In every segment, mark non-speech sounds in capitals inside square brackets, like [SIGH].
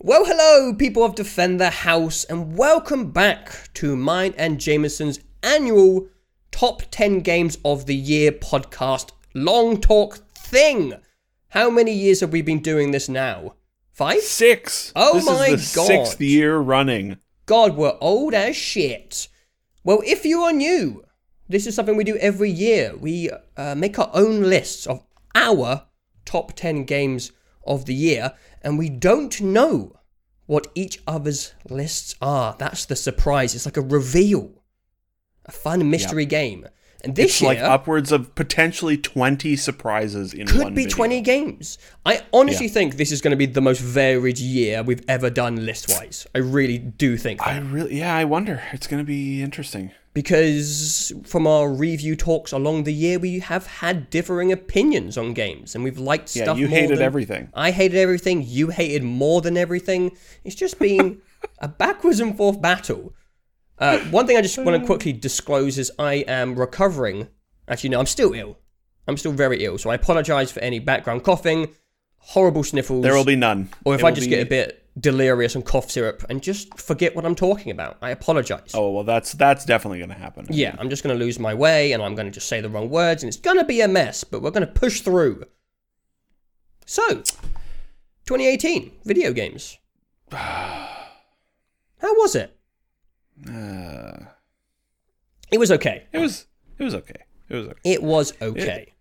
Well, hello, people of Defend the House, and welcome back to mine and Jameson's annual Top 10 Games of the Year podcast long talk thing. How many years have we been doing this now? Five? Six. Oh this my is the God. Sixth year running. God, we're old as shit. Well, if you are new, this is something we do every year. We uh, make our own lists of our top 10 games of the year, and we don't know what each other's lists are. That's the surprise. It's like a reveal, a fun mystery game. And this It's year like upwards of potentially twenty surprises in could be video. 20 games. I honestly Yeah. think this is going to be the most varied year we've ever done list wise. I really do think that. I really, yeah, I wonder. It's going to be interesting. Because from our review talks along the year, we have had differing opinions on games, and we've liked Yeah, stuff. you more hated than- everything. I hated everything. You hated more than everything. It's just been a backwards and forth battle. Uh, one thing I just want to [LAUGHS] quickly disclose is I am recovering. Actually, no, I'm still ill. I'm still very ill, so I apologize for any background coughing, horrible sniffles, There will be none. or if It'll I just be- get a bit delirious and cough syrup and just forget what I'm talking about. I apologize. Oh well, that's that's definitely going to happen. Yeah, I'm just going to lose my way and I'm going to just say the wrong words and it's going to be a mess, but we're going to push through. So, 2018 video games. [SIGHS] How was it? Uh, It was okay. it was it was okay. It was okay. It was okay.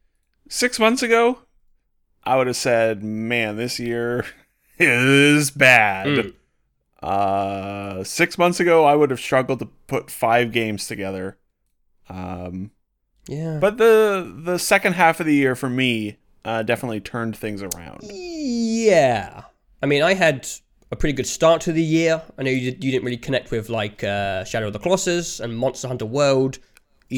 Six months ago, I would have said, "Man, this year is bad." Mm. Uh, six months ago, I would have struggled to put five games together. Um, Yeah. but the the second half of the year for me uh, definitely turned things around. yeah. I mean, I had a pretty good start to the year. I know you, did, you didn't really connect with like uh, Shadow of the Colossus and Monster Hunter World, so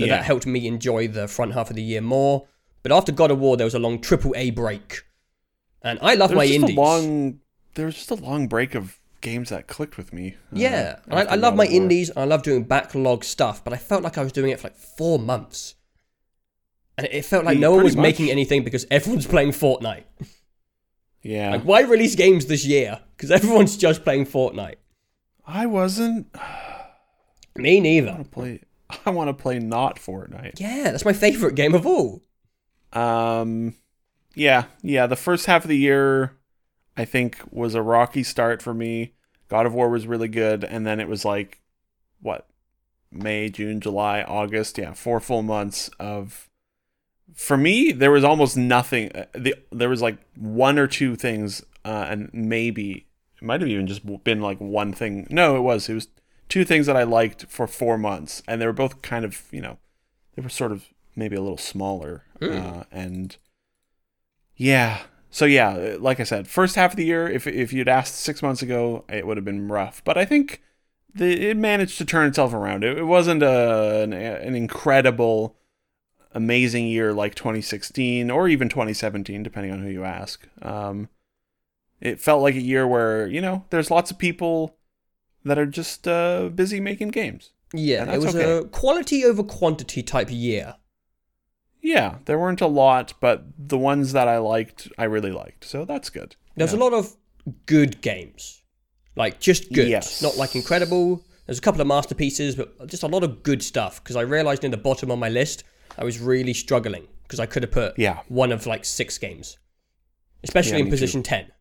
Yeah. that helped me enjoy the front half of the year more. But after God of War, there was a long triple A break, and I love There my indies. a long there was just a long break of games that clicked with me. uh, Yeah, and I, I love my indies. and I love doing backlog stuff, but I felt like I was doing it for like four months, and it felt like Yeah, no one was making anything because everyone's playing Fortnite. [LAUGHS] Yeah, Like, why release games this year? Because everyone's just playing Fortnite. I wasn't. [SIGHS] Me neither. I want to play. [LAUGHS] I want to play not Fortnite. Yeah, that's my favorite game of all. Um, yeah, yeah. The first half of the year, I think, was a rocky start for me. God of War was really good, and then it was like, what, May, June, July, August. Yeah, four full months of. For me, there was almost nothing. uh, The there was like one or two things, uh, and maybe it might have even just been like one thing. No, it was. It was two things that I liked for four months, and they were both kind of you know, they were sort of maybe a little smaller, uh, and yeah. So yeah, like I said, first half of the year, if if you'd asked six months ago, it would have been rough. But I think the, it managed to turn itself around. It, it wasn't a, an, an incredible, amazing year like 2016 or even 2017, depending on who you ask. Um, it felt like a year where you know there's lots of people that are just uh, busy making games. Yeah, it was okay. a quality over quantity type year. Yeah, there weren't a lot, but the ones that I liked, I really liked. So that's good. There's Yeah. a lot of good games, like just good, Yes. not like incredible. There's a couple of masterpieces, but just a lot of good stuff. Because I realized in the bottom of my list, I was really struggling because I could have put Yeah. one of like six games, especially Yeah, in position ten.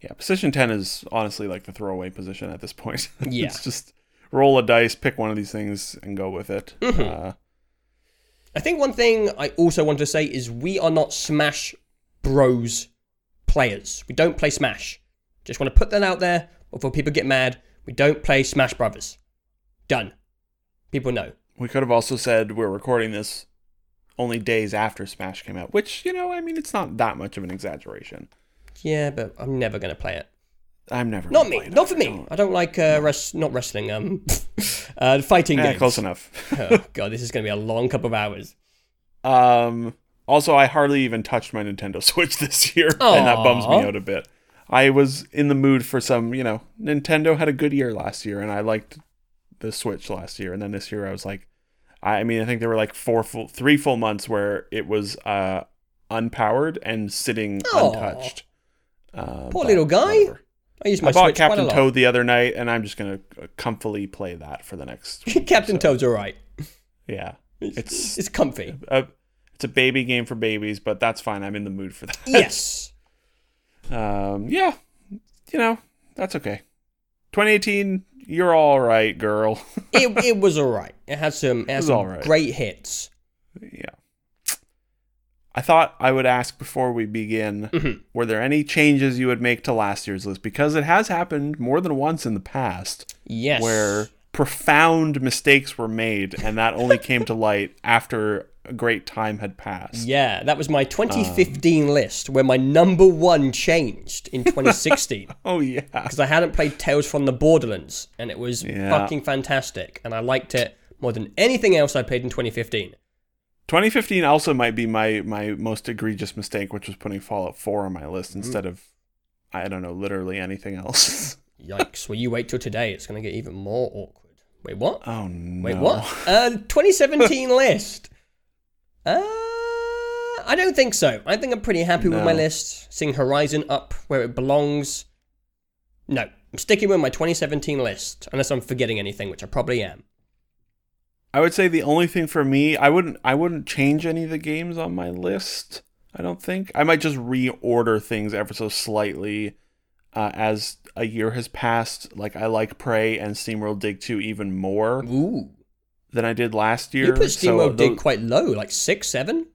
Yeah, position 10 is honestly like the throwaway position at this point. [LAUGHS] Yeah. it's just roll a dice, pick one of these things, and go with it. Mm-hmm. Uh, I think one thing I also want to say is we are not Smash Bros players. We don't play Smash. Just want to put that out there before people get mad. We don't play Smash Brothers. Done. People know. we could have also said we're recording this only days after Smash came out, which, you know, I mean, it's not that much of an exaggeration. Yeah, but I'm never gonna play it. I'm never. Not me. Not for me. don't- I don't like uh, res- not wrestling. Um, [LAUGHS] uh, fighting Eh, games. close enough. [LAUGHS] oh [LAUGHS] god, this is gonna be a long couple of hours. Um, also, I hardly even touched my Nintendo Switch this year, and that bums me out a bit. I was in the mood for some, you know, Nintendo had a good year last year, and I liked the Switch last year, and then this year I was like, I I mean, I think there were like four full, three full months where it was uh unpowered and sitting Aw. untouched. Uh, Poor little guy. whatever. I use my I bought Switch Captain. Toad the other night, and I'm just gonna uh, comfily play that for the next. [LAUGHS] Captain so. Toad's alright. Yeah, it's It's comfy. a it's a baby game for babies, but that's fine. I'm in the mood for that. Yes. [LAUGHS] Um, yeah, you know that's okay. 2018, you're all right, girl. [LAUGHS] it, it was alright. It had some, it had some great hits. yeah. I thought I would ask before we begin Mhm. were there any changes you would make to last year's list? Because it has happened more than once in the past Yes. where profound mistakes were made, and that only came to light after a great time had passed. Yeah, that was my Um. 2015 list where my number one changed in 2016 [LAUGHS] Oh, yeah. because I hadn't played Tales from the Borderlands and it was Yeah. fucking fantastic and I liked it more than anything else I played in 2015. 2015 also might be my, my most egregious mistake, which was putting Fallout 4 on my list instead of, I don't know, literally anything else. [LAUGHS] Yikes! Well, you wait till today; it's going to get even more awkward. Wait, what? Oh, no. Wait, what? [LAUGHS] Uh, 2017 list. Uh, I don't think so. I think I'm pretty happy with my list. Seeing Horizon up where it belongs. No, I'm sticking with my 2017 list, unless I'm forgetting anything, which I probably am. I would say the only thing for me, I wouldn't I wouldn't change any of the games on my list. I don't think. I might just reorder things ever so slightly uh, as a year has passed. Like I like Prey and SteamWorld Dig 2 even more Ooh, than I did last year. you put So SteamWorld Dig tho- quite low, like six, seven.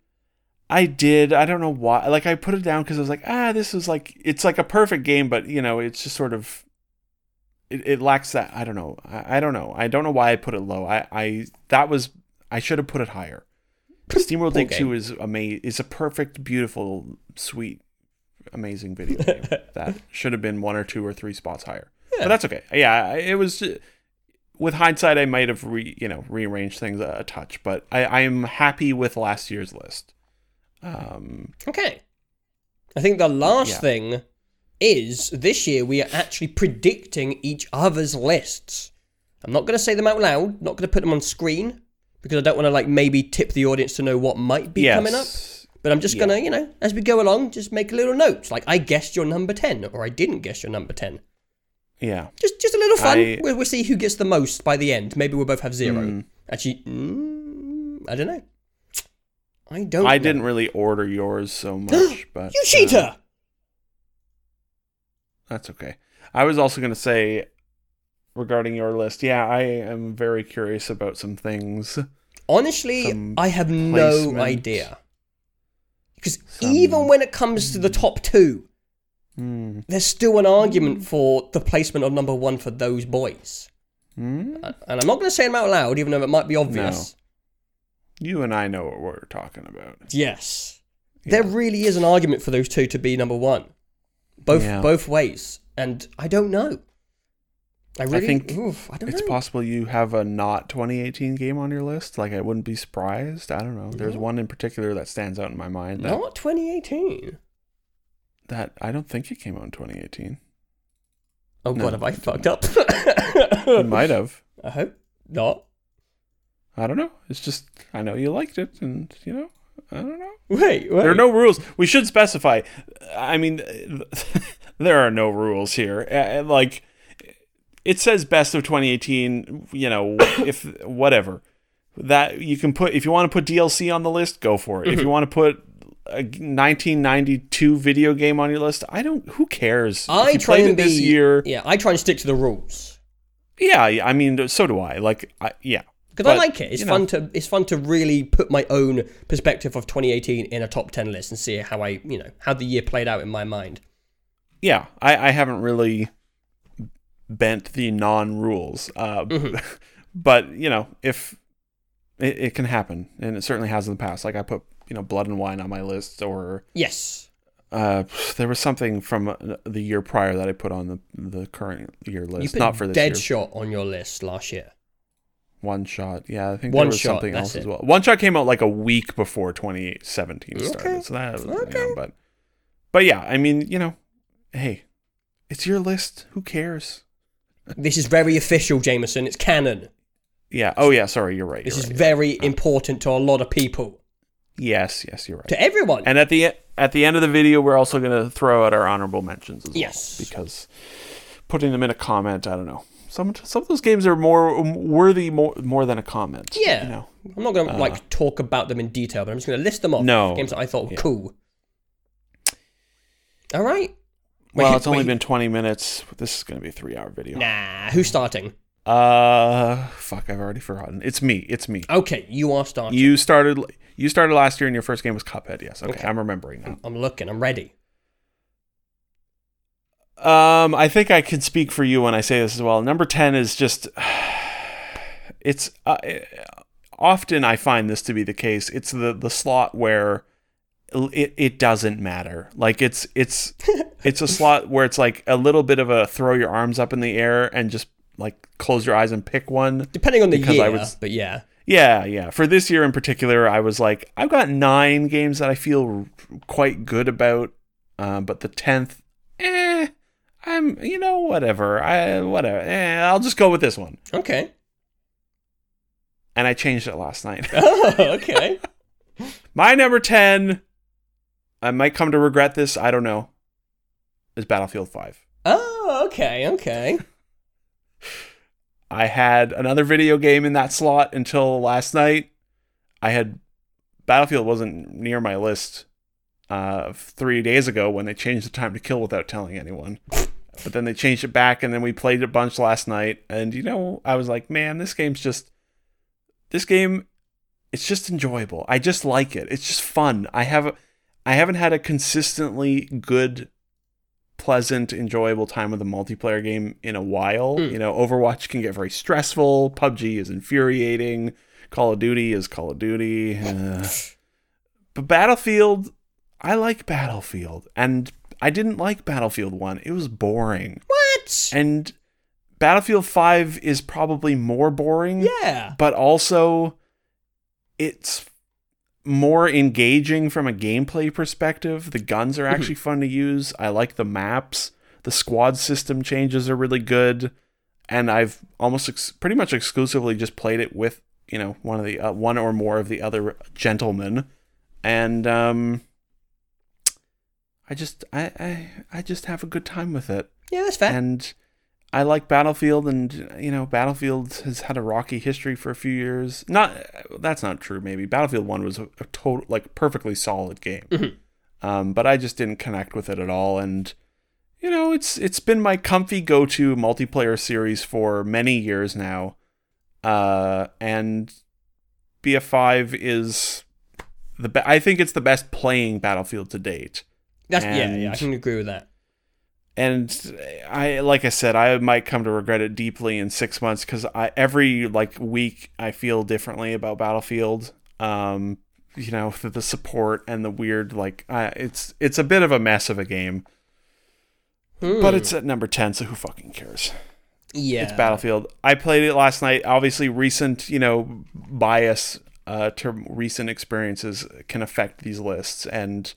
I did. I don't know why. Like I put it down because I was like, ah, this is like it's like a perfect game, but you know, it's just sort of it, it lacks that. I don't know. I, I don't know. I don't know why I put it low. I I that was I should have put it higher. SteamWorld Dig game. Two is amazing. Is a perfect, beautiful, sweet, amazing video game [LAUGHS] that should have been one or two or three spots higher. Yeah. But that's okay. Yeah, it was. With hindsight, I might have re, you know rearranged things a, a touch, but I, I am happy with last year's list. Um, Okay. I think the last Yeah. thing is this year we are actually predicting each other's lists. I'm not going to say them out loud, not going to put them on screen because I don't want to like maybe tip the audience to know what might be yes. coming up. But I'm just Yeah. going to, you know, as we go along, just make a little note like I guessed your number 10 or I didn't guess your number 10. Yeah. Just just a little fun. I- We'll, we'll see who gets the most by the end. Maybe we'll both have zero. Mm. Actually, mm, I don't know. I don't I know. didn't really order yours so much, [GASPS] but You uh, cheater! That's okay. I was also going to say regarding your list. Yeah, I am very curious about some things. Honestly, some I have no idea. Because Some- even when it comes to the top two, Hmm. there's still an argument for the placement of number one for those boys. Uh, And I'm not going to say them out loud, even though it might be obvious. You and I know what we're talking about. Yes. Yeah. There really is an argument for those two to be number one. Both Yeah. both ways. And I don't know. I really think oof, I don't It's know. possible you have a not 2018 game on your list. Like I wouldn't be surprised. I don't know. There's No. one in particular that stands out in my mind that, Not 2018. that I don't think it came out in 2018. Oh No, god, have I fucked up? You might have. [LAUGHS] I hope not. I don't know. It's just I know you liked it, and you know I don't know. Wait, wait. There are no rules. We should specify. I mean, [LAUGHS] there are no rules here. Uh, Like it says best of 2018. You know, [COUGHS] if whatever that you can put. If you want to put DLC on the list, go for it. If you want to put a 1992 video game on your list, I don't. Who cares? I try and be this year. Yeah, I try and stick to the rules Yeah, I mean, so do I. Like, I, yeah. Because I like it. It's you know. fun to it's fun to really put my own perspective of 2018 in a top 10 list and see how I you know how the year played out in my mind. yeah, I, I haven't really bent the non rules. Uh, [LAUGHS] But, you know, if it, it can happen, and it certainly has in the past. Like, I put, you know, Blood and Wine on my list, or Yes. uh, there was something from uh, the year prior that I put on the, the current year list. You put Not for this Dead year. Shot on your list last year. OneShot. Yeah, I think One there was Shot, something else as well. OneShot came out like a week before 2017 started. So that, you Okay. know, but, but yeah, I mean, you know, hey, it's your list. Who cares? This is very official, Jameson. It's canon. Yeah. Oh, yeah. Sorry, you're right. This you're is right. very important to a lot of people, Yes, yes, you're right. to everyone. And at the at the end of the video, we're also going to throw out our honorable mentions as Yes. well because putting them in a comment. I don't know. Some some of those games are more worthy more more than a comment. Yeah. You know. I'm not going to like talk about them in detail, but I'm just going to list them off. No. Games that I thought were cool. All right. Well, Wait, it's only been 20 minutes. This is going to be a three hour video. Nah, who's starting? Uh, fuck, I've already forgotten. It's me. It's me. Okay, you are starting. You started. You started last year, and your first game was Cuphead. Yes. Okay, Okay. I'm remembering now. I'm looking. I'm ready. Um, I think I can speak for you when I say this as well. Number ten is just. [SIGHS] It's uh, often I find this to be the case. It's the the slot where it it doesn't matter. Like it's it's [LAUGHS] it's a slot where it's like a little bit of a throw your arms up in the air and just like close your eyes and pick one. Depending on the Because year, I would- but yeah. Yeah, yeah. For this year in particular, I was like, I've got nine games that I feel quite good about, uh, but the tenth, eh, I'm, you know, whatever. I whatever. Eh, I'll just go with this one. Okay. And I changed it last night. [LAUGHS] Oh, okay. [LAUGHS] My number ten, I might come to regret this. I don't know. Is Battlefield Five. oh, okay, okay. I had another video game in that slot until last night. I had Battlefield wasn't near my list uh, three days ago when they changed the time to kill without telling anyone. [LAUGHS] But then they changed it back, and then we played a bunch last night. And you know, I was like, man, this game's just this game. It's just enjoyable. I just like it. It's just fun. I have I haven't had a consistently good pleasant, enjoyable time with a multiplayer game in a while. Mm. You know, Overwatch can get very stressful. PUBG is infuriating. Call of Duty is Call of Duty. [LAUGHS] uh, but Battlefield, I like Battlefield, and I didn't like Battlefield One. It was boring, What? and Battlefield Five is probably more boring Yeah. but also it's more engaging from a gameplay perspective. The guns are actually fun to use. I like the maps. The squad system changes are really good, and I've almost ex- pretty much exclusively just played it with you know one of the uh, one or more of the other gentlemen, and um, I just I, I I just have a good time with it Yeah, that's fair. and I like Battlefield, and you know, Battlefield has had a rocky history for a few years. Not that's not true. Maybe Battlefield One was a, a total, like, perfectly solid game, Mhm. um, but I just didn't connect with it at all. And you know, it's it's been my comfy go-to multiplayer series for many years now, uh, and BF5 is the be- I think it's the best playing Battlefield to date that's yeah, yeah, I can agree with that. and I like I said I might come to regret it deeply in 6 months cuz I every like week I feel differently about Battlefield um you know the, the support and the weird like uh, it's it's a bit of a mess of a game Hmm. but it's at number 10 so who fucking cares yeah. it's Battlefield I played it last night obviously recent you know bias uh to recent experiences can affect these lists and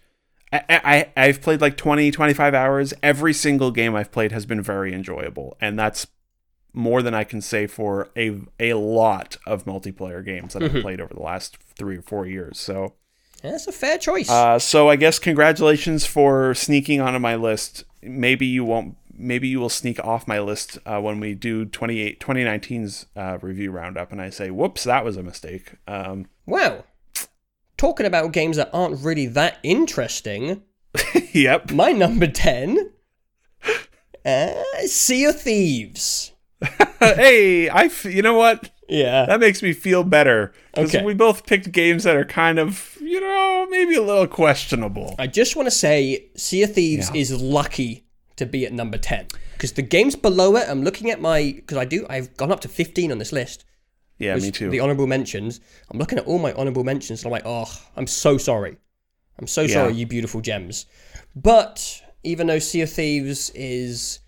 I, I I've played like 20 25 hours every single game I've played has been very enjoyable and that's more than I can say for a a lot of multiplayer games that I've Mhm. played over the last 3 or 4 years so That's a fair choice. uh so I guess congratulations for sneaking onto my list maybe you won't maybe you will sneak off my list uh, when we do 28 2019's uh, review roundup and I say whoops that was a mistake um well, talking about games that aren't really that interesting, [LAUGHS] yep my number 10 uh, Sea of Thieves. [LAUGHS] hey I f- you know what Yeah. That makes me feel better because Okay. we both picked games that are kind of, you know, maybe a little questionable. I just want to say Sea of Thieves Yeah. is lucky to be at number 10 because the games below it, I'm looking at my because I do I've gone up to 15 on this list. Yeah, me too. The honorable mentions. I'm looking at all my honorable mentions and I'm like, "Oh, I'm so sorry. I'm so Yeah. sorry, you beautiful gems." But even though Sea of Thieves is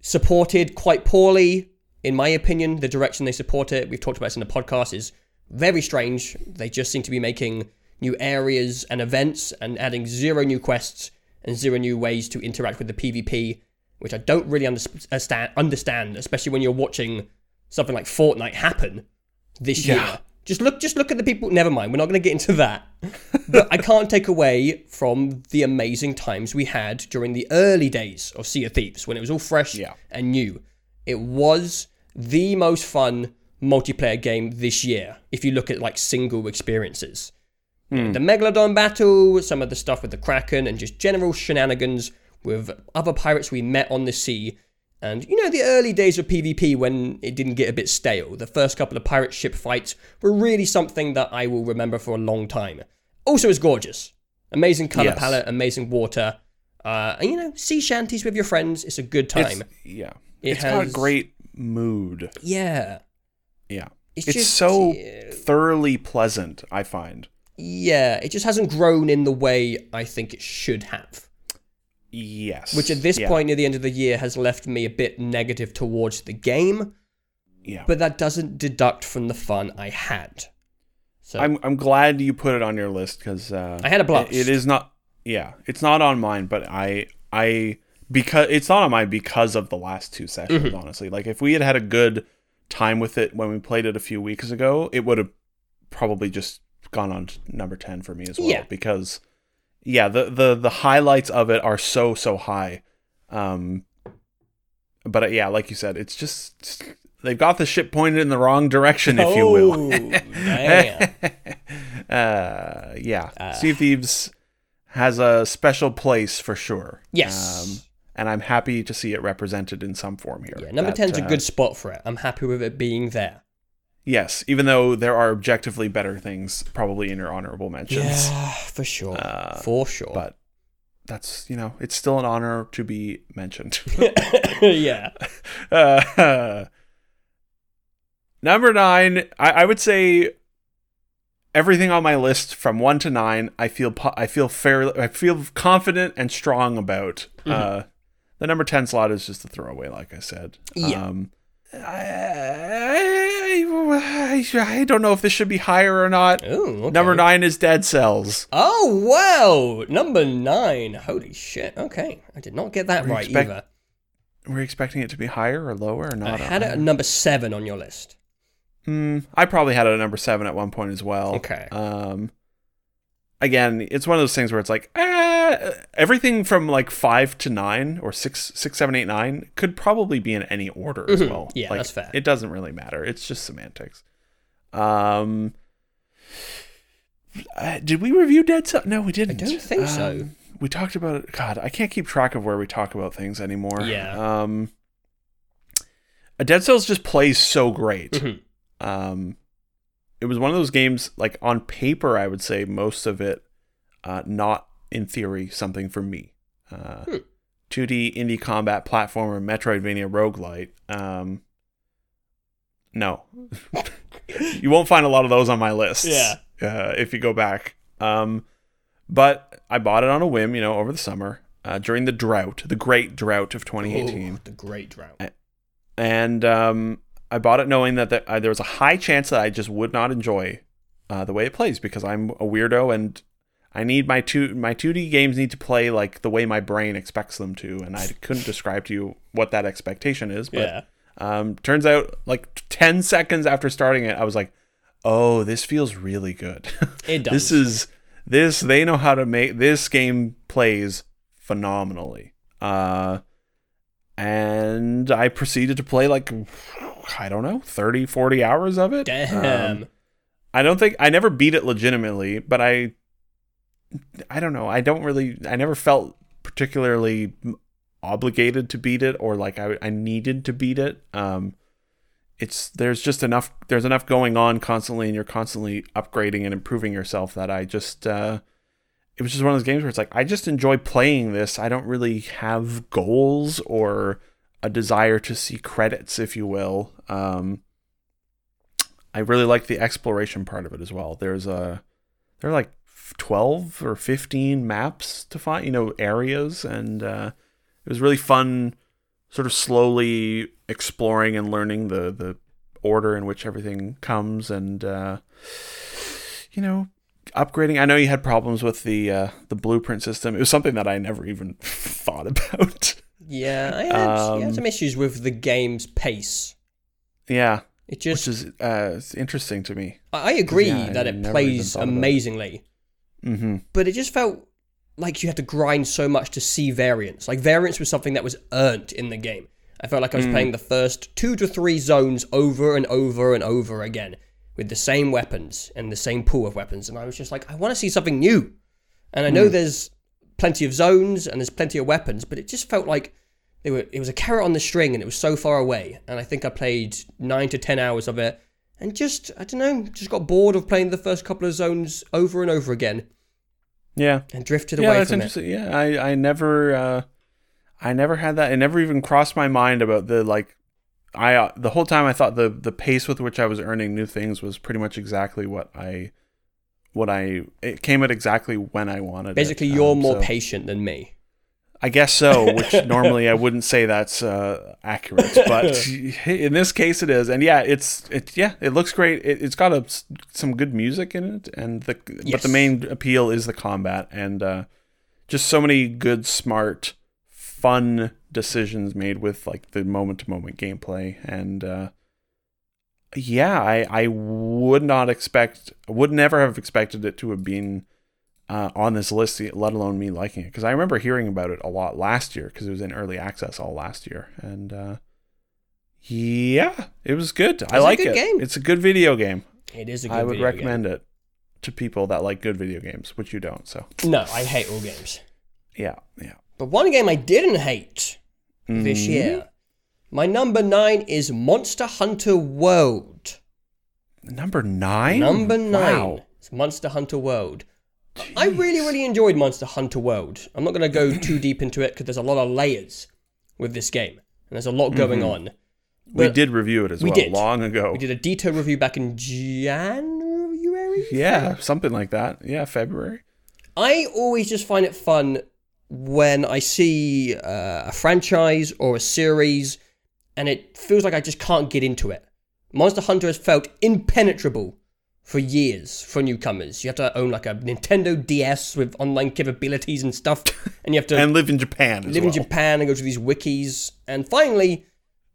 supported quite poorly, in my opinion, the direction they support it, we've talked about this in the podcast, is very strange. They just seem to be making new areas and events and adding zero new quests and zero new ways to interact with the PvP, which I don't really understand, understand especially when you're watching something like Fortnite happen this Yeah. year. Just look, just look at the people. Never mind, we're not going to get into that. [LAUGHS] but I can't take away from the amazing times we had during the early days of Sea of Thieves when it was all fresh Yeah. and new. It was the most fun multiplayer game this year. If you look at like single experiences, know, hmm. the Megalodon battle, some of the stuff with the Kraken, and just general shenanigans with other pirates we met on the sea. And you know, the early days of PvP when it didn't get a bit stale. The first couple of pirate ship fights were really something that I will remember for a long time. Also, it's gorgeous. Amazing color Yes. palette, amazing water. Uh, and you know, sea shanties with your friends. It's a good time. It's, yeah. It it's got a great mood. yeah. Yeah. It's, It's just so uh, thoroughly pleasant, I find. yeah, it just hasn't grown in the way I think it should have. Yes. Which at this Yeah. point near the end of the year has left me a bit negative towards the game, Yeah. but that doesn't deduct from the fun I had. So I'm I'm glad you put it on your list because uh, I had a blast. It, it is not. Yeah, it's not on mine, but I I because it's not on mine because of the last two sessions. Mm-hmm. Honestly, like if we had had a good time with it when we played it a few weeks ago, it would have probably just gone on to number ten for me as well. Yeah. Because yeah, the the the highlights of it are so so high. Um, but uh, yeah, like you said, it's just they've got the ship pointed in the wrong direction, if you will. Oh, [LAUGHS] damn. uh, yeah, Ah. Sea Thieves has a special place for sure. Yes. Um, and I'm happy to see it represented in some form here. Yeah, number That, ten's uh, a good spot for it. I'm happy with it being there. Yes, even though there are objectively better things probably in your honorable mentions. Yeah, for sure. Uh, for sure. But that's, you know, it's still an honor to be mentioned. [LAUGHS] yeah. Uh, [LAUGHS] number nine, I, I would say everything on my list from one to nine, I feel po- I feel fairly, I feel confident and strong about. Mm-hmm. Uh, the number ten slot is just a throwaway, like I said. Yeah. Um, I, I, I don't know if this should be higher or not. Ooh, okay. Number nine is Dead Cells. Oh wow, number nine. Holy shit. Okay, I did not get that Were right expect- either. Were you expecting it to be higher or lower or not? I had it at number seven on your list. Mm, I probably had it at number seven at one point as well. Okay. Um, again, it's one of those things where it's like, eh, everything from like five to nine or six, six, seven, eight, nine could probably be in any order as Mhm. well. Yeah, Like, that's fair. It doesn't really matter. It's just semantics. Um, uh, did we review Dead Cell? No, we didn't. don't think so. Um, We talked about it. God, I can't keep track of where we talk about things anymore. Yeah. Um, a Dead Cells just plays so great Mhm. um it was one of those games like on paper i would say most of it uh not in theory something for me uh Hmm. 2d indie combat platformer metroidvania roguelite um no [LAUGHS] you won't find a lot of those on my list Yeah. uh, if you go back um but i bought it on a whim you know over the summer uh, during the drought the great drought of 2018 Ooh, the great drought. and um, I bought it knowing that, that uh, there was a high chance that I just would not enjoy uh, the way it plays because I'm a weirdo and I need my two my 2D games need to play like the way my brain expects them to, and I [LAUGHS] couldn't describe to you what that expectation is. But yeah. um, turns out, like ten seconds after starting it, I was like, "Oh, this feels really good. [LAUGHS] It does. this is this. They know how to make this game plays phenomenally." Uh, and I proceeded to play like I don't know 30 40 hours of it. Damn. Um, I don't think I never beat it legitimately, but I I don't know. I don't really I never felt particularly obligated to beat it or like I I needed to beat it. Um it's there's just enough there's enough going on constantly and you're constantly upgrading and improving yourself that I just uh it was just one of those games where it's like I just enjoy playing this. I don't really have goals or a desire to see credits, if you will. Um, I really like the exploration part of it as well. There's a there are like twelve or fifteen maps to find, you know, areas, and uh, it was really fun, sort of slowly exploring and learning the the order in which everything comes, and uh, you know, upgrading. I know you had problems with the uh, the blueprint system. It was something that I never even [LAUGHS] thought about. Yeah, I had, I Um, had some issues with the game's pace. Yeah. It just which is uh, it's interesting to me. I I agree yeah, I that it plays about it. amazingly, Mm-hmm. but it just felt like you had to grind so much to see variance. Like variance was something that was earned in the game. I felt like I was playing the first two to three zones over and over and over again with the same weapons and the same pool of weapons, and I was just like, I want to see something new. And I know there's plenty of zones and there's plenty of weapons, but it just felt like they were. It was a carrot on the string, and it was so far away. And I think I played nine to ten hours of it, and just I don't know, just got bored of playing the first couple of zones over and over again, Yeah. and drifted Yeah, away that's from it. interesting. Yeah, I I never uh, I never had that. It never even crossed my mind about the like. I uh, the whole time I thought the the pace with which I was earning new things was pretty much exactly what I what I it came at exactly when I wanted. it. Basically, you're Um, more so- patient than me. I guess so, which [LAUGHS] normally I wouldn't say that's uh, accurate, but [LAUGHS] [LAUGHS] in this case it is. And yeah, it's it yeah, it looks great. It, it's got a, some good music in it, and the but the main appeal is the combat and uh, just so many good, smart, fun decisions made with like the moment to moment gameplay and. Uh, yeah, I, I would not expect, would never have expected it to have been uh, on this list, let alone me liking it. Because I remember hearing about it a lot last year because it was in early access all last year, and uh, yeah, it was good. I like good it. game. It's a good video game. It is a good game. I would video game. recommend it to people that like good video games, which you don't. So No, I hate all games. yeah, yeah. But one game I didn't hate this Mhm. year. My number nine is Monster Hunter World. Number nine. Number nine. Wow. It's Monster Hunter World. I really, really enjoyed Monster Hunter World. I'm not going to go [CLEARS THROAT] too deep into it because there's a lot of layers with this game, and there's a lot going on. We did review it as we well did. long ago. We did a detailed review back in January. Yeah, something like that. Yeah, February. I always just find it fun when I see uh, a franchise or a series and it feels like I just can't get into it. Monster Hunter has felt impenetrable for years for newcomers. You have to own like a Nintendo DS with online capabilities and stuff, [LAUGHS] and you have to And live in Japan live well. in Japan and go to these wikis. And finally,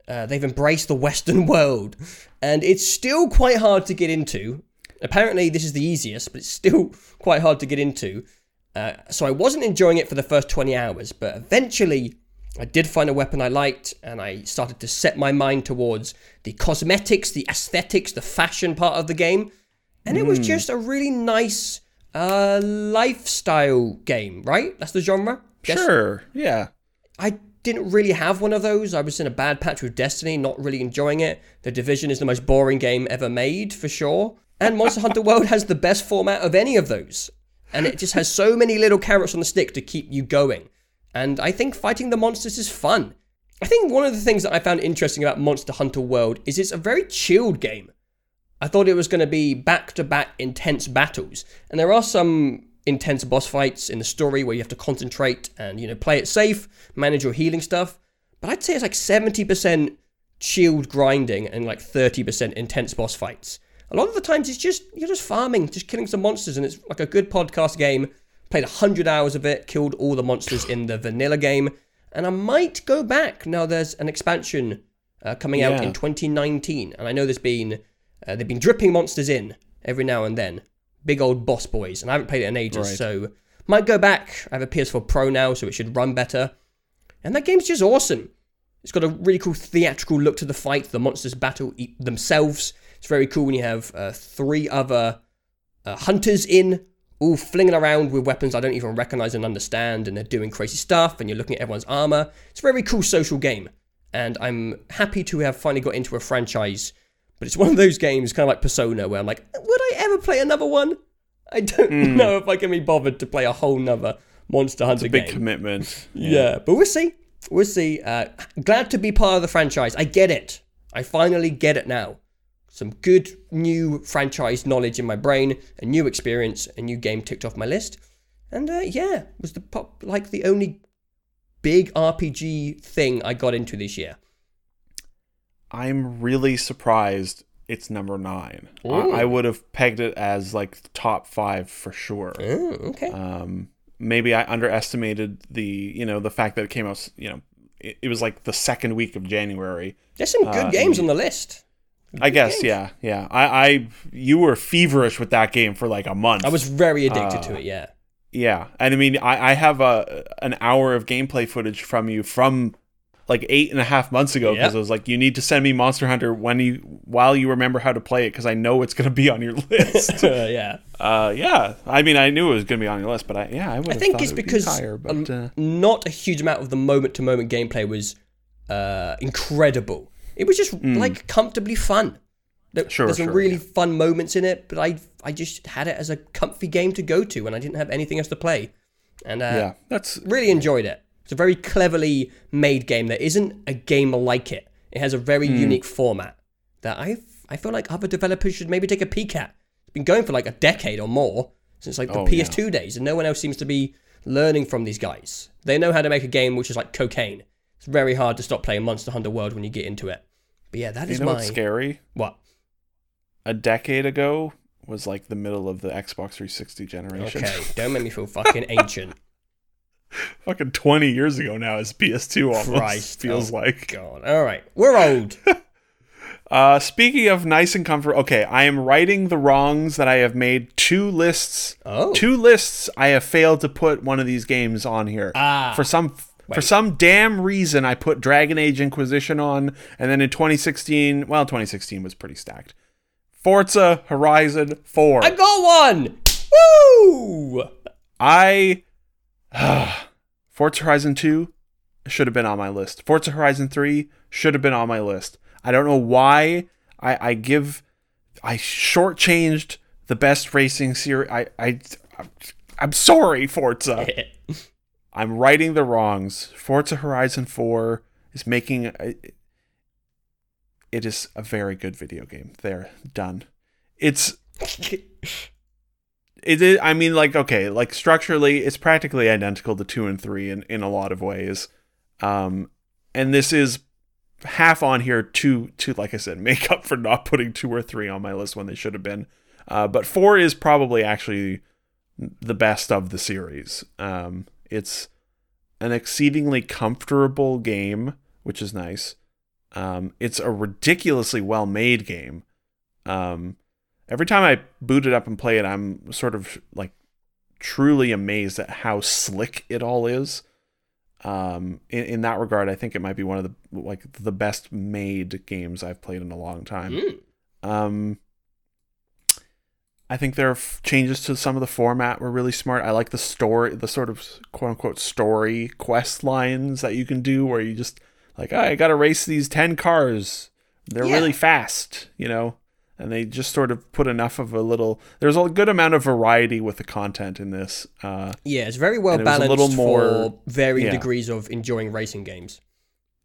uh, they've embraced the Western [LAUGHS] world, and it's still quite hard to get into. Apparently, this is the easiest, but it's still [LAUGHS] quite hard to get into. Uh, so I wasn't enjoying it for the first 20 hours, but eventually I did find a weapon I liked, and I started to set my mind towards the cosmetics, the aesthetics, the fashion part of the game. And it was just a really nice uh, lifestyle game, right? That's the genre? Guess- Sure. Yeah. I didn't really have one of those. I was in a bad patch with Destiny, not really enjoying it. The Division is the most boring game ever made, for sure. And Monster Hunter World has the best format of any of those. And it just has so many little carrots on the stick to keep you going. And I think fighting the monsters is fun. I think one of the things that I found interesting about Monster Hunter World is it's a very chilled game. I thought it was going to be back to back intense battles. And there are some intense boss fights in the story where you have to concentrate and, you know, play it safe, manage your healing stuff. But I'd say it's like 70% chilled grinding and like 30% intense boss fights. A lot of the times it's just, you're just farming, just killing some monsters, and it's like a good podcast game. Played 100 hours of it, killed all the monsters in the vanilla game. And I might go back now there's an expansion uh, coming out Yeah. in 2019. And I know there's been, uh, they've been dripping monsters in every now and then. Big old boss boys. And I haven't played it in ages, Right. so might go back. I have a PS4 Pro now, so it should run better. And that game's just awesome. It's got a really cool theatrical look to the fight. The monsters battle themselves. It's very cool when you have uh, three other uh, hunters in, all flinging around with weapons I don't even recognize and understand, and they're doing crazy stuff, and you're looking at everyone's armor. It's a very cool social game, and I'm happy to have finally got into a franchise. But it's one of those games, kind of like Persona, where I'm like, would I ever play another one? I don't know if I can be bothered to play a whole nother Monster Hunter Big game. commitment. Yeah, but we'll see. We'll see. Uh, glad to be part of the franchise. I get it. I finally get it now. Some good new franchise knowledge in my brain, a new experience, a new game ticked off my list, and uh, yeah, was the pop like the only big RPG thing I got into this year. I'm really surprised it's number nine. I, Ooh. I would have pegged it as like top five for sure. Oh, okay. Um, maybe I underestimated the you know the fact that it came out. You know, it, it was like the second week of January. There's some good uh, games on the list. I guess, yeah, yeah. I, I, you were feverish with that game for like a month. I was very addicted Uh, to it. Yeah. Yeah, and I mean, I, I have a an hour of gameplay footage from you from like eight and a half months ago because Yep. I was like, you need to send me Monster Hunter when you while you remember how to play it because I know it's going to be on your [LAUGHS] list. [LAUGHS] yeah. uh, yeah, I mean, I knew it was going to be on your list, but I yeah, I would. I think it's because higher, but um, uh, not a huge amount of the moment to moment gameplay was uh, incredible. It was just like comfortably fun. There. Sure, there's some sure, really yeah. fun moments in it, but I I just had it as a comfy game to go to when I didn't have anything else to play, and uh, yeah, that's really enjoyed it. It's a very cleverly made game. There isn't a game like it. It has a very Hmm. unique format that I I feel like other developers should maybe take a peek at. It's been going for like a decade or more since like the Oh. PS2 days, and no one else seems to be learning from these guys. They know how to make a game which is like cocaine. It's very hard to stop playing Monster Hunter World when you get into it. But yeah, that you is know my what's scary. what? A decade ago was like the middle of the Xbox 360 generation. Okay, [LAUGHS] don't make me feel fucking ancient. [LAUGHS] Fucking 20 years ago now is PS2 almost Christ, [LAUGHS] feels oh. like. God, all right, we're old. Uh, speaking of nice and comfort, okay, I am righting the wrongs that I have made two lists. Oh, Two lists I have failed to put one of these games on here. ah, for some for some damn reason I put Dragon Age Inquisition on and then in 2016, well 2016 was pretty stacked. Forza Horizon 4. I got one. Woo! I ah, Forza Horizon 2 should have been on my list. Forza Horizon 3 should have been on my list. I don't know why I, I give I shortchanged the best racing series. I, I I'm sorry, Forza. [LAUGHS] I'm righting the wrongs. Forza Horizon 4 is making it is a very good video game. There, done. It's it is I mean like okay, like structurally it's practically identical to 2 and 3 in in a lot of ways. Um and this is half on here to to like I said [LAUGHS] make up for not putting 2 or 3 on my list when they should have been. Uh but 4 is probably actually the best of the series. Um it's an exceedingly comfortable game, which is nice. Um, it's a ridiculously well made game. Um, every time I boot it up and play it, I'm sort of like truly amazed at how slick it all is. Um, in, in that regard, I think it might be one of the like the best made games I've played in a long time. Mm. I think their f- changes to some of the format were really smart. I like the story, the sort of quote unquote story quest lines that you can do where you just like, oh, I got to race these 10 cars. They're Yeah. really fast, you know? And they just sort of put enough of a little, there's a good amount of variety with the content in this. Uh, Yeah, it's very well was a balanced little more- for varying yeah. degrees of enjoying racing games.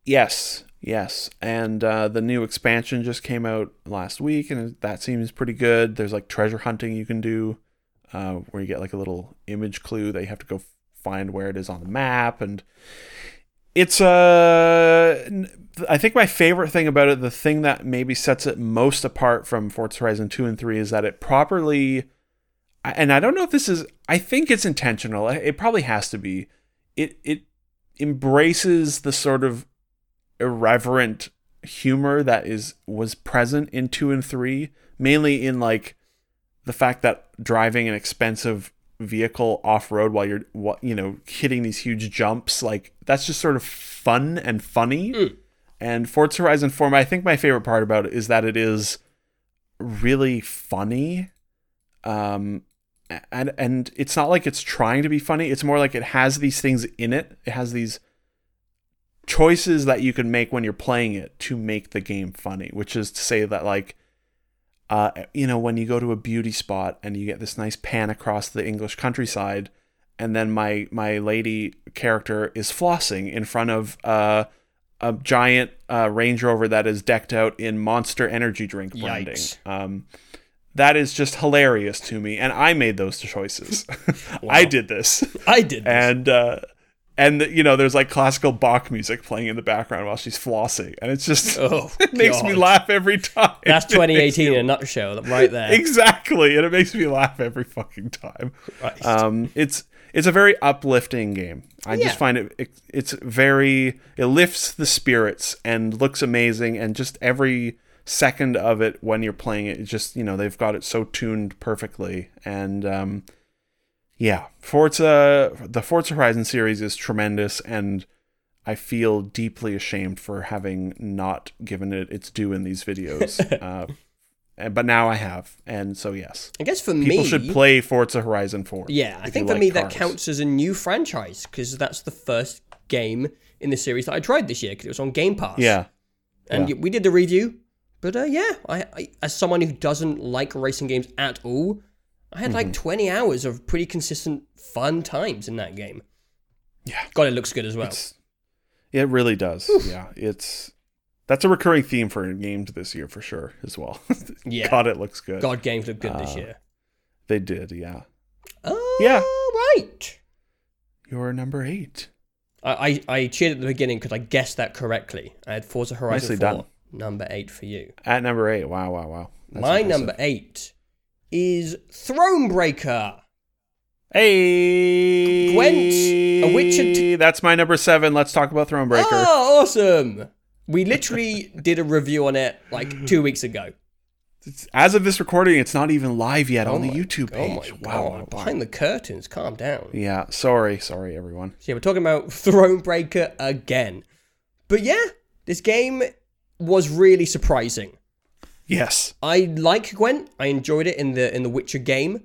Yes, yes. And uh, the new expansion just came out last week, and that seems pretty good. There's like treasure hunting you can do, uh, where you get like a little image clue that you have to go find where it is on the map, and it's uh, I think my favorite thing about it, the thing that maybe sets it most apart from Forza Horizon two and three, is that it properly, and I don't know if this is, I think it's intentional. It probably has to be. It it embraces the sort of irreverent humor that is was present in 2 and 3 mainly in like the fact that driving an expensive vehicle off-road while you're you know hitting these huge jumps like that's just sort of fun and funny. Mm. and Forza Horizon 4 I think my favorite part about it is that it is really funny um and and it's not like it's trying to be funny. It's more like it has these things in it. It has these choices that you can make when you're playing it to make the game funny which is to say that like uh you know when you go to a beauty spot and you get this nice pan across the english countryside and then my my lady character is flossing in front of uh a giant uh, Range Rover that is decked out in Monster Energy drink branding. Um, that is just hilarious to me, and I made those choices. [LAUGHS] I did this, I did this. and uh, and you know, there's like classical Bach music playing in the background while she's flossing, and it's just oh, [LAUGHS] it makes me laugh every time. That's [LAUGHS] It makes 2018 in a nutshell, right there. exactly, and it makes me laugh every fucking time. Um, it's it's a very uplifting game. I Yeah. just find it, it it's very it lifts the spirits and looks amazing and just every second of it when you're playing it. It's just you know they've got it so tuned perfectly, and um, yeah, Forza the Forza Horizon series is tremendous, and I feel deeply ashamed for having not given it its due in these videos. [LAUGHS] uh, and- but now I have, and so yes, I guess for people me, people should play Forza Horizon Four. Yeah, I think for like me that counts as a new franchise because that's the first game in the series that I tried this year because it was on Game Pass. Yeah, and yeah. we did the review. But uh, yeah, I, I as someone who doesn't like racing games at all, I had Mm-hmm. like 20 hours of pretty consistent fun times in that game. Yeah. God, it looks good as well. It's, it really does. Yeah, it's that's a recurring theme for games this year for sure as well. [LAUGHS] Yeah. God, it looks good. God, games look good this Uh, year. They did, yeah. Oh, yeah. right. You're number eight. I, I, I cheered at the beginning because I guessed that correctly. I had Forza Horizon Nicely 4, done. number eight for you. At number eight. Wow, wow, wow. That's My impressive. number eight is Thronebreaker. Hey, Gwent, A Witcher t- That's my number seven. Let's talk about Thronebreaker. Oh, awesome! We literally [LAUGHS] did a review on it like two weeks ago. It's- As of this recording, it's not even live yet on oh the YouTube Oh my page. god! wow, wow. Behind the curtains, calm down. Yeah, sorry, sorry, everyone. So yeah, we're talking about Thronebreaker again. But yeah, this game was really surprising. Yes. I like Gwent. I enjoyed it in the in the Witcher game,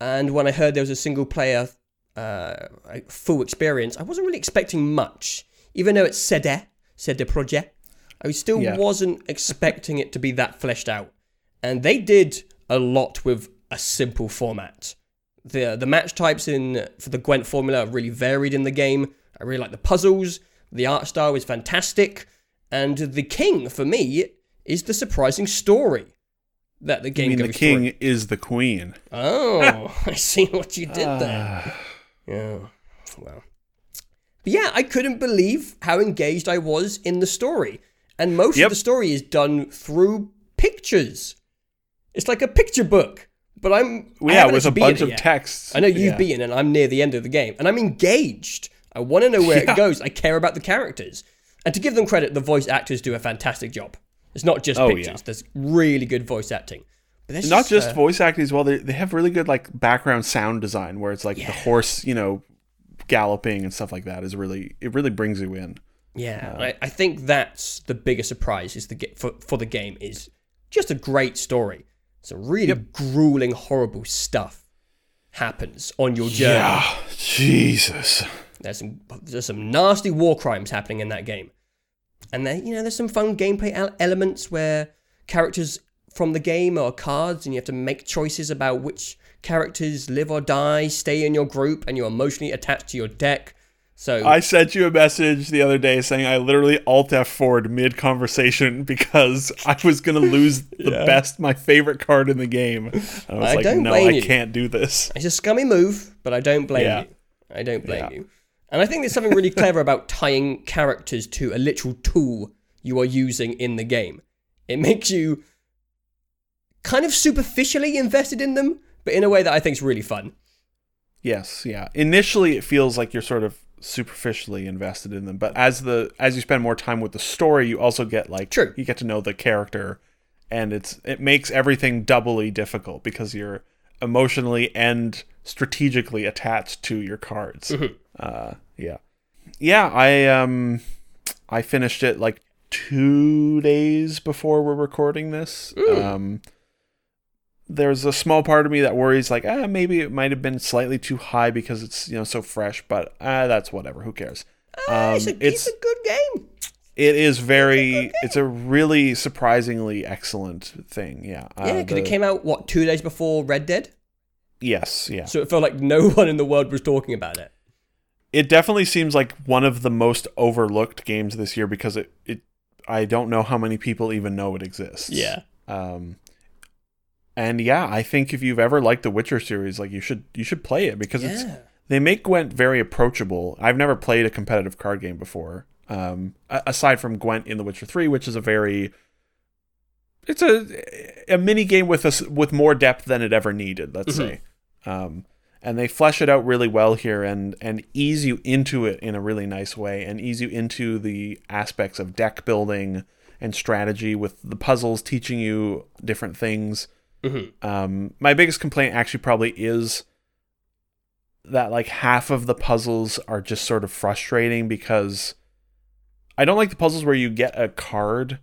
and when I heard there was a single player uh, full experience, I wasn't really expecting much. Even though it's CD, CD Projekt, I still Yeah. wasn't [LAUGHS] expecting it to be that fleshed out. And they did a lot with a simple format. the The match types in for the Gwent formula are really varied in the game. I really like the puzzles. The art style is fantastic, and the king for me is the surprising story that the game I mean, goes the king through. is the queen. Oh, [LAUGHS] I see what you did there. Ah. Yeah. Well. But yeah, I couldn't believe how engaged I was in the story. And most Yep. of the story is done through pictures. It's like a picture book. But I'm yeah, with a bunch of yet. texts. I know you've yeah. beaten and I'm near the end of the game. And I'm engaged. I want to know where [LAUGHS] Yeah. it goes. I care about the characters. And to give them credit, the voice actors do a fantastic job. It's not just Oh, pictures. yeah. There's really good voice acting. But Not just uh, voice acting as well. They they have really good like background sound design where it's like Yeah. the horse, you know, galloping and stuff like that is really it really brings you in. Yeah, I, I think that's the biggest surprise is the for for the game is just a great story. Some really grueling, horrible stuff happens on your journey. Yeah, Jesus. There's some there's some nasty war crimes happening in that game, and then you know there's some fun gameplay elements where characters from the game are cards, and you have to make choices about which characters live or die, stay in your group, and you're emotionally attached to your deck. So I sent you a message the other day saying I literally alt F4'd mid conversation [LAUGHS] because I was gonna lose [LAUGHS] the best, my favorite card in the game. I was I like, no, I you. can't do this. It's a scummy move, but I don't blame Yeah. you. I don't blame Yeah. you. And I think there's something really clever about tying characters to a literal tool you are using in the game. It makes you kind of superficially invested in them, but in a way that I think is really fun. Yes, yeah. Initially, it feels like you're sort of superficially invested in them, but as the as you spend more time with the story, you also get like True. you get to know the character, and it's it makes everything doubly difficult because you're emotionally and strategically attached to your cards. Mm-hmm. Uh, yeah, yeah. I um, I finished it like two days before we're recording this. Um, there's a small part of me that worries like ah maybe it might have been slightly too high because it's you know so fresh but ah that's whatever who cares Ah, um, it's, a, it's it's a good game. it is very it's a really surprisingly excellent thing yeah uh, Yeah, because the- it came out, what, two days before Red Dead? yes yeah So it felt like no [LAUGHS] one in the world was talking about it. It definitely seems like one of the most overlooked games this year because it, it I don't know how many people even know it exists Yeah. um and yeah i think if you've ever liked the witcher series like you should you should play it because it's they make Gwent very approachable. I've never played a competitive card game before, um, aside from Gwent in The Witcher Three, which is a very it's a a mini game with us with more depth than it ever needed. Let's say, um, and they flesh it out really well here and and ease you into it in a really nice way and ease you into the aspects of deck building and strategy with the puzzles teaching you different things. Mhm. Um, my biggest complaint actually probably is that like half of the puzzles are just sort of frustrating because I don't like the puzzles where you get a card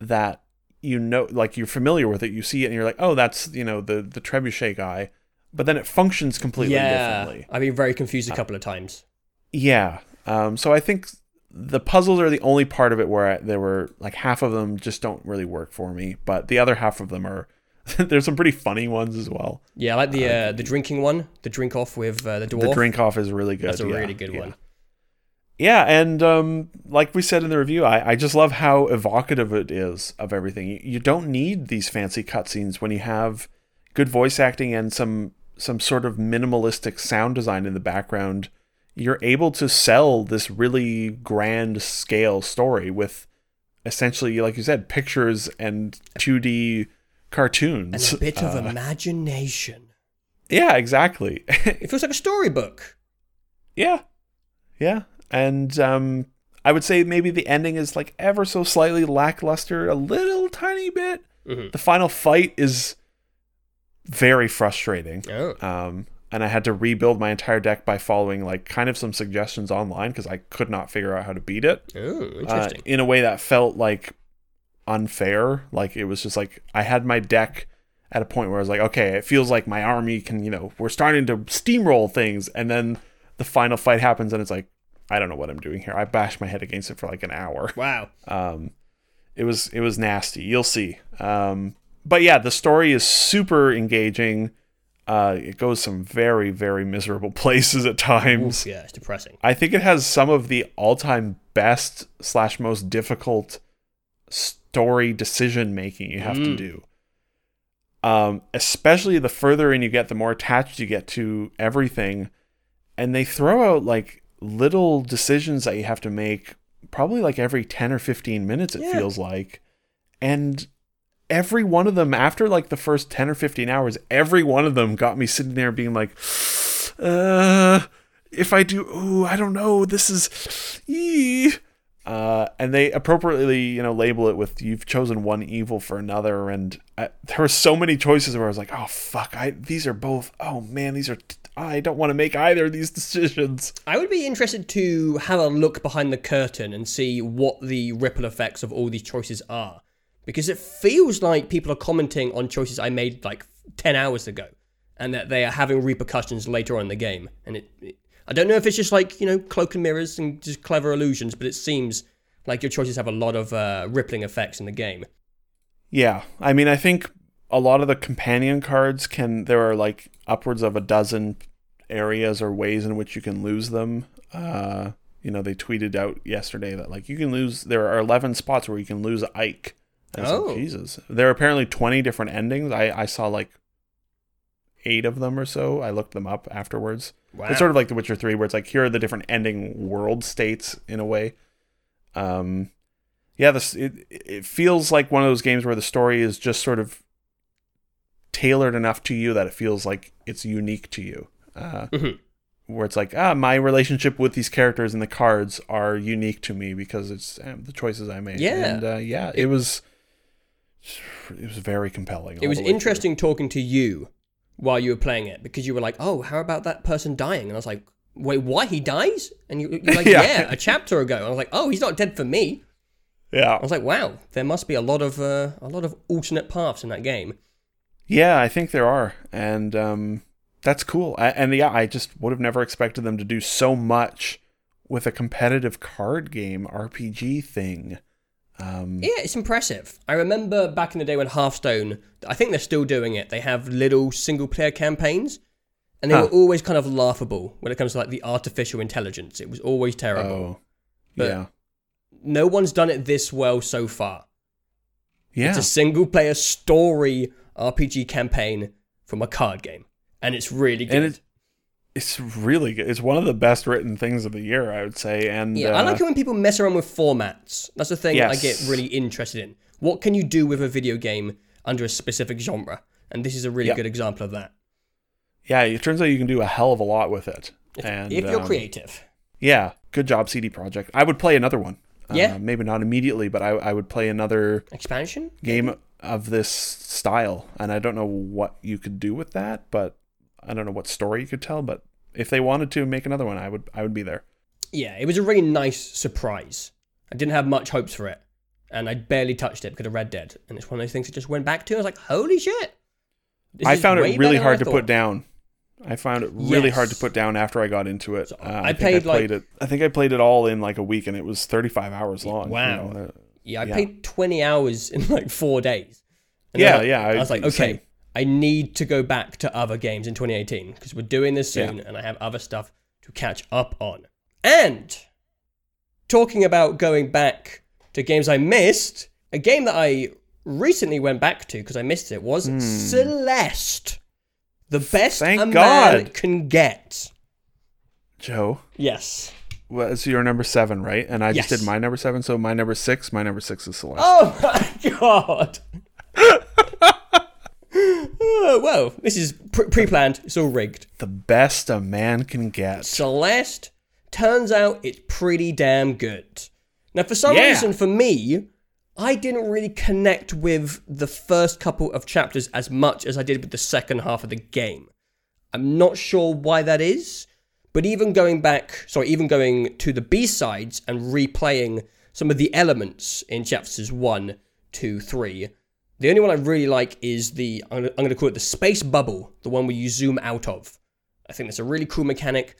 that you know like you're familiar with it, you see it and you're like, "Oh, that's, you know, the the trebuchet guy." But then it functions completely yeah, differently. I've been very confused a couple of times. Yeah. Um, so I think the puzzles are the only part of it where I, there were like half of them just don't really work for me, but the other half of them are. [LAUGHS] there's some pretty funny ones as well. Yeah, I like the uh, the drinking one, the drink off with uh, the dwarf. The drink off is really good. That's a yeah, really good yeah. one. Yeah, and um, like we said in the review, I, I just love how evocative it is of everything. You, you don't need these fancy cutscenes when you have good voice acting and some some sort of minimalistic sound design in the background. You're able to sell this really grand scale story with essentially, like you said, pictures and 2D cartoons. And a bit of Uh, imagination. yeah, exactly. [LAUGHS] It feels like a storybook. Yeah. Yeah. And um I would say maybe the ending is like ever so slightly lackluster, a little tiny bit. Mhm. The final fight is very frustrating. Oh, Um and I had to rebuild my entire deck by following like kind of some suggestions online because I could not figure out how to beat it. oh, Uh, interesting. in a way that felt like unfair. Like it was just like I had my deck at a point where I was like, okay, it feels like my army can, you know, we're starting to steamroll things, and then the final fight happens, and it's like, I don't know what I'm doing here. I bashed my head against it for like an hour. wow. Um, it was it was nasty. You'll see. Um, but yeah, the story is super engaging. Uh, it goes some very very miserable [LAUGHS] places at times. Oof, yeah, it's depressing. I think it has some of the all-time best slash most difficult story decision making you have to Mm. do. Um, especially the further in you get, the more attached you get to everything, and they throw out like little decisions that you have to make, probably like every ten or fifteen minutes. It Yeah. feels like, and every one of them after like the first 10 or 15 hours every one of them got me sitting there being like uh if i do ooh i don't know this is ee. uh and they appropriately you know label it with you've chosen one evil for another and I, there were so many choices where i was like oh fuck i these are both oh man these are i don't want to make either of these decisions I would be interested to have a look behind the curtain and see what the ripple effects of all these choices are. Because it feels like people are commenting on choices I made like 10 hours ago and that they are having repercussions later on in the game. And it, it I don't know if it's just like, you know, cloak and mirrors and just clever illusions, but it seems like your choices have a lot of uh, rippling effects in the game. Yeah, I mean, I think a lot of the companion cards can. There are like upwards of a dozen areas or ways in which you can lose them. Uh, you know, they tweeted out yesterday that like you can lose. There are eleven spots where you can lose Ike. And I was like, Oh. Jesus! There are apparently twenty different endings. I I saw like eight of them or so. I looked them up afterwards. Wow. It's sort of like The Witcher 3, where it's like here are the different ending world states in a way. Um, yeah, this it it feels like one of those games where the story is just sort of tailored enough to you that it feels like it's unique to you. Uh, Mhm. Where it's like, ah, my relationship with these characters and the cards are unique to me because it's um, the choices I made. Yeah. and uh, yeah, it was it was very compelling. It was way through. interesting talking to you while you were playing it because you were like, "Oh, how about that person dying?" And I was like, "Wait, why He dies?" And you, you're like, [LAUGHS] Yeah. "Yeah, a chapter ago." And I was like, "Oh, he's not dead for me." Yeah, I was like, "Wow, there must be a lot of uh, a lot of alternate paths in that game." Yeah, I think there are, and um, that's cool. I, and yeah, I just would have never expected them to do so much with a competitive card game RPG thing. Um, Yeah, it's impressive. I remember back in the day when Hearthstone, I think they're still doing it. They have little single player campaigns, and they Huh. were always kind of laughable when it comes to like the artificial intelligence. It was always terrible. oh, But- yeah, No one's done it this well so far. yeah, It's a single player story RPG campaign from a card game. And it's really good. It's really good. It's one of the best written things of the year, I would say. And yeah, I uh, like it when people mess around with formats. That's the thing that I get really interested in. What can you do with a video game under a specific genre? And this is a really Yeah. good example of that. yeah, it turns out you can do a hell of a lot with it. If, and if you're um, creative. Yeah, good job, CD Projekt. I would play another one. Uh, Yeah. maybe not immediately, but I, I would play another Expansion? game of this style, and I don't know what you could do with that, but I don't know what story you could tell. But if they wanted to make another one, I would I would be there. Yeah, it was a really nice surprise. I didn't have much hopes for it, and I barely touched it because of Red Dead, and it's one of those things I just went back to. I was like, holy shit! I found it really hard to put down. I found it really hard to put down after I got into it. So Uh, I think played, like- played it. I think I played it all in like a week, and it was 35 hours long. you Wow. know, uh, Yeah, I Yeah. played 20 hours in like four days. And Yeah, I, yeah, I I- was like, okay. I need to go back to other games in 2018 because we're doing this soon and I have other stuff to catch up on. And talking about going back to games I missed, a game that I recently went back to because I missed it was hmm. Celeste. The best. Thank a man God. can get. Joe, Yes. well, it's your number seven, right? And I just did my number seven, so my number six. My number six is Celeste. Oh [LAUGHS] my god! Oh, well, this is pre- pre-planned. It's all rigged. The best a man can get. Celeste turns out it's pretty damn good. Now, for some Yeah. reason, for me, I didn't really connect with the first couple of chapters as much as I did with the second half of the game. I'm not sure why that is, but even going back, sorry, even going to the B sides and replaying some of the elements in chapters one, two, three, the only one I really like is the, I'm gonna, call it the space bubble, the one where you zoom out of. I think that's a really cool mechanic.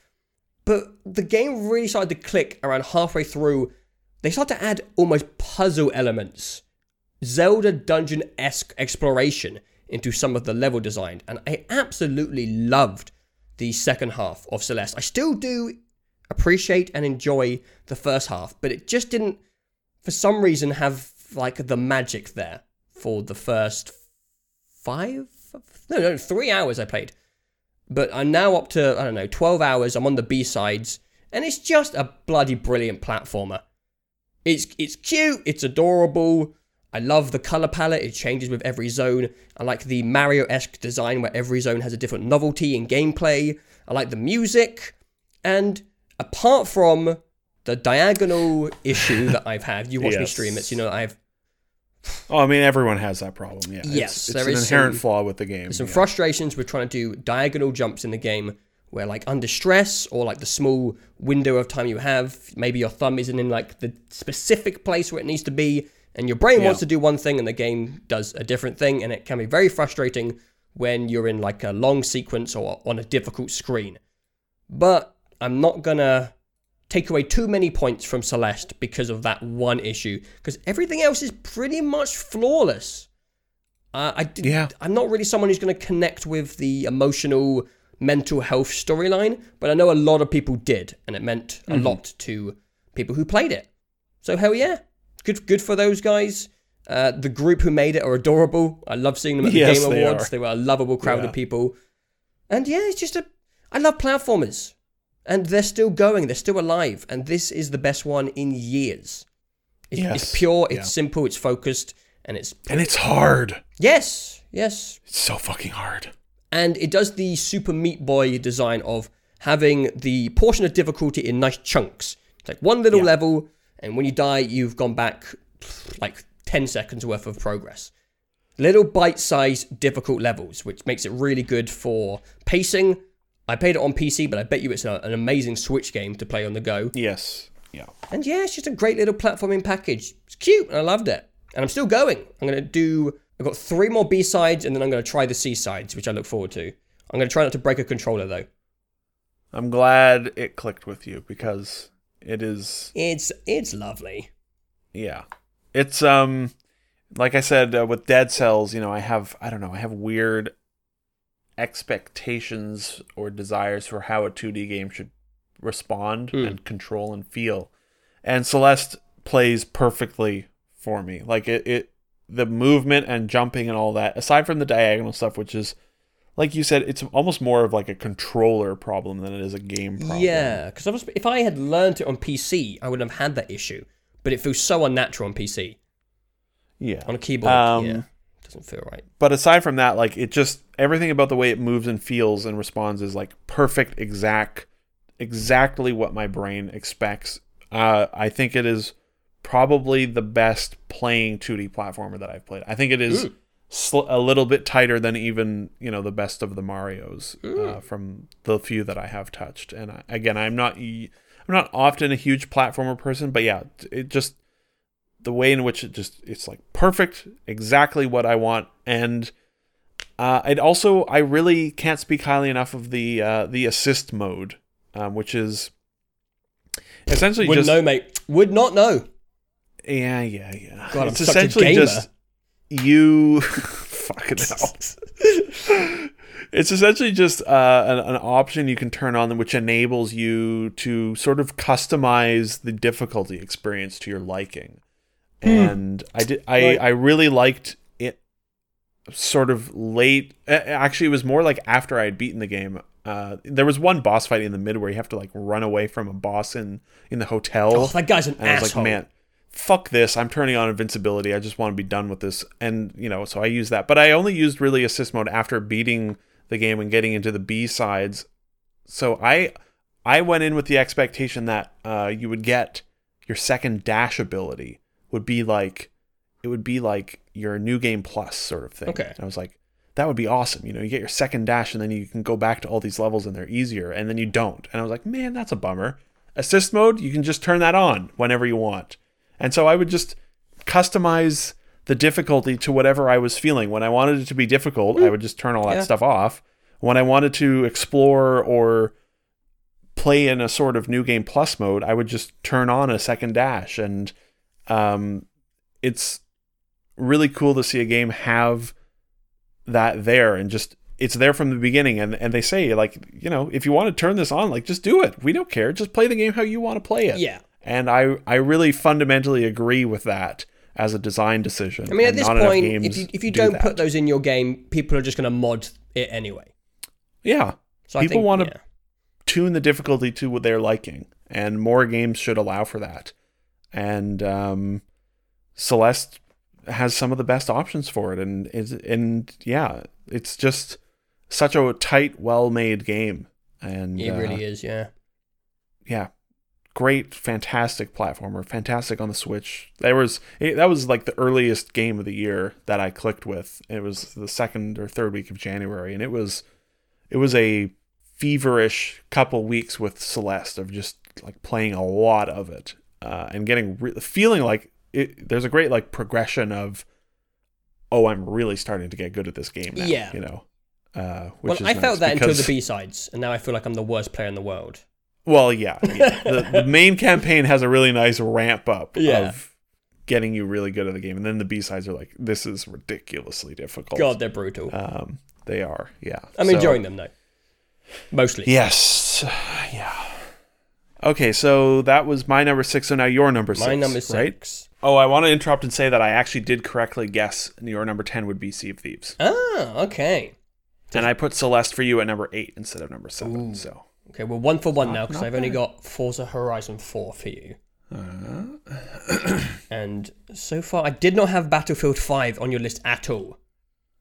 But the game really started to click around halfway through. They start to add almost puzzle elements, Zelda dungeon esque exploration into some of the level design. And I absolutely loved the second half of Celeste. I still do appreciate and enjoy the first half, but it just didn't, for some reason, have like the magic there for the first five, no, no, three hours I played. But I'm now up to, I don't know, 12 hours. I'm on the B sides, and it's just a bloody brilliant platformer. It's, it's cute, it's adorable. I love the color palette, it changes with every zone. I like the Mario esque design where every zone has a different novelty in gameplay. I like the music. And apart from the diagonal issue that I've had, you watch me stream it, so you know I've Oh, I mean, everyone has that problem. Yeah. Yes, it's, it's an inherent some- flaw with the game. There's some yeah. frustrations with trying to do diagonal jumps in the game where like under stress or like the small window of time you have, maybe your thumb isn't in like the specific place where it needs to be and your brain wants to do one thing and the game does a different thing and it can be very frustrating when you're in like a long sequence or on a difficult screen. But I'm not gonna take away too many points from Celeste because of that one issue because everything else is pretty much flawless. Uh, I did, Yeah. I'm not really someone who's going to connect with the emotional mental health storyline, but I know a lot of people did, and it meant Mm-hmm. a lot to people who played it. So hell yeah, good good for those guys. Uh, the group who made it are adorable. I love seeing them at the Yes, Game Awards. are. They were a lovable crowd Yeah. of people, and yeah, it's just a. I love platformers, and they're still going. They're still alive, and this is the best one in years. It's, it's pure. It's yeah. simple. It's focused, and it's and it's hard. yes, yes, It's so fucking hard. and it does the Super Meat Boy design of having the portion of difficulty in nice chunks. It's like one little Yeah. level, and when you die, you've gone back like 10 seconds worth of progress. Little bite sized difficult levels, which makes it really good for pacing. I played it on PC, but I bet you it's a, an amazing Switch game to play on the go. Yes. Yeah. And yeah, it's just a great little platforming package. It's cute, and I loved it. And I'm still going. I'm going to do. I've got three more B sides, and then I'm going to try the C sides, which I look forward to. I'm going to try not to break a controller, though. I'm glad it clicked with you because it is It's it's lovely. yeah. It's um like I said uh, with Dead Cells, you know, I have I don't know, I have weird expectations or desires for how a 2D game should respond Hmm. and control and feel. And Celeste plays perfectly for me. Like it, it the movement and jumping and all that, aside from the diagonal stuff, which is like you said, it's almost more of like a controller problem than it is a game problem. Yeah, because if I had learned it on PC, I wouldn't have had that issue. But it feels so unnatural on PC. Yeah. On a keyboard, Um, yeah, doesn't feel right. But aside from that, like it just everything about the way it moves and feels and responds is like perfect, exact, exactly what my brain expects. Uh, I think it is probably the best playing 2D platformer that I've played. I think it is sl- a little bit tighter than even you know the best of the Mario's uh, from the few that I have touched. And I, again, I'm not I'm not often a huge platformer person, but yeah, it just the way in which it just it's like perfect, exactly what I want, and uh, it also I really can't speak highly enough of the uh, the assist mode, um, which is essentially Wouldn't just know, mate. Would not know. yeah yeah yeah. God, I'm it's such a essentially just you [LAUGHS] fucking hell. [LAUGHS] it's essentially just uh, an, an option you can turn on which enables you to sort of customize the difficulty experience to your liking. And I did I, I really liked it sort of late actually it was more like after I had beaten the game. Uh, there was one boss fight in the mid where you have to like run away from a boss in in the hotel. Oh, that guy's an And I was asshole. like, man, fuck this. I'm turning on invincibility. I just want to be done with this. And, you know, so I used that. But I only used really assist mode after beating the game and getting into the B sides. So I I went in with the expectation that uh, you would get your second dash ability would be like it would be like your new game plus sort of thing. Okay. And I was like, that would be awesome. You know, you get your second dash and then you can go back to all these levels and they're easier. And then you don't. And I was like, man, that's a bummer. Assist mode, you can just turn that on whenever you want. And so I would just customize the difficulty to whatever I was feeling. When I wanted it to be difficult, I hmm. would just turn all that Yeah. stuff off. When I wanted to explore or play in a sort of new game plus mode, I would just turn on a second dash. And um, it's really cool to see a game have that there and just it's there from the beginning and and they say like you know if you want to turn this on like just do it we don't care just play the game how you want to play it Yeah. and i i really fundamentally agree with that as a design decision I mean, at this point, if you if you do don't that. put those in your game, people are just going to mod it anyway. yeah So I People think, wanna- yeah. tune the difficulty to what they're liking and more games should allow for that and um celeste has some of the best options for it. And is and yeah it's just such a tight well-made game. And It uh, really is, yeah. yeah great fantastic platformer fantastic on the switch. There was it, that was like the earliest game of the year that i clicked with. It was the second or third week of january and it was it was a feverish couple weeks with celeste of just like playing a lot of it uh, and getting re- feeling like it, there's a great like progression of oh i'm really starting to get good at this game now Yeah. you know uh, Well, which is I felt nice that until the B sides, and now I feel like I'm the worst player in the world. Well, yeah. yeah. the, [LAUGHS] the main campaign has a really nice ramp up Yeah. of getting you really good at the game, and then the B sides are like, this is ridiculously difficult. God, they're brutal. um, they are. Yeah, I'm So- enjoying them though. Mostly. Yes, [SIGHS] yeah. Okay, so that was my number six. So now your number six. My number right? six. Oh, I want to interrupt and say that I actually did correctly guess your number ten would be Sea of Thieves, Ah, okay. and I put Celeste for you at number eight instead of number seven. Ooh. So Okay, well, one for one now because I've only got Forza Horizon 4 for you. uh, [COUGHS] And so far, I did not have Battlefield 5 on your list at all.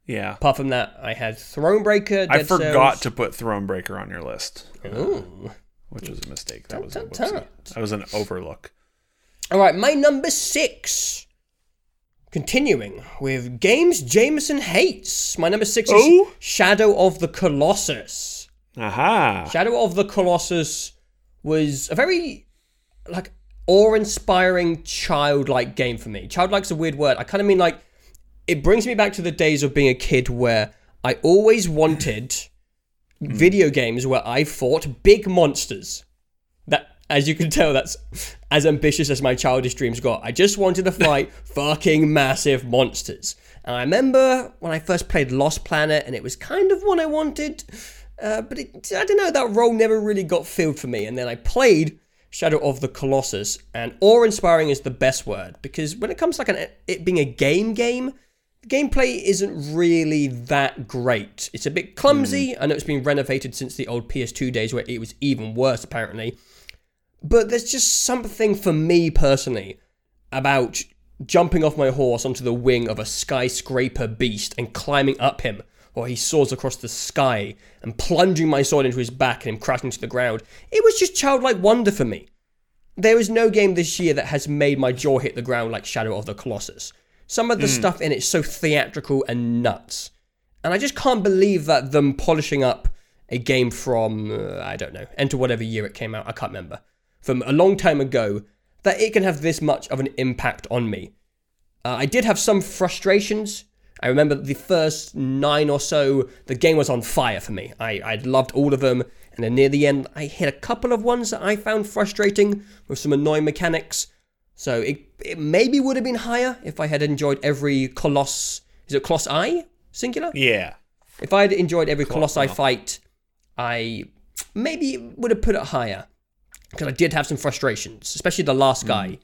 yeah, Apart from that, I had Thronebreaker, Dead I forgot Cells. to put Thronebreaker on your list. Ooh. Which was a mistake. That was a whoopsie. That was an overlook. All right, my number six. Continuing with games Jameson hates. My number six is Oh? Shadow of the Colossus. Aha! Shadow of the Colossus was a very like awe-inspiring childlike game for me. Childlike's a weird word. I kind of mean like it brings me back to the days of being a kid where I always wanted video games where I fought big monsters. That as you can tell that's as ambitious as my childish dreams got. I just wanted to [LAUGHS] fight fucking massive monsters. And I remember when I first played Lost Planet and it was kind of what I wanted. Uh, but it, I don't know, that role never really got filled for me. And then I played Shadow of the Colossus, and awe-inspiring is the best word because when it comes to like an, it being a game game, gameplay isn't really that great. It's a bit clumsy. Hmm. I know it's been renovated since the old PS2 days where it was even worse apparently. But there's just something for me personally about jumping off my horse onto the wing of a skyscraper beast and climbing up him while he soars across the sky and plunging my sword into his back and him crashing to the ground. It was just childlike wonder for me. there is no game this year that has made my jaw hit the ground like Shadow of the Colossus. Some of the stuff in it is so theatrical and nuts. And I just can't believe that them polishing up a game from, uh, I don't know, enter whatever year it came out, I can't remember, from a long time ago, that it can have this much of an impact on me. Uh, I did have some frustrations. I remember the first nine or so, the game was on fire for me. I, I loved all of them. And then near the end, I hit a couple of ones that I found frustrating with some annoying mechanics. So it, it maybe would have been higher if I had enjoyed every Coloss. Is it Colossi? Singular? Yeah. If I had enjoyed every Colossi fight, I maybe would have put it higher. Because I did have some frustrations, especially the last guy.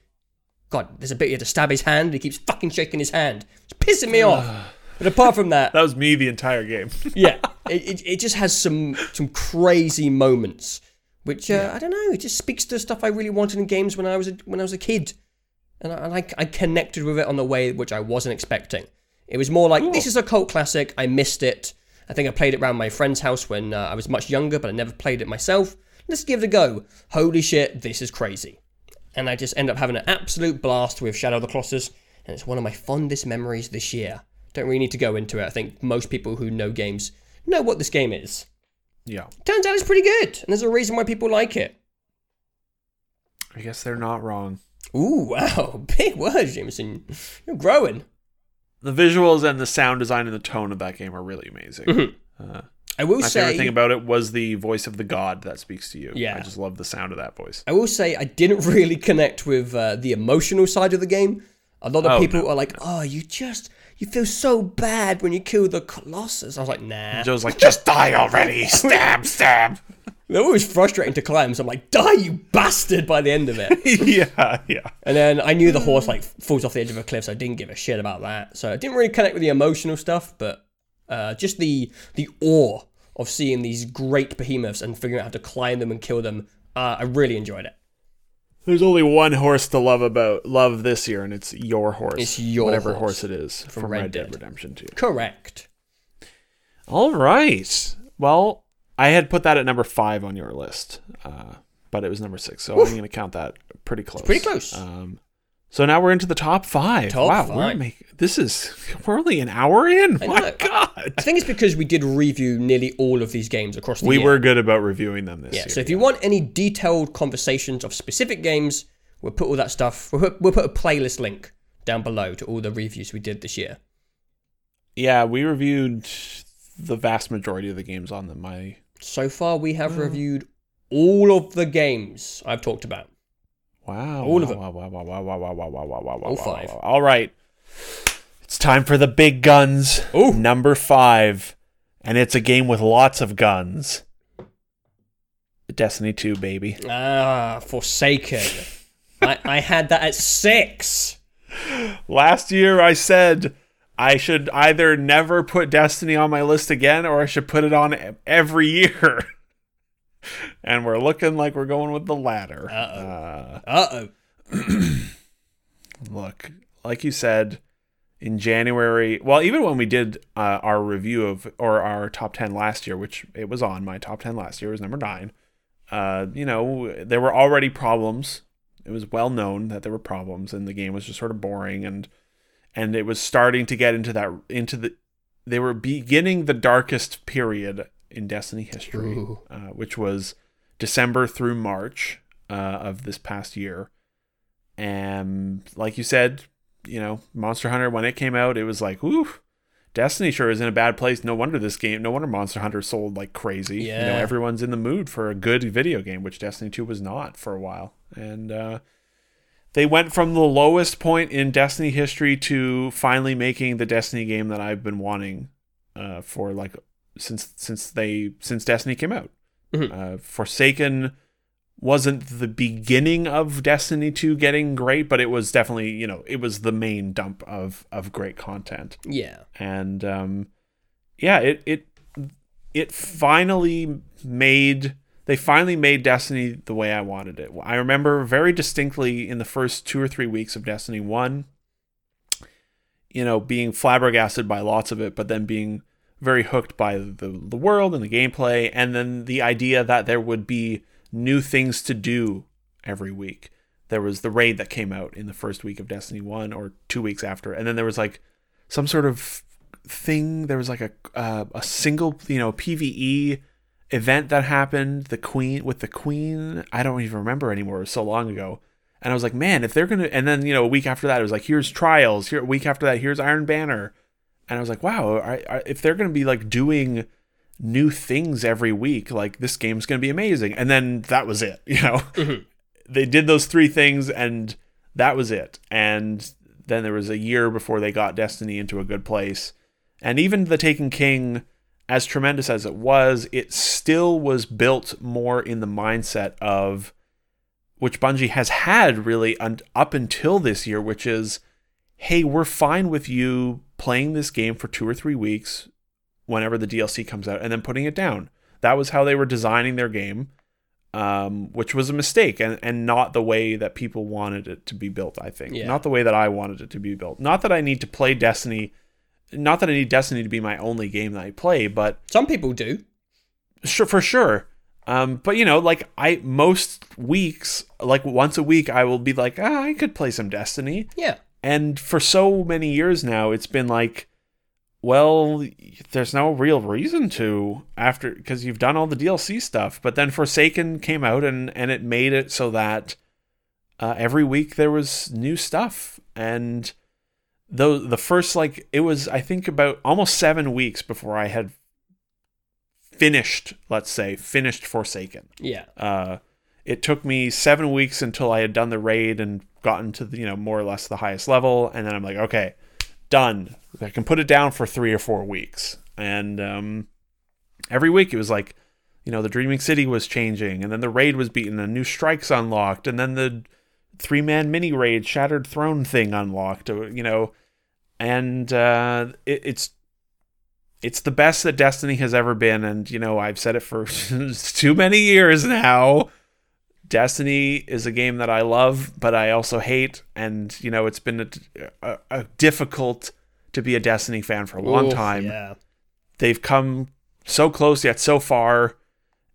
God, there's a bit you had to stab his hand, he keeps fucking shaking his hand. It's pissing me off. [SIGHS] But apart from that, That was me the entire game. [LAUGHS] yeah, [LAUGHS] it, it, it just has some some crazy moments, which uh, I don't know. It just speaks to stuff I really wanted in games when I was a, when I was a kid, and I, and I I connected with it on the way which I wasn't expecting. It was more like this is a cult classic. I missed it. I think I played it around my friend's house when uh, I was much younger, but I never played it myself. Let's give it a go. Holy shit, this is crazy. And I just end up having an absolute blast with Shadow of the Colossus, and it's one of my fondest memories this year. Don't really need to go into it. I think most people who know games know what this game is. yeah. Turns out it's pretty good, and there's a reason why people like it. I guess they're not wrong. Ooh, wow, [LAUGHS] big words, Jameson. You're growing. The visuals and the sound design and the tone of that game are really amazing. Mm-hmm. Uh, I will my say, favorite thing about it was the voice of the god that speaks to you. Yeah. I just love the sound of that voice. I will say, I didn't really connect with uh, the emotional side of the game. A lot of Oh, people no, are like, "Oh, you just you feel so bad when you kill the Colossus." I was like, "Nah." Joe's like, just die already! [LAUGHS] Stab, stab! They're always frustrating to climb, so I'm like, "Die, you bastard!" By the end of it. [LAUGHS] yeah, yeah. And then I knew the horse like falls off the edge of a cliff, so I didn't give a shit about that. So I didn't really connect with the emotional stuff, but uh, just the the awe of seeing these great behemoths and figuring out how to climb them and kill them. Uh, I really enjoyed it. There's only one horse to love about love this year, and it's your horse. It's your whatever horse horse, it is from, Red Red Dead Dead. Redemption 2. Correct. All right. Well, I had put that at number five on your list, uh, but it was number six, so I'm going to count that pretty close. pretty close. Um, so now we're into the top five. Top wow, five. We're make, this is we're only an hour in. I My know. God, I think it's because we did review nearly all of these games across the we year. were good about reviewing them this Yeah, year. so if you want any detailed conversations of specific games, we'll put all that stuff. We'll put, we'll put a playlist link down below to all the reviews we did this year. yeah, we reviewed the vast majority of the games on them. My So far, we have reviewed all of the games I've talked about. Wow. All wow, of them. Wow, wow, wow, wow, wow, wow, wow, wow, wow, wow, All wow, five. wow. All right. It's time for the big guns. Ooh. Number five. And it's a game with lots of guns. Destiny 2, baby. Ah, Forsaken. I, I had that at six. [LAUGHS] Last year I said I should either never put Destiny on my list again or I should put it on every year. [LAUGHS] and we're looking like we're going with the latter. Uh-oh. Uh, Uh oh. [CLEARS THROAT] look, like you said, in January, well, even when we did uh, our review of or our top 10 last year, which it was on my top 10 last year, was number nine, uh, you know, there were already problems. It was well known that there were problems and the game was just sort of boring and and it was starting to get into that into the they were beginning the darkest period in Destiny history, uh, which was December through March uh, of this past year. And like you said, you know, Monster Hunter when it came out, it was like, ooh, Destiny sure is in a bad place. No wonder this game, no wonder Monster Hunter sold like crazy. You know, Yeah. everyone's in the mood for a good video game, which Destiny 2 was not for a while. And uh they went from the lowest point in Destiny history to finally making the Destiny game that I've been wanting uh, for like since since they since Destiny came out. Mhm. Uh, Forsaken wasn't the beginning of Destiny 2 getting great, but it was definitely you know it was the main dump of of great content Yeah. and um, yeah, it it it finally made they finally made Destiny the way I wanted it. I remember very distinctly in the first two or three weeks of Destiny One, you know, being flabbergasted by lots of it, but then being very hooked by the the world and the gameplay, and then the idea that there would be new things to do every week. there was the raid that came out in the first week of Destiny 1 or 2 weeks after and then there was like some sort of thing there was like a uh, a single you know PvE event that happened the queen with the queen I don't even remember anymore. It was so long ago. And I was like man if they're going to and then you know a week after that it was like here's trials. Here a week after that here's Iron Banner. And I was like wow I, I, if they're going to be like doing new things every week like this game's going to be amazing. And then that was it [LAUGHS] you know? Mm-hmm. They did those three things and that was it. And then there was a year before they got destiny into a good place. And even the taken king as tremendous as it was it still was built more in the mindset of which bungie has had really un- up until this year which is hey we're fine with you playing this game for two or three weeks whenever the dlc comes out and then putting it down that was how they were designing their game um, which was a mistake and, and not the way that people wanted it to be built, I think. Yeah. Not the way that I wanted it to be built. Not that I need to play Destiny, not that I need Destiny to be my only game that I play, but Some people do. sure for sure. Um, but you know, like I most weeks, like once a week, I will be like, ah, I could play some Destiny. Yeah. And for so many years now, it's been like, well, there's no real reason to after because you've done all the DLC stuff. But then Forsaken came out and and it made it so that uh, every week there was new stuff. And though the first like it was, I think about almost seven weeks before I had finished, let's say, finished Forsaken. Yeah. Uh, it took me seven weeks until I had done the raid and gotten to the, you know more or less the highest level, and then I'm like, okay, done. I can put it down for three or four weeks, and um, every week it was like, you know, the Dreaming City was changing, and then the raid was beaten, and new strikes unlocked, and then the three man mini raid Shattered Throne thing unlocked, uh, you know, and uh, it, it's it's the best that Destiny has ever been, and you know I've said it for [LAUGHS] too many years now. Destiny is a game that I love, but I also hate, and you know it's been a, a, a difficult to be a Destiny fan for a long Oof, time. Yeah. They've come so close yet so far,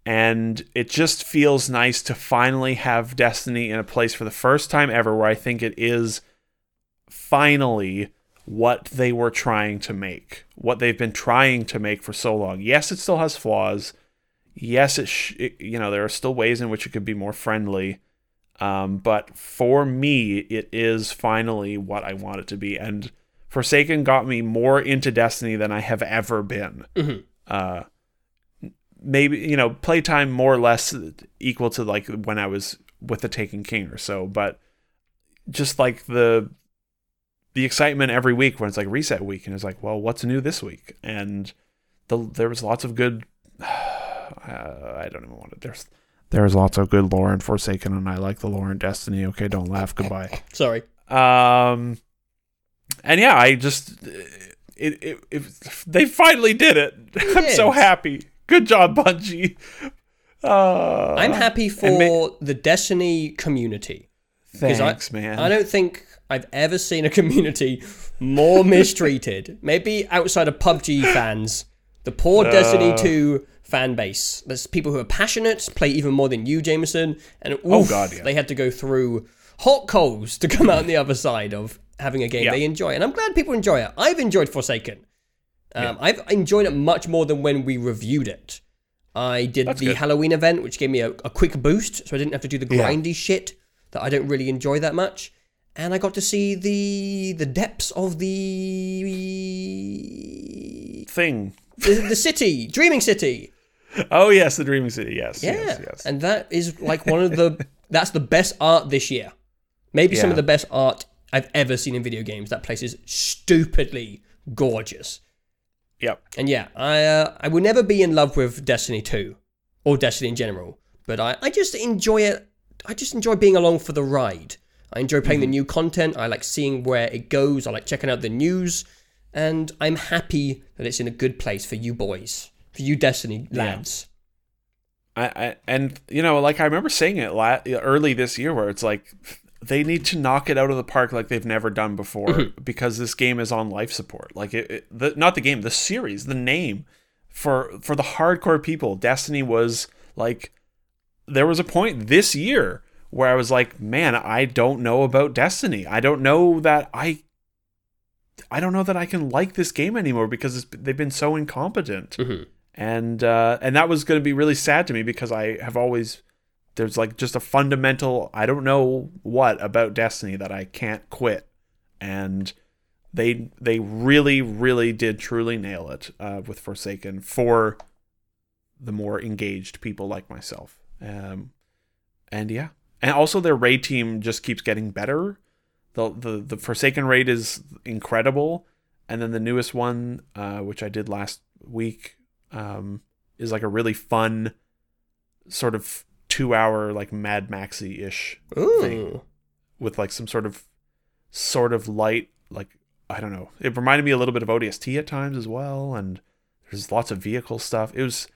and it just feels nice to finally have Destiny in a place for the first time ever where I think it is finally what they were trying to make, what they've been trying to make for so long. Yes, it still has flaws. Yes, it, sh- it you know there are still ways in which it could be more friendly. Um, but for me, it is finally what I want it to be, and Forsaken got me more into Destiny than I have ever been. Mhm. Uh, maybe you know playtime more or less equal to like when I was with the Taken King or so, but just like the the excitement every week when it's like reset week and it's like, well, what's new this week? And the there was lots of good. [SIGHS] Uh, I don't even want to. There's there was lots of good lore in Forsaken, and I like the lore in Destiny. Okay, don't laugh. Goodbye. [LAUGHS] Sorry. Um, and yeah, I just it, it, it they finally did it. [LAUGHS] I'm so happy. Good job, Bungie. Uh, I'm happy for ma- the Destiny community. 'Cause I- Thanks, man. I don't think I've ever seen a [LAUGHS] community more mistreated. Maybe outside of PUBG fans, the poor Destiny 2 fan base. There's people who are passionate, play even more than you, Jameson, and oof, Oh, God, yeah. they had to go through hot coals to come out on the other side of having a game Yeah. they enjoy. And I'm glad people enjoy it. I've enjoyed Forsaken. Um, I've enjoyed it much more than when we reviewed it. I did That's the good. Halloween event, which gave me a, a quick boost, so I didn't have to do the Yeah. grindy shit that I don't really enjoy that much. And I got to see the the depths of the Thing. the, the city, Dreaming City. Oh yes, the Dreaming City. Yes, Yeah, yes, yes. and that is like one of the that's the best art this year. Maybe some of the best art I've ever seen in video games. That place is stupidly gorgeous. yep. And yeah, I uh, I will never be in love with Destiny 2 or Destiny in general, but I, I just enjoy it. I just enjoy being along for the ride. I enjoy playing the new content. I like seeing where it goes. I like checking out the news, and I'm happy that it's in a good place for you boys, for you Destiny lads. I, I and you know, like I remember saying it la- early this year, where it's like they need to knock it out of the park like they've never done before Mm-hmm. because this game is on life support. Like it, it the, not the game, the series, the name for for the hardcore people. Destiny was like there was a point this year where I was like, man, I don't know about Destiny. I don't know that I I don't know that I can like this game anymore because it's, they've been so incompetent. Mhm. And uh, and that was going to be really sad to me because I have always there's like just a fundamental I don't know what about Destiny that I can't quit. And they they really really did truly nail it uh, with Forsaken for the more engaged people like myself. Um, and yeah, and also their raid team just keeps getting better. the the The Forsaken raid is incredible, and then the newest one, uh, which I did last week, um, is like a really fun, sort of two hour like Mad Maxy ish thing. with like some sort of sort of light like I don't know. It reminded me a little bit of ODST at times as well, and there's lots of vehicle stuff. It was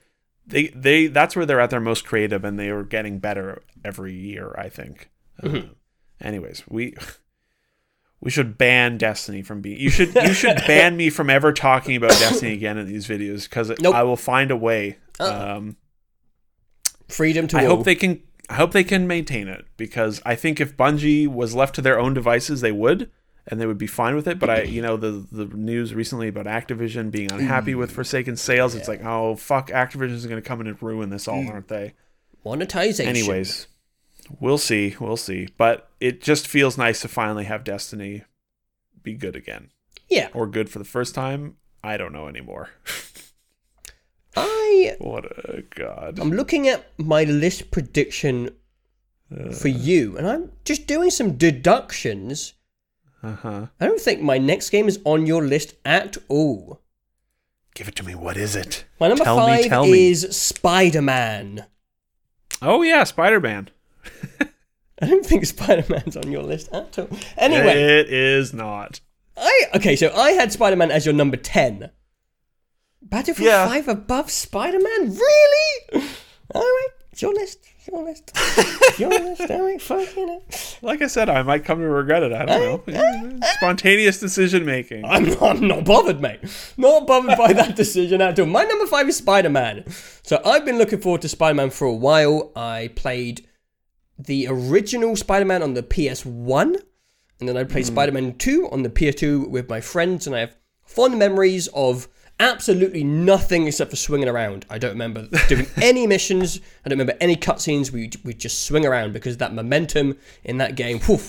they they that's where they're at their most creative, and they are getting better every year. I think. Uh, anyways, we we should ban Destiny from being. You should you should ban me from ever talking about Destiny again in these videos because Nope. I will find a way. Uh-uh. Um, Freedom to I hope they can. I hope they can maintain it because I think if Bungie was left to their own devices, they would, and they would be fine with it. But I, you know, the the news recently about Activision being unhappy with mm. Forsaken sales, it's like, oh fuck, Activision's going to come in and ruin this all, mm. aren't they? Monetization. Anyways, we'll see, we'll see. But it just feels nice to finally have Destiny be good again, Yeah. or good for the first time. I don't know anymore. [LAUGHS] I what a god. I'm looking at my list prediction uh. for you, and I'm just doing some deductions. Uh huh. I don't think my next game is on your list at all. Give it to me. What is it? My number Tell five me, is Spider Man. Oh yeah, Spider Man. [LAUGHS] I don't think Spider Man's on your list at all. Anyway, it is not. I okay, so I had Spider Man as your number ten. Battlefield Yeah. Five above Spider Man, really? [LAUGHS] All right, it's your list. It's your list. It's your list. All right, fucking it. Like I said, I might come to regret it. I don't know. Eh, eh, eh. Spontaneous decision making. I'm not, I'm not bothered, mate. Not bothered by that decision at all. My number five is Spider Man. So I've been looking forward to Spider Man for a while. I played the original Spider Man on the PS1, and then I played hmm. Spider Man 2 on the PS2 with my friends, and I have fond memories of absolutely nothing except for swinging around. I don't remember doing [LAUGHS] any missions, I don't remember any cutscenes. We we just swing around because that momentum in that game, whew,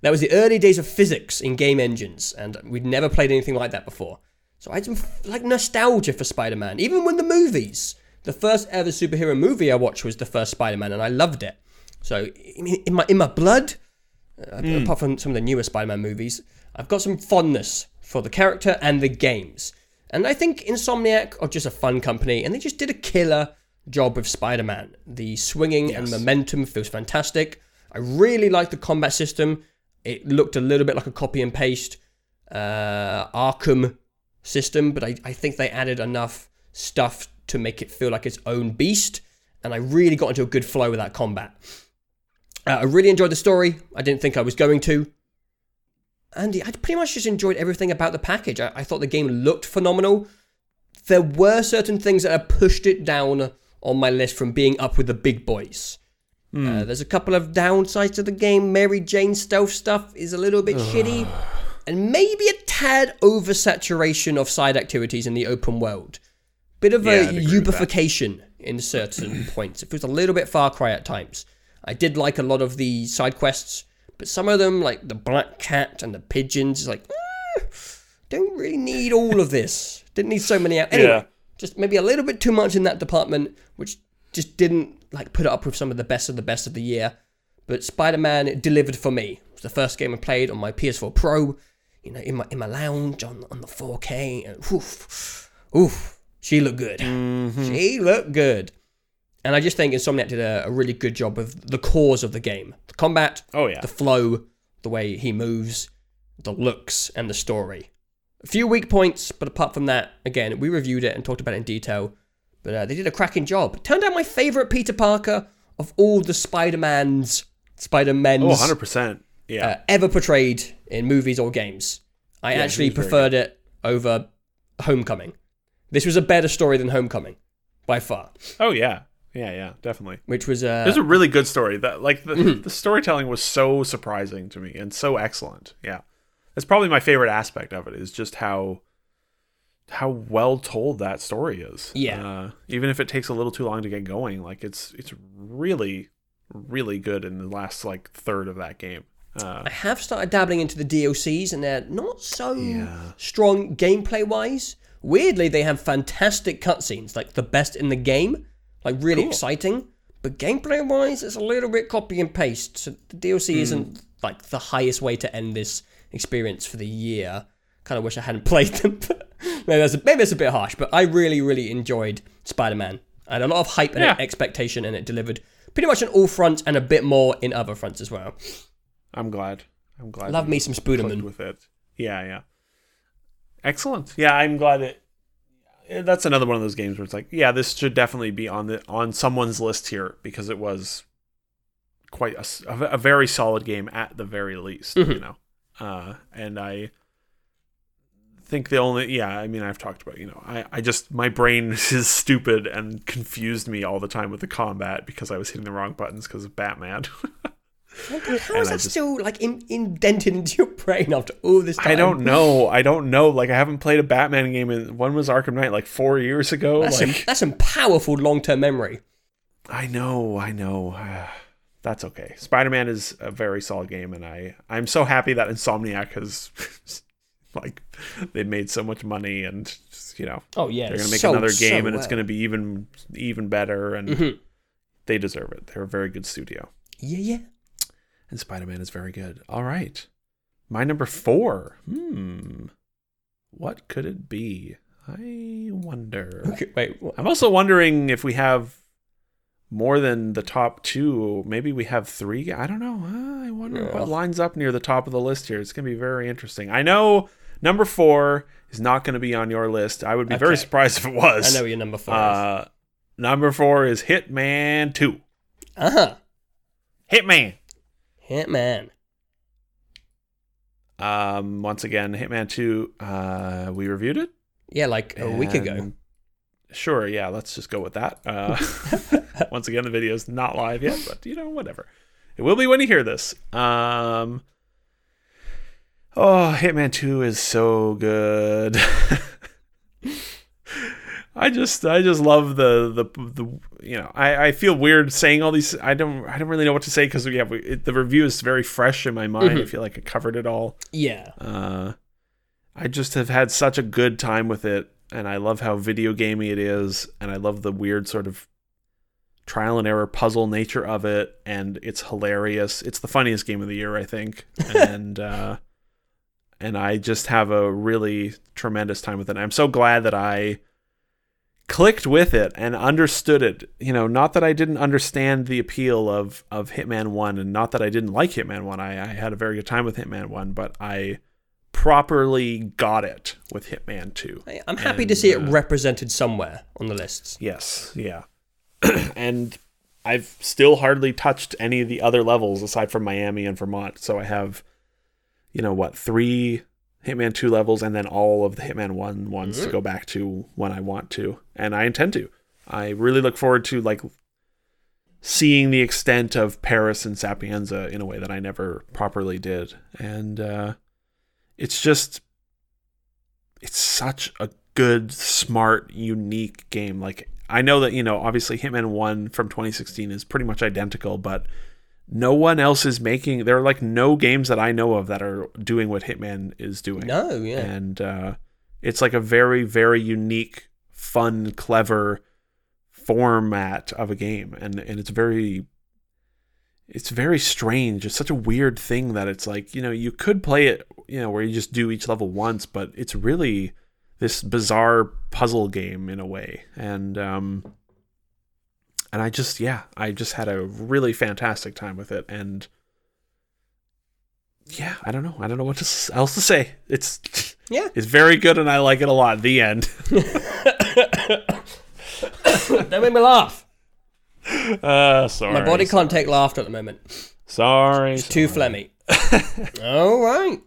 that was the early days of physics in game engines, and we'd never played anything like that before. So I had some like nostalgia for Spider-Man, even when the movies. The first ever superhero movie I watched was the first Spider-Man, and I loved it. So in my in my blood, uh, apart from some of the newer Spider-Man movies, I've got some fondness for the character and the games. And I think Insomniac are just a fun company, and they just did a killer job with Spider-Man. The swinging and momentum feels fantastic. I really like the combat system. It looked a little bit like a copy and paste uh, Arkham system, but I, I think they added enough stuff to make it feel like its own beast. And I really got into a good flow with that combat. Uh, I really enjoyed the story. I didn't think I was going to. And I pretty much just enjoyed everything about the package. I, I thought the game looked phenomenal. There were certain things that have pushed it down on my list from being up with the big boys. Uh, there's a couple of downsides to the game. Mary Jane stealth stuff is a little bit shitty, and maybe a tad oversaturation of side activities in the open world. Bit of Yeah, a I'd agree with that. Ubification in certain points. It feels a little bit Far Cry at times. I did like a lot of the side quests, but some of them, like the black cat and the pigeons, is like, "Eh, don't really need all of this. Didn't need so many out. Anyway, Yeah. just maybe a little bit too much in that department, which just didn't like put it up with some of the best of the best of the year. But Spider-Man delivered for me. It was the first game I played on my PS4 Pro, you know, in my in my lounge on on the 4K, and oof, oof, she looked good. She looked good. And I just think Insomniac did a, a really good job of the cause of the game. The combat, Oh yeah. the flow, the way he moves, the looks, and the story. A few weak points, but apart from that, again, we reviewed it and talked about it in detail. But uh, they did a cracking job. Turned out my favorite Peter Parker of all the Spider-Mans, Spider-Men's Oh, 100 percent. Yeah. uh, ever portrayed in movies or games. I Yeah, actually he was very preferred it over Homecoming. This was a better story than Homecoming, by far. oh yeah. Yeah, yeah, definitely. which was uh, It was a really good story. That like the, Mm-hmm. the storytelling was so surprising to me and so excellent. Yeah, that's probably my favorite aspect of it is just how how well told that story is. Yeah. uh, even if it takes a little too long to get going, like it's it's really really good in the last like third of that game. Uh, I have started dabbling into the DLCs, and they're not so Yeah. strong gameplay wise. Weirdly, they have fantastic cutscenes, like the best in the game, like really Cool. exciting. But gameplay wise, it's a little bit copy and paste. So the DLC Hmm. isn't like the highest way to end this experience for the year. Kind of wish I hadn't [LAUGHS] played them. maybe that's a, maybe it's a bit harsh, but I really, really enjoyed Spider-Man. I had a lot of hype and Yeah. expectation, and it delivered pretty much on all fronts and a bit more in other fronts as well. I'm glad. I'm glad. Love me some Spooderman. with it. Yeah, yeah. Excellent. Yeah, I'm glad it. Eh, That's another one of those games where it's like, yeah, this should definitely be on the on someone's list here because it was quite a very solid game at the very least, you Mhm. know. Uh, and I think the only yeah, I mean, I've talked about you know, I I just my brain [LAUGHS] is stupid and confused me all the time with the combat because I was hitting the wrong buttons because of Batman. [LAUGHS] How is that just- still like in, indented into your brain after all this time? I don't know. I don't know. Like I haven't played a Batman game in one was Arkham Knight like four years ago. That's, some, that's some powerful long term memory. I know, I know. [SIGHS] That's okay. Spider Man is a very solid game, and I I'm so happy that Insomniac has [LAUGHS] like they made so much money, and you know Oh yeah, they're gonna make so- another so game, and it's well. gonna be even even better, and Mhm. they deserve it. They're a very good studio, Yeah, yeah. And Spider Man is very good. All right, my number four. Hmm, what could it be? I wonder. Okay, wait. I'm also wondering if we have more than the top two. Maybe we have three. I don't know. Uh, I wonder Yeah. what lines up near the top of the list here. It's going to be very interesting. I know number four is not going to be on your list. I would be very surprised if it was. I know your number four. is. Uh, number four is Hitman 2. Uh huh. Hitman. Hitman. Um, once again, Hitman 2, uh, we reviewed it. Yeah, like a week ago. Sure, yeah, let's just go with that. Uh, [LAUGHS] [LAUGHS] once again, the video's not live yet, but you know, whatever. It will be when you hear this. Um, oh, Hitman 2 is so good. [LAUGHS] I just, I just love the, the, the, you know, I, I feel weird saying all these. I don't, I don't really know what to say because we, it, the review is very fresh in my mind. I Mhm. feel like I covered it all. Yeah. Uh, I just have had such a good time with it, and I love how video gamey it is, and I love the weird sort of trial and error puzzle nature of it, and it's hilarious. It's the funniest game of the year, I think, [LAUGHS] and uh, and I just have a really tremendous time with it. I'm so glad that I clicked with it and understood it. You know, not that I didn't understand the appeal of of Hitman One, and not that I didn't like Hitman One. I, I had a very good time with Hitman One, but I properly got it with Hitman Two. I'm happy to see it uh, represented somewhere on the lists. Yes, yeah. [CLEARS THROAT] and I've still hardly touched any of the other levels aside from Miami and Vermont. So I have, you know, what, three Hitman 2 levels and then all of the Hitman 1 ones to go back to when I want to. And I intend to. I really look forward to, like, seeing the extent of Paris and Sapienza in a way that I never properly did. And uh, it's just, it's such a good, smart, unique game. Like, I know that, you know, obviously Hitman 1 from 2016 is pretty much identical, but no one else is making, there are like no games that I know of that are doing what Hitman is doing. No, yeah. And uh, it's like a very, very unique, fun, clever format of a game. And, and it's very, it's very strange. It's such a weird thing that it's like, you know, you could play it, you know, where you just do each level once, but it's really this bizarre puzzle game in a way. And um and I just yeah, I just had a really fantastic time with it and yeah, I don't know. I don't know what to, else to say. It's Yeah. [LAUGHS] it's very good and I like it a lot. The end. [LAUGHS] Don't make me laugh. Uh sorry. My body can't take laughter at the moment. Sorry. It's too phlegmy. All right.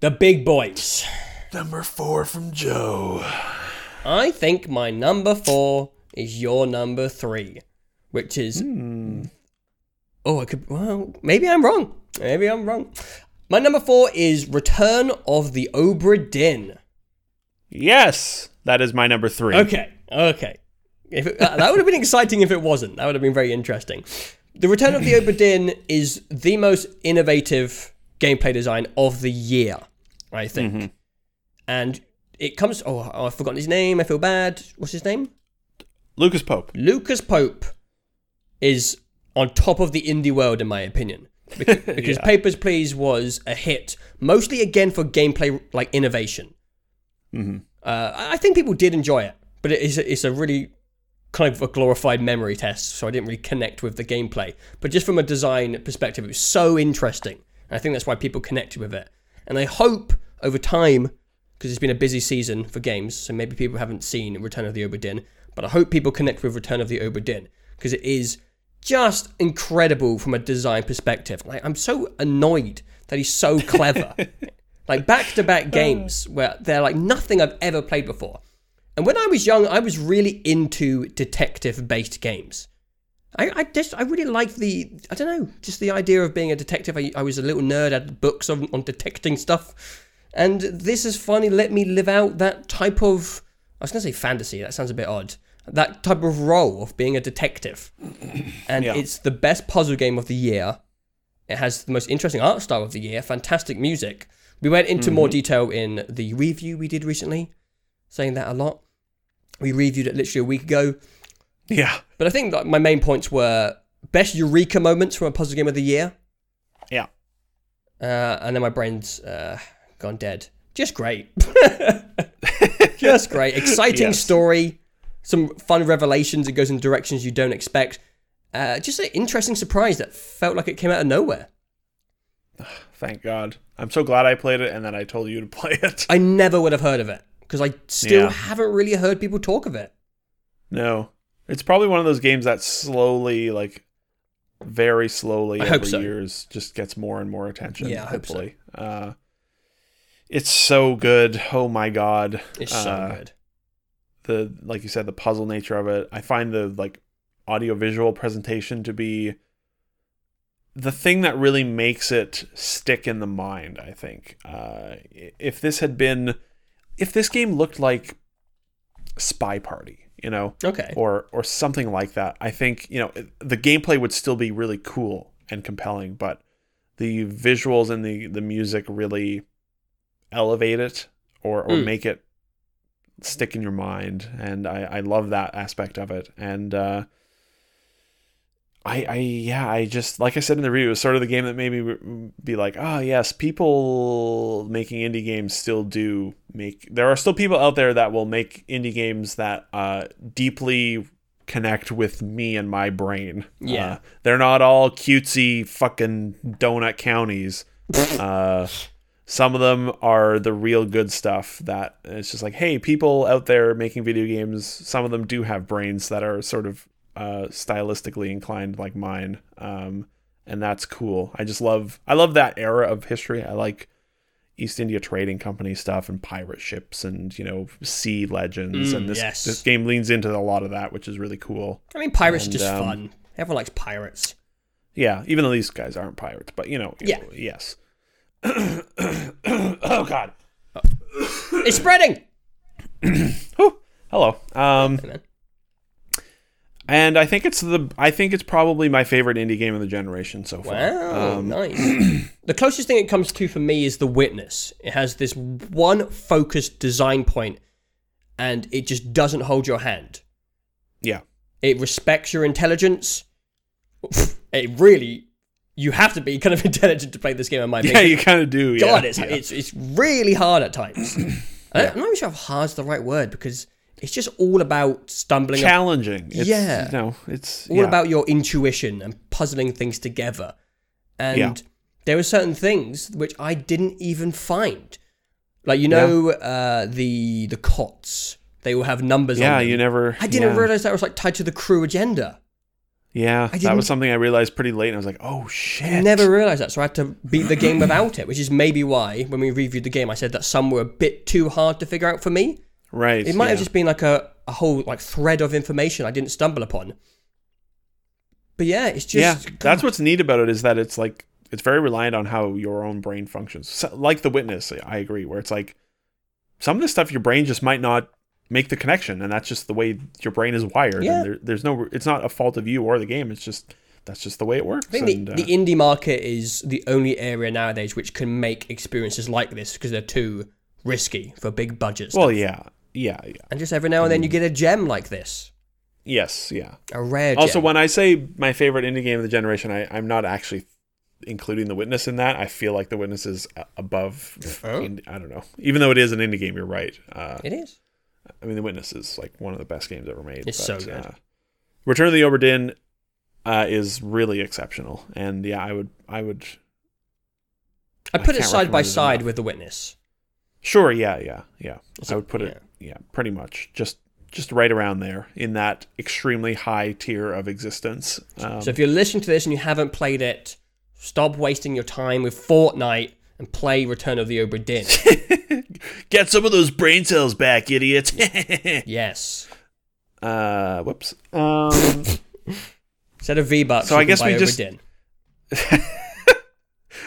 The big boys. Number 4 from Joe. I think my number four is your number three, which is Hmm. oh, I could well maybe I'm wrong. Maybe I'm wrong. My number four is Return of the Obra Dinn. Yes, that is my number three. Okay, okay. If it, that would have been exciting if it wasn't. That would have been very interesting. The Return of the Obra Dinn [LAUGHS] is the most innovative gameplay design of the year, I think. And it comes. Oh, I've forgotten his name. I feel bad. What's his name? Lucas Pope. Lucas Pope is on top of the indie world, in my opinion. Because, [LAUGHS] because Yeah. Papers, Please was a hit, mostly again for gameplay like innovation. hmm Uh, I think people did enjoy it, but it is a, it's a really kind of a glorified memory test, so I didn't really connect with the gameplay. But just from a design perspective, it was so interesting. And I think that's why people connected with it. And I hope over time, because it's been a busy season for games, so maybe people haven't seen Return of the Obra Dinn, but I hope people connect with Return of the Obra Dinn because it is just incredible from a design perspective. Like I'm so annoyed that he's so clever. [LAUGHS] like back to back games where they're like nothing I've ever played before. And when I was young, I was really into detective based games. I, I just I really liked the I don't know just the idea of being a detective. I, I was a little nerd. I had books on, on detecting stuff, and this has finally let me live out that type of I was gonna say fantasy. That sounds a bit odd. That type of role of being a detective, [COUGHS] and Yeah. it's the best puzzle game of the year. It has the most interesting art style of the year. Fantastic music. We went into more detail in the review we did recently, saying that a lot. We reviewed it literally a week ago. Yeah. But I think like, my main points were best eureka moments from a puzzle game of the year, Yeah. uh, and then my brain's uh, gone dead. Just great, [LAUGHS] [LAUGHS] just great, exciting Yes. story, some fun revelations. It goes in directions you don't expect. Uh, just an interesting surprise that felt like it came out of nowhere. [SIGHS] Thank God. I'm so glad I played it and then I told you to [LAUGHS] play it. I never would have heard of it because I still Yeah. haven't really heard people talk of it. No. It's probably one of those games that slowly, like, very slowly I over so. years just gets more and more attention. Yeah, I hope so. hopefully. Uh, it's so good. Oh my God. It's so Uh, good. The like you said the puzzle nature of it i find the like audio visual presentation to be the thing that really makes it stick in the mind i think uh if this had been if this game looked like SpyParty you know Okay. or or something like that i think you know the gameplay would still be really cool and compelling but the visuals and the the music really elevate it or or Mm. make it stick in your mind and i i love that aspect of it. And uh I, I yeah I just like I said in the review it was sort of the game that made me be like ah yes people making indie games still do make there are still people out there that will make indie games that uh deeply connect with me and my brain. Yeah. Uh, they're not all cutesy fucking donut counties. [LAUGHS] Uh some of them are the real good stuff that it's just like hey people out there making video games some of them do have brains that are sort of uh stylistically inclined like mine um and that's cool i just love i love that era of history i like east india trading company stuff and pirate ships and you know sea legends Mm, and this yes. this game leans into a lot of that which is really cool I mean, pirates and, just um, fun. Everyone likes pirates. yeah even though these guys aren't pirates but you know Yeah. yes oh god It's spreading. [CLEARS THROAT] Whew. Hello. Um, and I think it's the I think it's probably my favorite indie game of the generation so far. Wow, Um, nice. [CLEARS THROAT] the closest thing it comes to for me is The Witness. It has this one focused design point, and it just doesn't hold your hand. yeah. It respects your intelligence. It really, you have to be kind of [LAUGHS] intelligent to play this game. In my mind. Yeah, you kind of do. God, yeah, it's yeah. it's it's really hard at times. [CLEARS THROAT] I don't- I'm not even sure if hard's the right word because it's just all about stumbling challenging. It's, Yeah. No, it's all yeah. about your intuition and puzzling things together. And Yeah. there were certain things which I didn't even find. Like you know, uh, the the cots. They will have numbers Yeah, on them. Yeah, you never. I didn't yeah. realize that was like tied to the crew agenda. Yeah, that was something I realized pretty late, and I was like, "Oh shit!" I never realized that, so I had to beat the game without it, which is maybe why when we reviewed the game, I said that some were a bit too hard to figure out for me. Right. It might have just been like a, a whole like thread of information I didn't stumble upon. But yeah, it's just yeah. God. That's what's neat about it is that it's like it's very reliant on how your own brain functions. So, like the witness, I agree. Where it's like some of the stuff your brain just might not make the connection, and that's just the way your brain is wired. Yeah. And there, there's no. It's not a fault of you or the game. It's just that's just the way it works. I think and, the, uh, the indie market is the only area nowadays which can make experiences like this because they're too risky for big budgets. well, yeah, yeah, yeah. and just every now and then you get a gem like this, Yes, yeah. a rare. Also, when I say my favorite indie game of the generation, I, I'm not actually including the witness in that. I feel like the witness is above. Oh. I don't know. Even though it is an indie game, you're right. Uh, it is. I mean, the witness is like one of the best games ever made. It's so good. Uh, Return of the Obra Dinn uh, is really exceptional, and yeah, I would, I would. I I put it side by side enough. with the witness. Sure, yeah, yeah, yeah. Is I would put yeah. it, yeah, pretty much just just right around there in that extremely high tier of existence. Um, So if you're listening to this and you haven't played it, stop wasting your time with Fortnite and play Return of the Obra Dinn. [LAUGHS] Get some of those brain cells back, idiot. [LAUGHS] yes. uh, whoops. Um, [LAUGHS] Instead of V Bucks, So you I can guess buy we just- Dinn. [LAUGHS]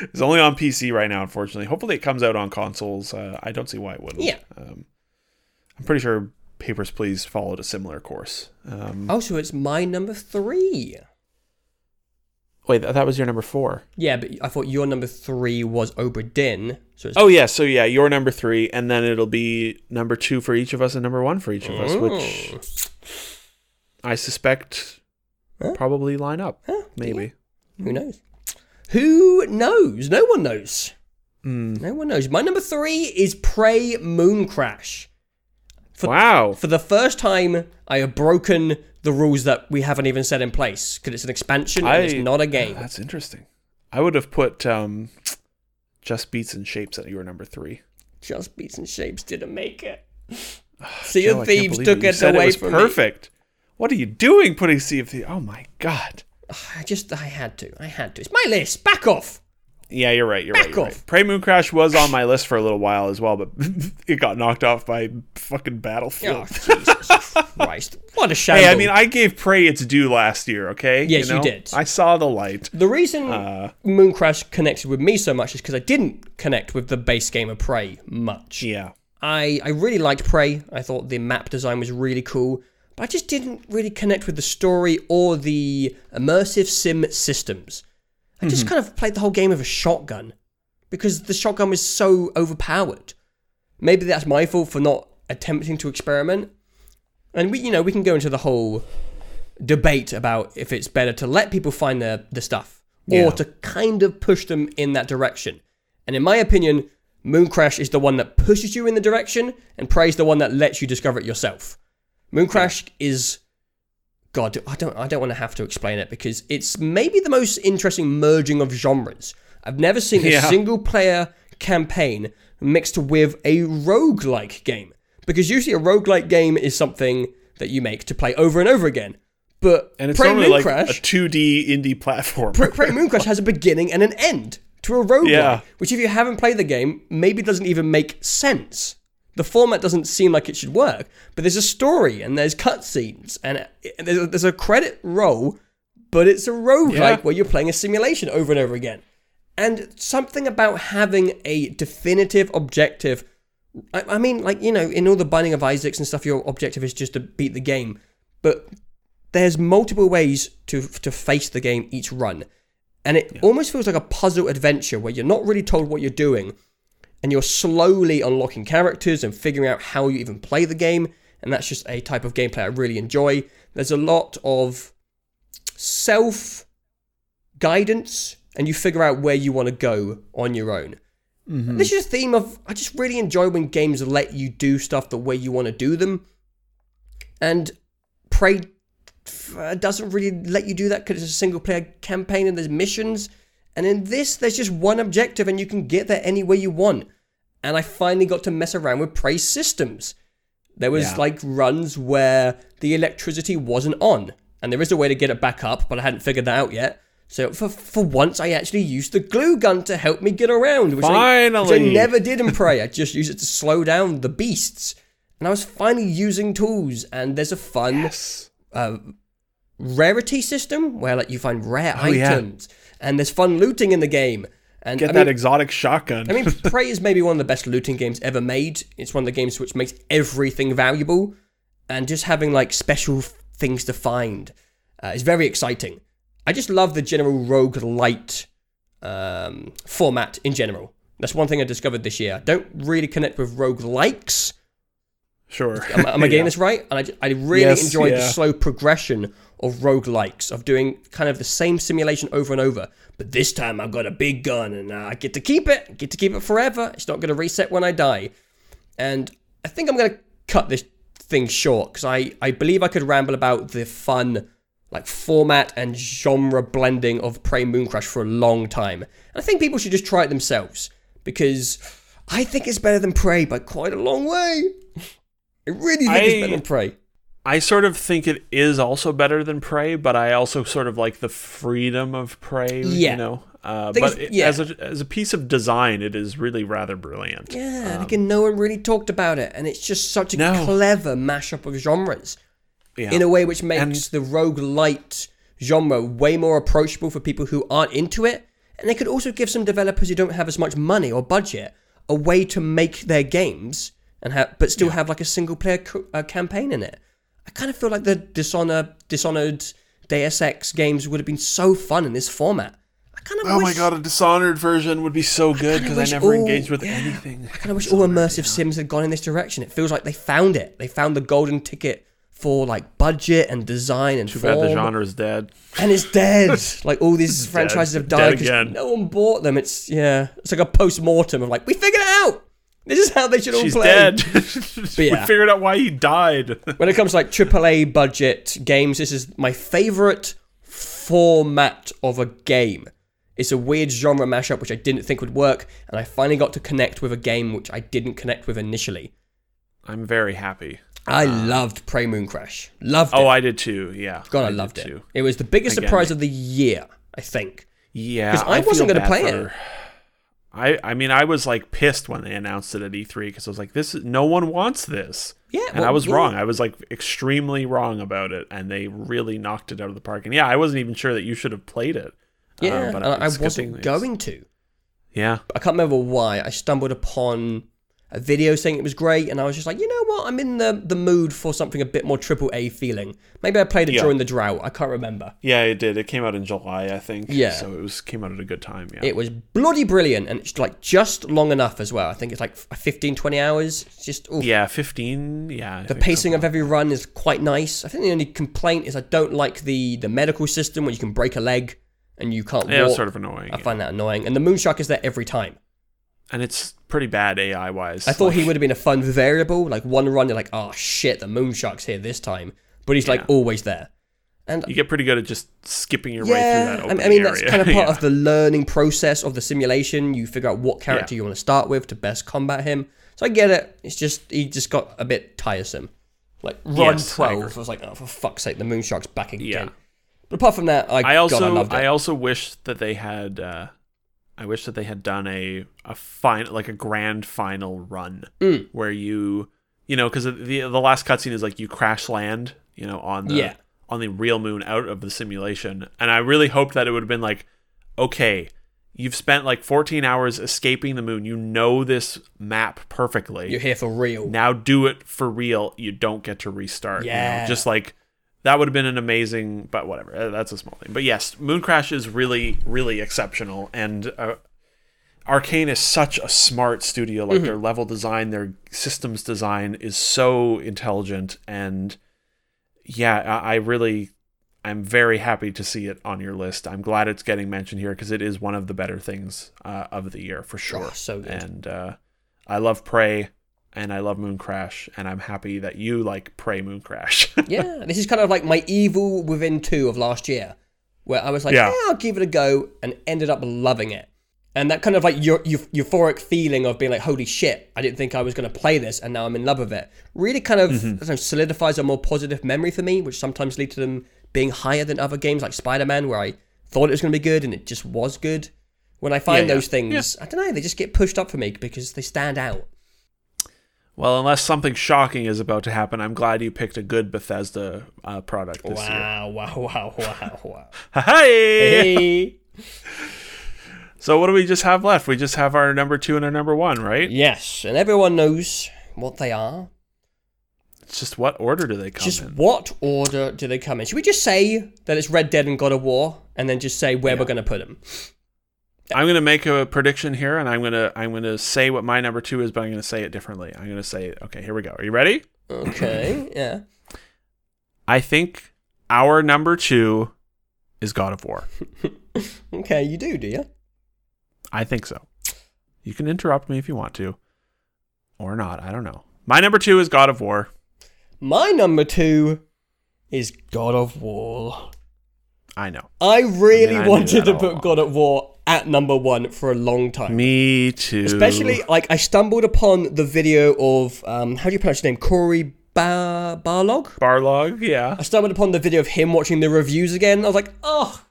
it's only on PC right now, unfortunately. Hopefully, it comes out on consoles. Uh, I don't see why it wouldn't. Yeah. Um, I'm pretty sure Papers, Please followed a similar course. Um, Oh, so it's my number three. Wait, that was your number four. Yeah, but I thought your number three was Obra Dinn. So it's Oh yeah, so yeah, your number three, and then it'll be number two for each of us and number one for each of us, which Oh. I suspect Huh? probably line up. Huh? Maybe. Who knows? Who knows? No one knows. Mm. No one knows. My number three is Prey Moon Crash. For- Wow. For the first time, I have broken the rules that we haven't even set in place because it's an expansion and it's not a game. [SIGHS] That's interesting. I would have put um, Just Beats and Shapes at your number three. Just Beats and Shapes didn't make it. [SIGHS] [SIGHS] Sea Joe, of Thieves took You it away it from me. perfect. What are you doing putting Sea of Thieves? Oh my god. I just, I had to. I had to. It's my list. Back off. Yeah, you're right. You're Back right. You're off. right. Prey Moon Crash was on my list for a little while as well, but [LAUGHS] it got knocked off by fucking Battlefield. Oh, Jesus [LAUGHS] Christ. What a shame. Hey, I mean, I gave Prey its due last year, okay? Yes, you know? did. I saw the light. The reason Uh, Moon Crash connected with me so much is because I didn't connect with the base game of Prey much. Yeah. I, I really liked Prey. I thought the map design was really cool, but I just didn't really connect with the story or the immersive sim systems. I just mm-hmm. kind of played the whole game with a shotgun because the shotgun was so overpowered. Maybe that's my fault for not attempting to experiment. And we, you know, we can go into the whole debate about if it's better to let people find the the stuff or Yeah. to kind of push them in that direction. And in my opinion, Moon Crash is the one that pushes you in the direction, and Prey's the one that lets you discover it yourself. Moon Crash is God, I don't I don't want to have to explain it because it's maybe the most interesting merging of genres. I've never seen a Yeah. single player campaign mixed with a roguelike game. Because usually a roguelike game is something that you make to play over and over again. But And it's Prey Moon like Crash a 2D indie platform. Prey, Prey Moon Crash has a beginning and an end to a roguelike, Yeah. which if you haven't played the game, maybe doesn't even make sense. The format doesn't seem like it should work, but there's a story and there's cutscenes and there's a, there's a credit roll, but it's a roguelike Yeah. where you're playing a simulation over and over again. And something about having a definitive objective. I, I mean, like, you know, in all the Binding of Isaacs and stuff, your objective is just to beat the game. But there's multiple ways to to face the game each run. And it almost feels like a puzzle adventure where you're not really told what you're doing and you're slowly unlocking characters and figuring out how you even play the game. And that's just a type of gameplay I really enjoy. There's a lot of self guidance and you figure out where you want to go on your own. This is a theme of I just really enjoy when games let you do stuff the way you want to do them. And Prey uh, doesn't really let you do that because it's a single player campaign and there's missions. And in this, there's just one objective and you can get there any way you want. And I finally got to mess around with Prey systems. There was Yeah. like runs where the electricity wasn't on, and there is a way to get it back up, but I hadn't figured that out yet. So for for once, I actually used the glue gun to help me get around, which, I, which I never did in Prey. I just used it to slow down the beasts. and I was finally using tools. And there's a fun Yes. uh, rarity system where like you find rare Oh, yeah. And there's fun looting in the game. And Get I that mean, exotic shotgun. I mean, [LAUGHS] Prey is maybe one of the best looting games ever made. It's one of the games which makes everything valuable, and just having like special f- things to find uh, is very exciting. I just love the general roguelite um, format in general. That's one thing I discovered this year. I don't really connect with rogue likes. sure. Am, I- am I [LAUGHS] getting Yeah. this right? And I, I really Yes, enjoy the slow progression of roguelikes, of doing kind of the same simulation over and over. But this time I've got a big gun and uh, I get to keep it, get to keep it forever. It's not going to reset when I die. And I think I'm going to cut this thing short because I, I believe I could ramble about the fun, like format and genre blending of Prey Mooncrash for a long time. And I think people should just try it themselves because I think it's better than Prey by quite a long way. [LAUGHS] I really think it's I- better than Prey. I sort of think it is also better than Prey, but I also sort of like the freedom of Prey. Yeah. You know, uh, but it- yeah. as a as a piece of design, it is really rather brilliant. Yeah, and again, no one really talked about it, and it's just such a No. clever mashup of genres Yeah. in a way which makes the roguelite genre way more approachable for people who aren't into it, and they could also give some developers who don't have as much money or budget a way to make their games and have, but still have like a single player co- uh, campaign in it. I kind of feel like the Dishonor, Dishonored, Deus Ex games would have been so fun in this format. I kind of Oh wish, my god, a Dishonored version would be so good because I wish never all- engaged with yeah. anything. I kind of wish all immersive sims had gone in this direction. It feels like they found it. They found the golden ticket for like budget and design and Too bad the genre is dead. And it's dead. [LAUGHS] like all these dead. franchises have died because no one bought them. It's yeah, it's like a post mortem of like we figured it out. This is how they should all She's play. dead. [LAUGHS] [LAUGHS] we yeah. figured out why he died. [LAUGHS] When it comes to like AAA budget games, this is my favorite format of a game. It's a weird genre mashup which I didn't think would work, and I finally got to connect with a game which I didn't connect with initially. I'm very happy. I uh, loved Prey Moon Crash. Loved oh, it. Oh, I did too. Yeah. God, I did loved it. too. It was the biggest Again, surprise of the year, I think. Yeah, 'Cause I wasn't gonna play for- it. I I mean, I was like pissed when they announced it at E3 because I was like, this is no one wants this. Yeah, and well, I was yeah. wrong. I was like extremely wrong about it, and they really knocked it out of the park. And yeah, I wasn't even sure that you should have played it. uh, Yeah, but and I good wasn't going to. Yeah, I can't remember why. I stumbled upon a video saying it was great, and I was just like, you know what? I'm in the, the mood for something a bit more triple A feeling. Maybe I played it Yeah. during the drought. I can't remember. yeah, it did. It came out in July, I think. Yeah. so it was came out at a good time. Yeah, It was bloody brilliant, and it's like just long enough as well. I think it's like 15, 20 hours. It's just oof. yeah, fifteen. Yeah, I The think so. pacing of every run is quite nice. I think the only complaint is I don't like the the medical system where you can break a leg and you can't Yeah, it was walk. sort of annoying. I yeah. find that annoying. And the moonshark is there every time. And it's pretty bad AI wise. I thought he would have been a fun variable. Like one run, you're like, oh shit, the moonshark's here this time. But he's like always there. And You get pretty good at just skipping your way through yeah, that I mean, I mean that's kind [LAUGHS] of part Yeah. of the learning process of the simulation. You figure out what character Yeah. you want to start with to best combat him. So I get it. It's just he just got a bit tiresome. Like run Yes, I twelve, agree. I was like, oh for fuck's sake, the moonshark's back again. Yeah. But apart from that, I, I also God, I. I also wish that they had uh I wish that they had done a a fine like a grand final run Mm. where you you know because the the last cutscene is like you crash land you know on the Yeah. on the real moon out of the simulation and I really hoped that it would have been like okay you've spent like 14 hours escaping the moon you know this map perfectly You're here for real. now do it for real you don't get to restart you know? Yeah. just like that would have been an amazing but whatever uh, that's a small thing. But yes moon crash is really really exceptional. And uh, Arkane is such a smart studio. Like their level design their systems design is so intelligent. And yeah i, I really i'm very happy to see it on your list. I'm glad it's getting mentioned here because it is one of the better things uh, of the year for sure. Oh, so good. and uh, I love Prey and I love Moon Crash, and I'm happy that you like Prey Moon Crash. [LAUGHS] yeah, this is kind of like my evil within two of last year, where I was like, yeah. Yeah. I'll give it a go, and ended up loving it. And that kind of like eu- eu- euphoric feeling of being like, holy shit, I didn't think I was going to play this, and now I'm in love with it. Really kind of mm-hmm. don't know, solidifies a more positive memory for me, which sometimes leads to them being higher than other games like Spider Man, where I thought it was going to be good and it just was good. When I find Yeah, yeah. those things, I don't know, they just get pushed up for me because they stand out. Well, unless something shocking is about to happen, I'm glad you picked a good Bethesda uh, product this year. Wow, wow, [LAUGHS] wow, wow, wow. Hey! hey. So what do we just have left? We just have our number two and our number one, right? Yes, and everyone knows what they are. It's just what order do they come Just in? Just what order do they come in? Should we just say that it's Red Dead and God of War, and then just say where we're going to put them? I'm gonna make a prediction here, and I'm gonna I'm gonna say what my number two is, but I'm gonna say it differently. I'm gonna say, okay, here we go. Are you ready? Okay, [CLEARS THROAT] yeah. I think our number two is God of War. [LAUGHS] Okay, you do, do you? I think so. You can interrupt me if you want to, or not. I don't know. My number two is God of War. My number two is God of War. I know. I really I mean, I wanted to put. God of War at number one for a long time. Me too. Especially, like, I stumbled upon the video of, um, how do you pronounce his name? Cory ba- Barlog? Barlog. Yeah. I stumbled upon the video of him watching the reviews again. I was like, oh,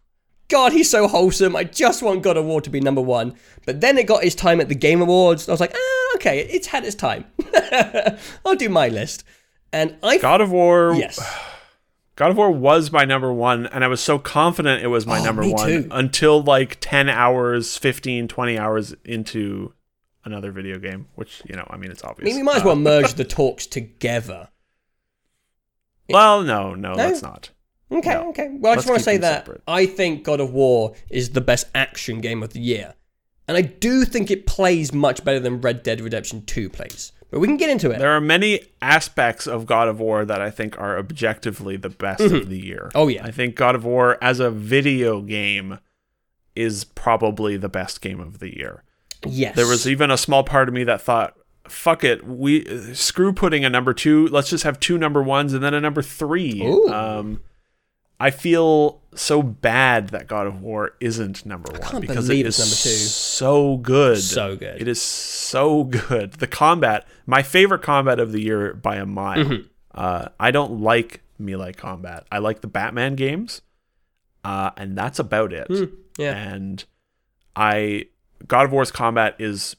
God, he's so wholesome. I just want God of War to be number one. But then it got his time at the Game Awards. I was like, ah, okay, it's had its time. [LAUGHS] I'll do my list. And I. God of War. yes. God of War was my number one, and I was so confident it was my Oh, number one too. until like 10 hours, 15, 20 hours into another video game, which, you know, I mean, it's I obvious. mean, we might as Uh, well merge [LAUGHS] the talks together. well, no, no, No? let's not. Okay, No. okay. Well, I Let's just want to say that separate. I think God of War is the best action game of the year. And I do think it plays much better than Red Dead Redemption 2 plays. But we can get into it. There are many aspects of God of War that I think are objectively the best of the year. Oh, yeah. I think God of War as a video game is probably the best game of the year. yes. There was even a small part of me that thought, "Fuck it, we screw putting a number two. Let's just have two number ones and then a number three. Ooh. Um, I feel so bad that God of War isn't number one because believe it's number two. so good. So good. It is so good. The combat, my favorite combat of the year by a mile. Mm-hmm. Uh, I don't like melee combat. I like the Batman games, uh, and that's about it Hmm, yeah. and I God of War's combat is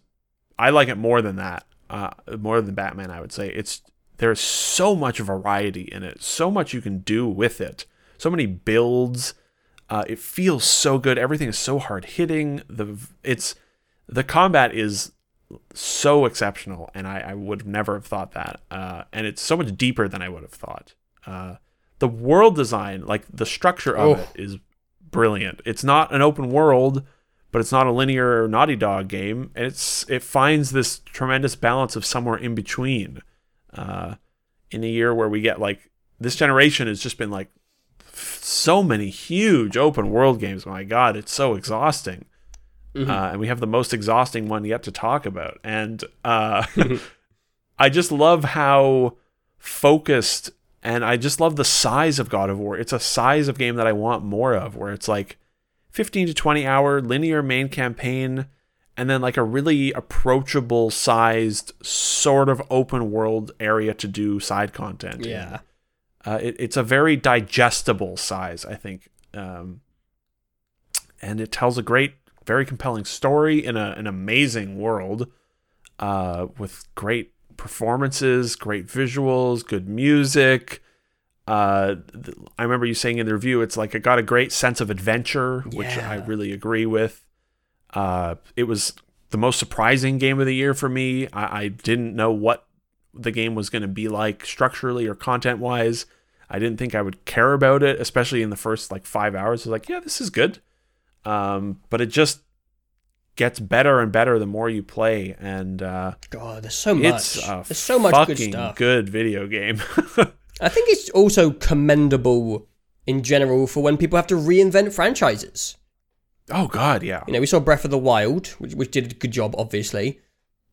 I like it more than that, uh, more than Batman. I would say it's there's so much variety in it, so much you can do with it, so many builds. Uh, it feels so good. Everything is so hard hitting. The it's the combat is so exceptional, and I, I would never have thought that. Uh, and it's so much deeper than I would have thought. Uh, the world design, like the structure of Oh. it, is brilliant. It's not an open world, but it's not a linear Naughty Dog game, and it's it finds this tremendous balance of somewhere in between. Uh, in a year where we get like this generation has just been like so many huge open world games. My God, it's so exhausting. Mm-hmm. Uh, and we have the most exhausting one yet to talk about. And uh, [LAUGHS] I just love how focused and I just love the size of God of War. It's a size of game that I want more of, where it's like 15 to 20 hour linear main campaign and then like a really approachable sized sort of open world area to do side content. in. Yeah. Uh, it, it's a very digestible size, I think, um, and it tells a great, very compelling story in a, an amazing world, uh, with great performances, great visuals, good music. Uh, th- I remember you saying in the review, it's like it got a great sense of adventure, which I really agree with. Uh, it was the most surprising game of the year for me. I, I didn't know what the game was going to be like structurally or content wise. I didn't think I would care about it, especially in the first like five hours. I was like, yeah, this is good. Um, but it just gets better and better the more you play, and uh, God, there's so much. there's so much good stuff. good video game. [LAUGHS] I think it's also commendable in general for when people have to reinvent franchises. oh God, yeah. You know, we saw Breath of the Wild, which, which did a good job, obviously.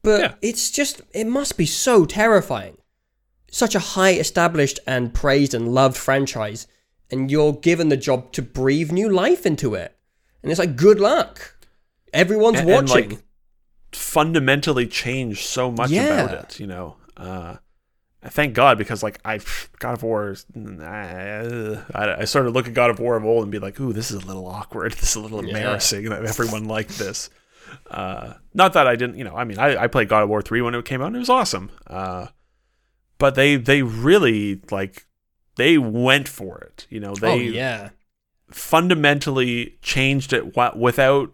But Yeah. it's just, it must be so terrifying. Such a high established and praised and loved franchise, and you're given the job to breathe new life into it. And it's like, good luck. Everyone's And- and, watching. like, fundamentally changed so much Yeah. about it, you know. Uh, thank God because like I God of War, I, I sort of look at God of War of old and be like, ooh, this is a little awkward. [LAUGHS] This is a little Yeah. embarrassing that everyone liked this. Uh, not that I didn't, you know, I mean, I, I played God of War 3 when it came out and it was awesome. Uh, but they, they really, like, they went for it. You know, they oh yeah. fundamentally changed it without,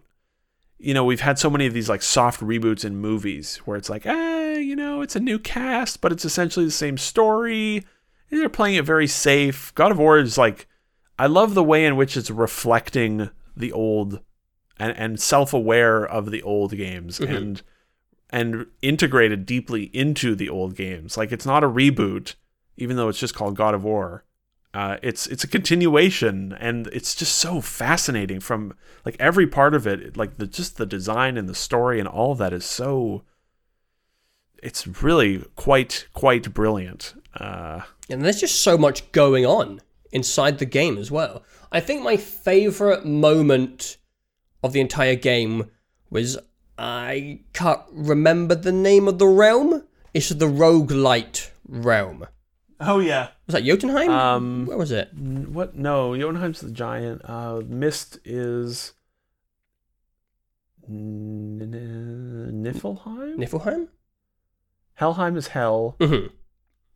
you know, we've had so many of these, like, soft reboots in movies where it's like, ah, you know, it's a new cast, but it's essentially the same story. They're playing it very safe. God of War is like, I love the way in which it's reflecting the old and, and self-aware of the old games Mhm. and and integrated deeply into the old games. Like it's not a reboot, even though it's just called God of War. Uh, it's it's a continuation, and it's just so fascinating. From like every part of it, like the just the design and the story and all of that is so. It's really quite quite brilliant. Uh, And there's just so much going on inside the game as well. I think my favorite moment of the entire game was I can't remember the name of the realm. It's the roguelite realm. oh yeah. Was that Jotunheim? Um, Where was it? N- What? No, Jotunheim's the giant. Uh, Mist is N- N- Niflheim. Niflheim? Helheim is hell. hmm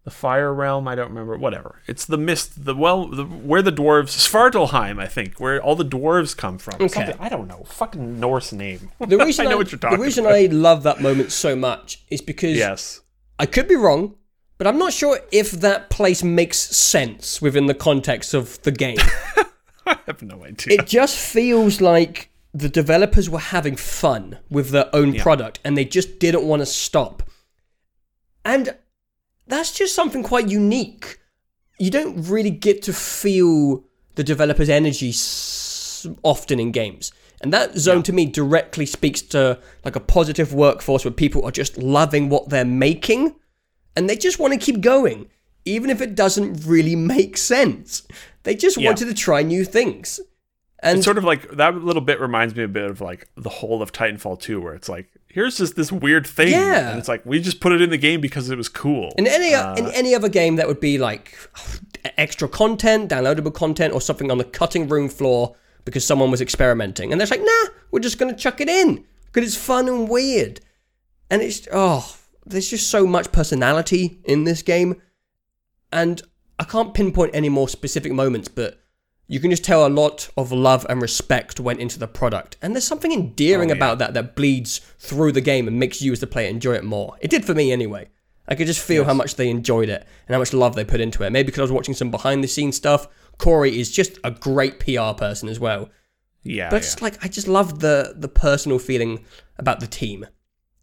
The fire realm, I don't remember. Whatever. It's the mist. The well, the, where the dwarves Svartalheim, I think, where all the dwarves come from. Okay. Something- I don't know. Fucking Norse name. The [LAUGHS] reason I know what you're talking The reason about. I love that moment so much is because Yes. I could be wrong, but I'm not sure if that place makes sense within the context of the game. [LAUGHS] I have no idea. it just feels like the developers were having fun with their own product and they just didn't want to stop. And that's just something quite unique. You don't really get to feel the developer's energy s- often in games. And that zone to me directly speaks to like a positive workforce where people are just loving what they're making and they just want to keep going even if it doesn't really make sense. They just Yeah. wanted to try new things. And It's sort of like that little bit reminds me a bit of like the whole of Titanfall 2, where it's like, here's just this weird thing. Yeah. And it's like, we just put it in the game because it was cool. In any Uh, in any other game, that would be like extra content, downloadable content, or something on the cutting room floor because someone was experimenting, and they're like, "Nah, we're just gonna chuck it in because it's fun and weird." And it's oh, there's just so much personality in this game, and I can't pinpoint any more specific moments, but you can just tell a lot of love and respect went into the product, and there's something endearing Oh, yeah. about that that bleeds through the game and makes you as the player enjoy it more. It did for me anyway. I could just feel how much they enjoyed it and how much love they put into it. Maybe because I was watching some behind the scenes stuff. Cory is just a great PR person as well. yeah. But yeah. it's like I just love the the personal feeling about the team.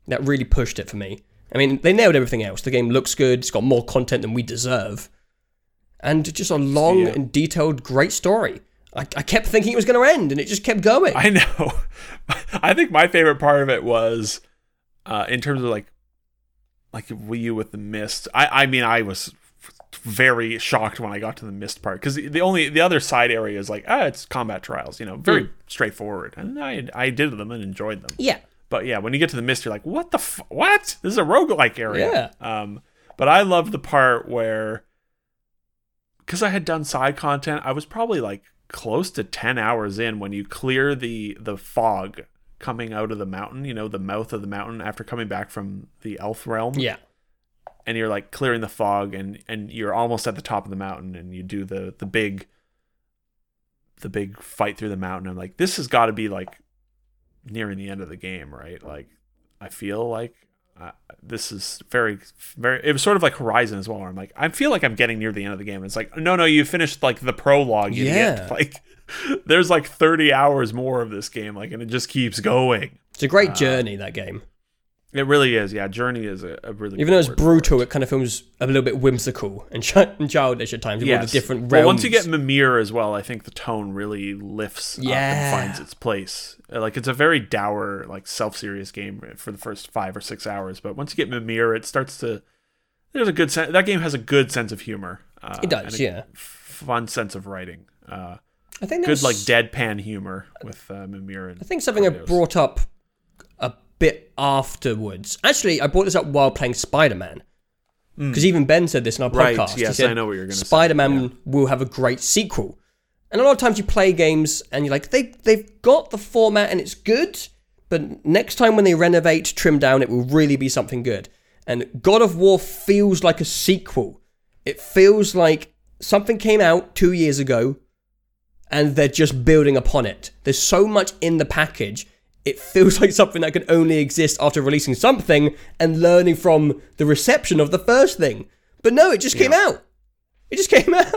That really pushed it for me. I mean, they nailed everything else. The game looks good. It's got more content than we deserve, and just a long Yeah. and detailed, great story. I, I kept thinking it was going to end, and it just kept going. I know. [LAUGHS] I think my favorite part of it was, uh, in terms of like, like Wii U with the mist. I, I mean, I was very shocked when I got to the mist part because the only the other side area is like, ah, it's combat trials. You know, very straightforward, and I I did them and enjoyed them. yeah, But yeah, when you get to the mist, you're like, what the f- what? This is a roguelike area. Yeah. Um, but I love the part where, because I had done side content, I was probably like close to ten hours in when you clear the the fog coming out of the mountain. You know, the mouth of the mountain after coming back from the elf realm. yeah, And you're like clearing the fog, and and you're almost at the top of the mountain, and you do the the big. The big fight through the mountain. I'm like, this has got to be like nearing the end of the game, right? Like, I feel like uh, this is very, very. It was sort of like Horizon as well. Where I'm like, I feel like I'm getting near the end of the game. It's like, no, no, you finished like the prologue. You Yeah. get [LAUGHS] like, there's like 30 hours more of this game, like, and it just keeps going. it's a great journey that game. It really is. Yeah, Journey is a, a really. Even though it's brutal, it kind of feels a little bit whimsical and, ch- and childish at times. The different realms. Well, once you get Mimir as well, I think the tone really lifts up Yeah. and finds its place. Uh, Like it's a very dour, like self-serious game for the first five or six hours, but once you get Mimir, it starts to. There's a good sense. That game has a good sense of humor. Uh, It does, yeah. Fun sense of writing. Uh, I think good there's- like deadpan humor with uh, Mimir. And I think something I brought up bit afterwards. Actually, I brought this up while playing Spider Man. Because even Ben said this in our Hmm. Right, podcast. yes, said, I know what you're gonna say, Spider Man will have a great sequel. And a lot of times you play games and you're like, they, they've got the format and it's good, but next time when they renovate, trim down, it will really be something good. And God of War feels like a sequel. It feels like something came out two years ago and they're just building upon it. There's so much in the package. It feels [LAUGHS] like something that can only exist after releasing something and learning from the reception of the first thing. But no, it just came out. It just [LAUGHS] came out.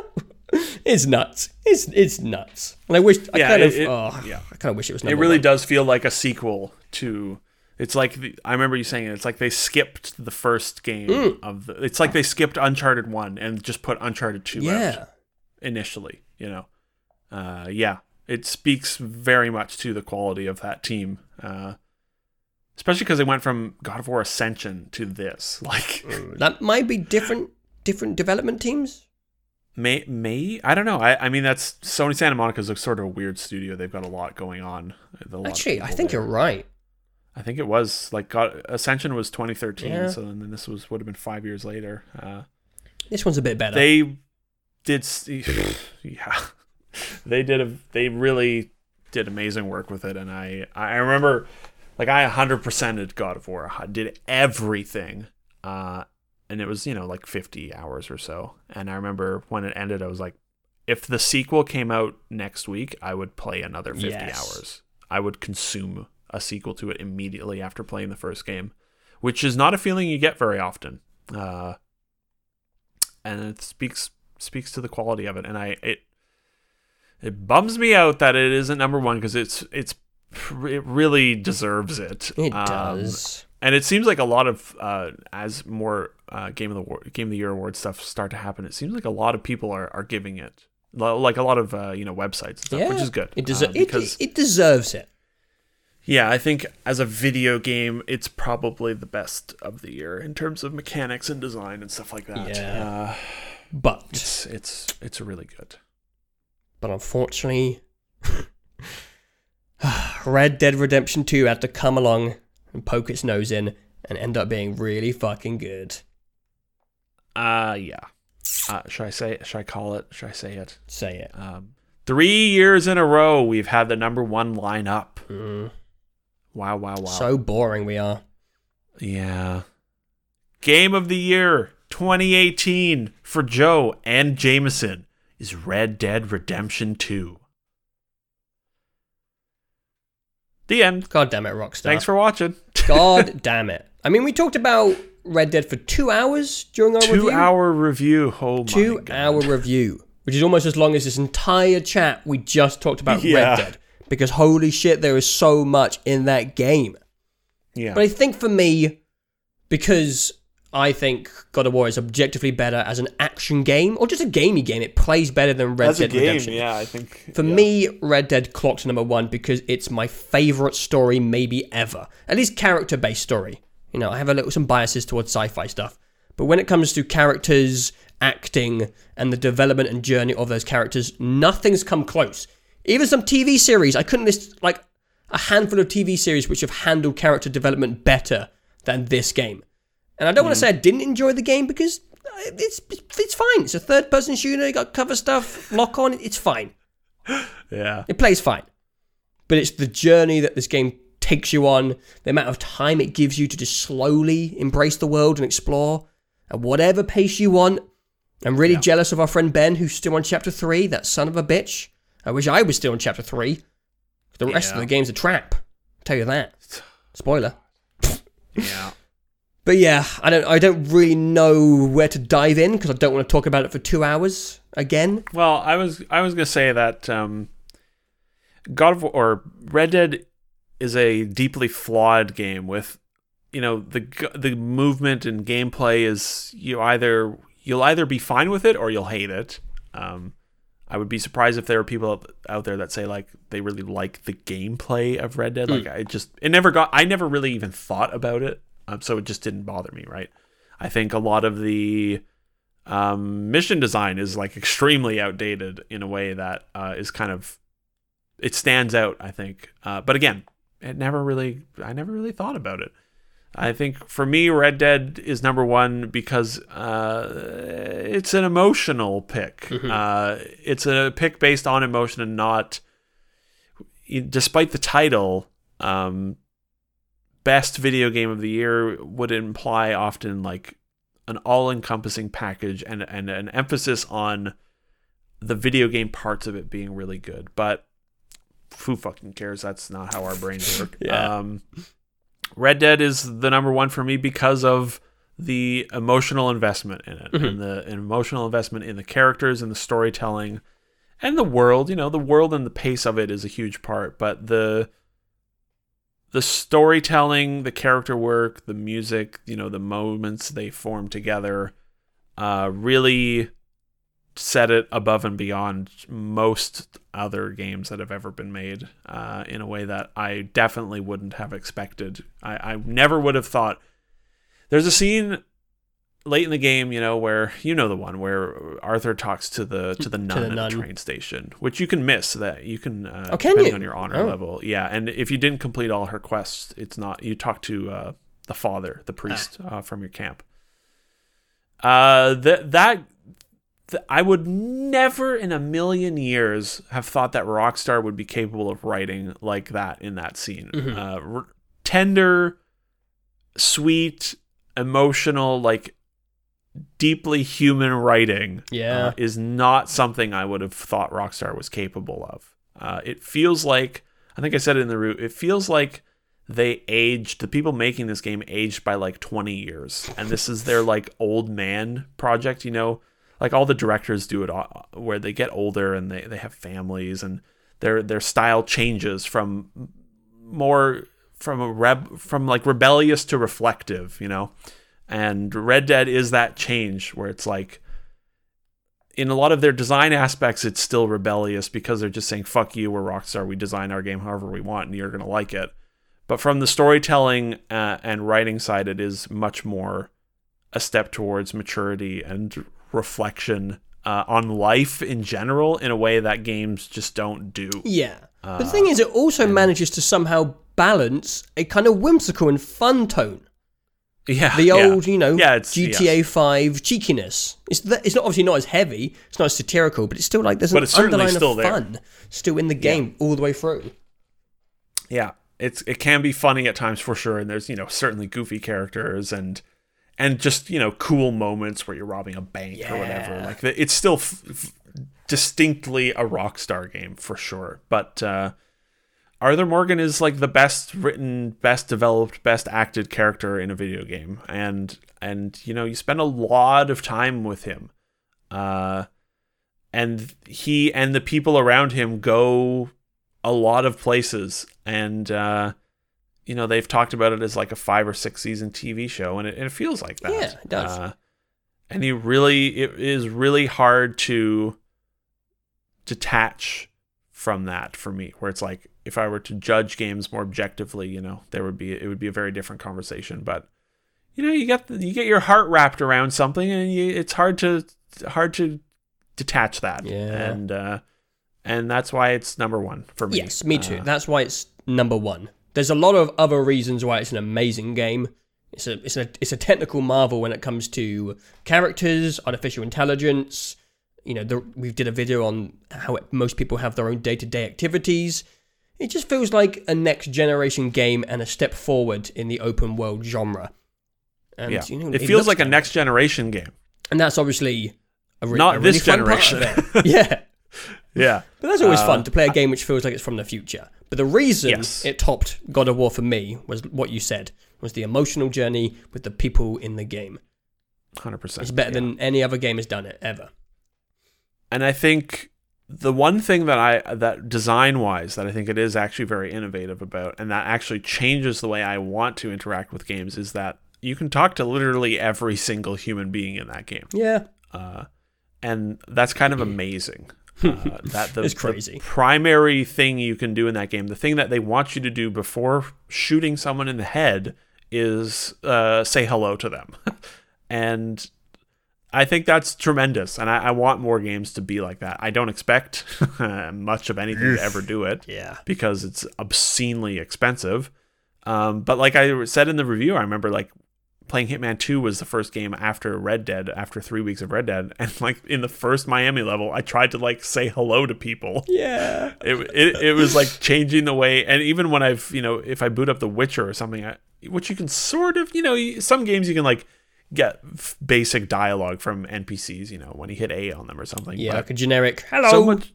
it's nuts. It's it's nuts. And I wish I Yeah, kind it- of it- oh, yeah. I kind of wish it was It really one. does feel like a sequel to. It's like the, I remember you saying it. It's like they skipped the first game Mm. of the. It's like they skipped Uncharted one and just put Uncharted two out Yeah. initially. You know, uh, yeah, it speaks very much to the quality of that team, uh, especially because they went from God of War Ascension to this. [LAUGHS] Like, That might be different different development teams. may may I don't know. I I mean that's Sony Santa Monica's a sort of a weird studio. They've got a lot going on. Lot Actually, I think there. you're right. I think it was like God Ascension was 2013, Yeah. so then this was would have been five years later. Uh, This one's a bit better. they did, [SIGHS] yeah, [LAUGHS] they did a they really did amazing work with it, and I I remember like I 100 percented God of War, I did everything, uh, and it was you know like 50 hours or so, and I remember when it ended, I was like, if the sequel came out next week, I would play another 50 Yes. hours. I would consume a sequel to it immediately after playing the first game, which is not a feeling you get very often. Uh, and it speaks speaks to the quality of it, and I it it bums me out that it isn't number one because it's it's it really deserves it. it Um, does. and it seems like a lot of uh, as more uh, game of the war, game of the year award stuff start to happen. It seems like a lot of people are, are giving it like a lot of uh, you know websites and stuff, yeah, which is good. It, uh, deser- because it, it deserves it. yeah, I think as a video game, it's probably the best of the year in terms of mechanics and design and stuff like that. Yeah. Uh, But it's it's it's really good. But unfortunately, [SIGHS] Red Dead Redemption 2 had to come along and poke its nose in and end up being really fucking good. Uh yeah. Uh, should I say? Should I call it? Should I say it? Say it. Um, three years in a row, we've had the number one lineup. Mm. Wow! Wow! Wow! So boring we are. Yeah. Game of the Year 2018 for Joe and Jameson is Red Dead Redemption 2. The end. God damn it, Rockstar. Thanks for watching. [LAUGHS] God damn it. I mean, we talked about Red Dead for two hours during our Two review. hour review. Oh my two hour review, which is almost as long as this entire chat we just talked about Yeah. Red Dead. Because holy shit, there is so much in that game. Yeah. But I think for me, because I think God of War is objectively better as an action game, or just a gamey game, it plays better than Red As Dead game, Redemption. yeah, I think. For yeah. me, Red Dead clocked number one because it's my favorite story maybe ever. At least character based story. You know, I have a little some biases towards sci-fi stuff, but when it comes to characters, acting, and the development and journey of those characters, nothing's come close. Even some TV series, I couldn't list like a handful of TV series which have handled character development better than this game. And I don't want to say I didn't enjoy the game because uh, it's it's fine. It's a third person shooter. You got cover stuff, lock on. It's fine. [GASPS] Yeah. It plays fine. But it's the journey that this game takes you on, the amount of time it gives you to just slowly embrace the world and explore at whatever pace you want. I'm really jealous of our friend Ben, who's still on chapter 3, that son of a bitch. I wish I was still on chapter 3. The rest of the game's a trap. I'll tell you that. [SIGHS] Spoiler. Yeah. But yeah, I don't I don't really know where to dive in because I don't want to talk about it for 2 hours again. Well, I was I was gonna say that um, God of War or Red Dead is a deeply flawed game with, you know, the the movement and gameplay is you either you'll either be fine with it or you'll hate it. Um, I would be surprised if there are people out- out there that say like they really like the gameplay of Red Dead. Like I just it never got I never really even thought about it, um, so it just didn't bother me. Right? I think a lot of the um, mission design is like extremely outdated in a way that uh, is kind of it stands out. I think, uh, but again, it never really I never really thought about it. I think for me, Red Dead is number one because uh, it's an emotional pick. Uh, it's a pick based on emotion and not, despite the title, um, best video game of the year would imply often like an all-encompassing package and and an emphasis on the video game parts of it being really good. But who fucking cares? That's not how our brains work. [LAUGHS] Yeah. Um, Red Dead is the number one for me because of the emotional investment in it and the emotional investment in the characters and the storytelling and the world. You know, the world and the pace of it is a huge part, but the the storytelling, the character work, the music, you know, the moments they form together, uh, really set it above and beyond most other games that have ever been made uh, in a way that I definitely wouldn't have expected. I, I never would have thought. There's a scene late in the game, you know, where you know the one where Arthur talks to the to the nun the at nun. the train station, which you can miss. That you can, uh, Oh, can depending you? on your honor Oh. level, yeah. And if you didn't complete all her quests, it's not. You talk to uh, the father, the priest Ah. uh, from your camp. Uh, that that th- I would never in a million years have thought that Rockstar would be capable of writing like that in that scene. Mhm. Uh, r- tender, sweet, emotional, like deeply human writing Yeah. uh, is not something I would have thought Rockstar was capable of. Uh, it feels like I think I said it in the root. It feels like they aged the people making this game aged by like 20 years and this is their like old man project you know like all the directors do it all, where they get older and they, they have families and their their style changes from more from a reb from like rebellious to reflective you know and red dead is that change where it's like in a lot of their design aspects it's still rebellious because they're just saying fuck you we're rockstar we design our game however we want and you're going to like it but from the storytelling uh, and writing side it is much more a step towards maturity and reflection uh, on life in general in a way that games just don't do Yeah. Uh, but the thing is, it also manages to somehow balance a kind of whimsical and fun tone. Yeah The yeah. old, you know, Yeah, it's- GTA yes. 5 cheekiness. It's th- it's not obviously not as heavy, it's not as satirical, but it's still like there's an it's underline still of there. fun still in the game all the way through. yeah it's it can be funny at times for sure and there's you know certainly goofy characters and and just you know cool moments where you're robbing a bank or whatever like it's still f- f- distinctly a rockstar game for sure but uh arthur morgan is like the best written best developed best acted character in a video game. And and you know you spend a lot of time with him. Uh and he and the people around him go a lot of places. And uh you know they've talked about it as like a five or six season tv show. And it, and it feels like that. Yeah, it does. uh, and he really it is really hard to detach from that for me where it's like if i were to judge games more objectively you know there would be it would be a very different conversation but you know you get the, you get your heart wrapped around something and you, it's hard to hard to detach that Yeah. and uh and that's why it's number one for me Yes, me too. Uh, That's why it's number one. There's a lot of other reasons why it's an amazing game. It's a it's a it's a technical marvel when it comes to characters, artificial intelligence. You know, the, we did a video on how it, most people have their own day to day activities. It just feels like a next generation game and a step forward in the open world genre. And yeah you know, it feels like a next generation game and that's obviously a, re- Not a really this generation. it. [LAUGHS] yeah. yeah But that's always Uh, fun to play a game which feels like it's from the future. But the reason Yes. it topped God of War for me was what you said was the emotional journey with the people in the game. 100% It's better yeah. than any other game has done it ever. and I think the one thing that I that design wise that I think it is actually very innovative about and that actually changes the way I want to interact with games is that you can talk to literally every single human being in that game. Yeah, Uh, and that's kind of amazing. [LAUGHS] Uh, that the, It's the crazy. primary thing you can do in that game, the thing that they want you to do before shooting someone in the head, is uh, say hello to them. [LAUGHS] and I think that's tremendous, and I, I want more games to be like that. I don't expect [LAUGHS] much of anything to ever do it yeah, because it's obscenely expensive. Um, but like I said in the review, I remember like playing Hitman 2 was the first game after Red Dead, after three weeks of Red Dead. [LAUGHS] And like in the first Miami level, I tried to like say hello to people. Yeah. [LAUGHS] It, it, it was like changing the way. And even when I've, you know, if I boot up The Witcher or something, I, which you can sort of, you know, some games you can like get f- basic dialogue from NPCs, you know, when you hit A on them or something. Yeah, But like a generic hello. so much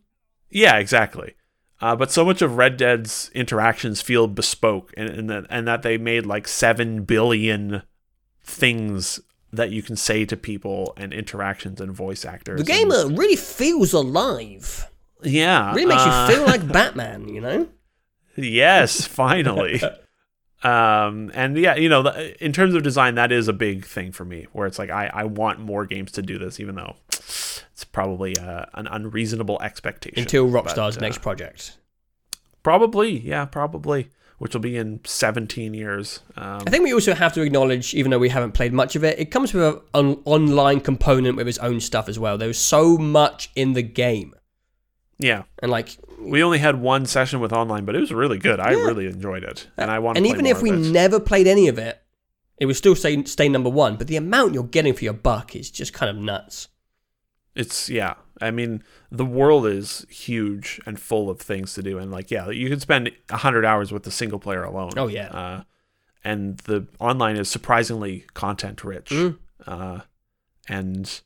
yeah exactly uh, but so much of red dead's interactions feel bespoke and, and that and that they made like 7 billion things that you can say to people and interactions and voice actors the game and- really feels alive. yeah Really makes uh, you feel like [LAUGHS] Batman, you know? yes finally [LAUGHS] um and yeah you know in terms of design that is a big thing for me where it's like i i want more games to do this even though it's probably uh, an unreasonable expectation Until But, Rockstar's uh, next project. Probably, yeah, probably. Which will be in 17 years. Um, I think we also have to acknowledge, even though we haven't played much of it, it comes with an online component with its own stuff as well. There's so much in the game. Yeah, And like, we only had one session with online, but it was really good. I really enjoyed it, and I want. and even if we never played any of it, it would still stay, stay number one. But the amount you're getting for your buck is just kind of nuts. it's yeah. I mean, the world is huge and full of things to do, and like yeah, you could spend hundred hours with the single player alone. Oh, yeah. uh, and the online is surprisingly content rich. Mm. uh, and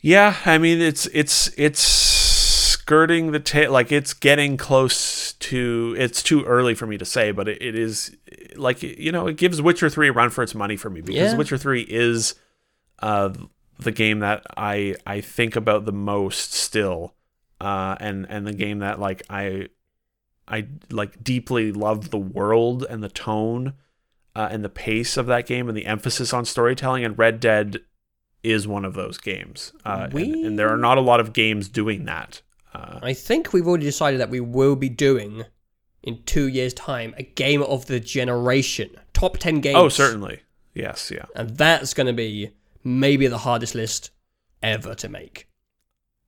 yeah, I mean it's it's it's skirting the tail, like it's getting close to. It's too early for me to say, but it, it is like you know it gives Witcher three a run for its money for me because Yeah. Witcher three is uh, the game that I I think about the most still, uh, and and the game that like I I like deeply love the world and the tone uh, and the pace of that game and the emphasis on storytelling. And Red Dead is one of those games, uh, and, and there are not a lot of games doing that. Uh, I think we've already decided that we will be doing, in two years' time, a game of the generation. Top 10 games. oh, certainly, yes, yeah, And that's going to be maybe the hardest list ever to make.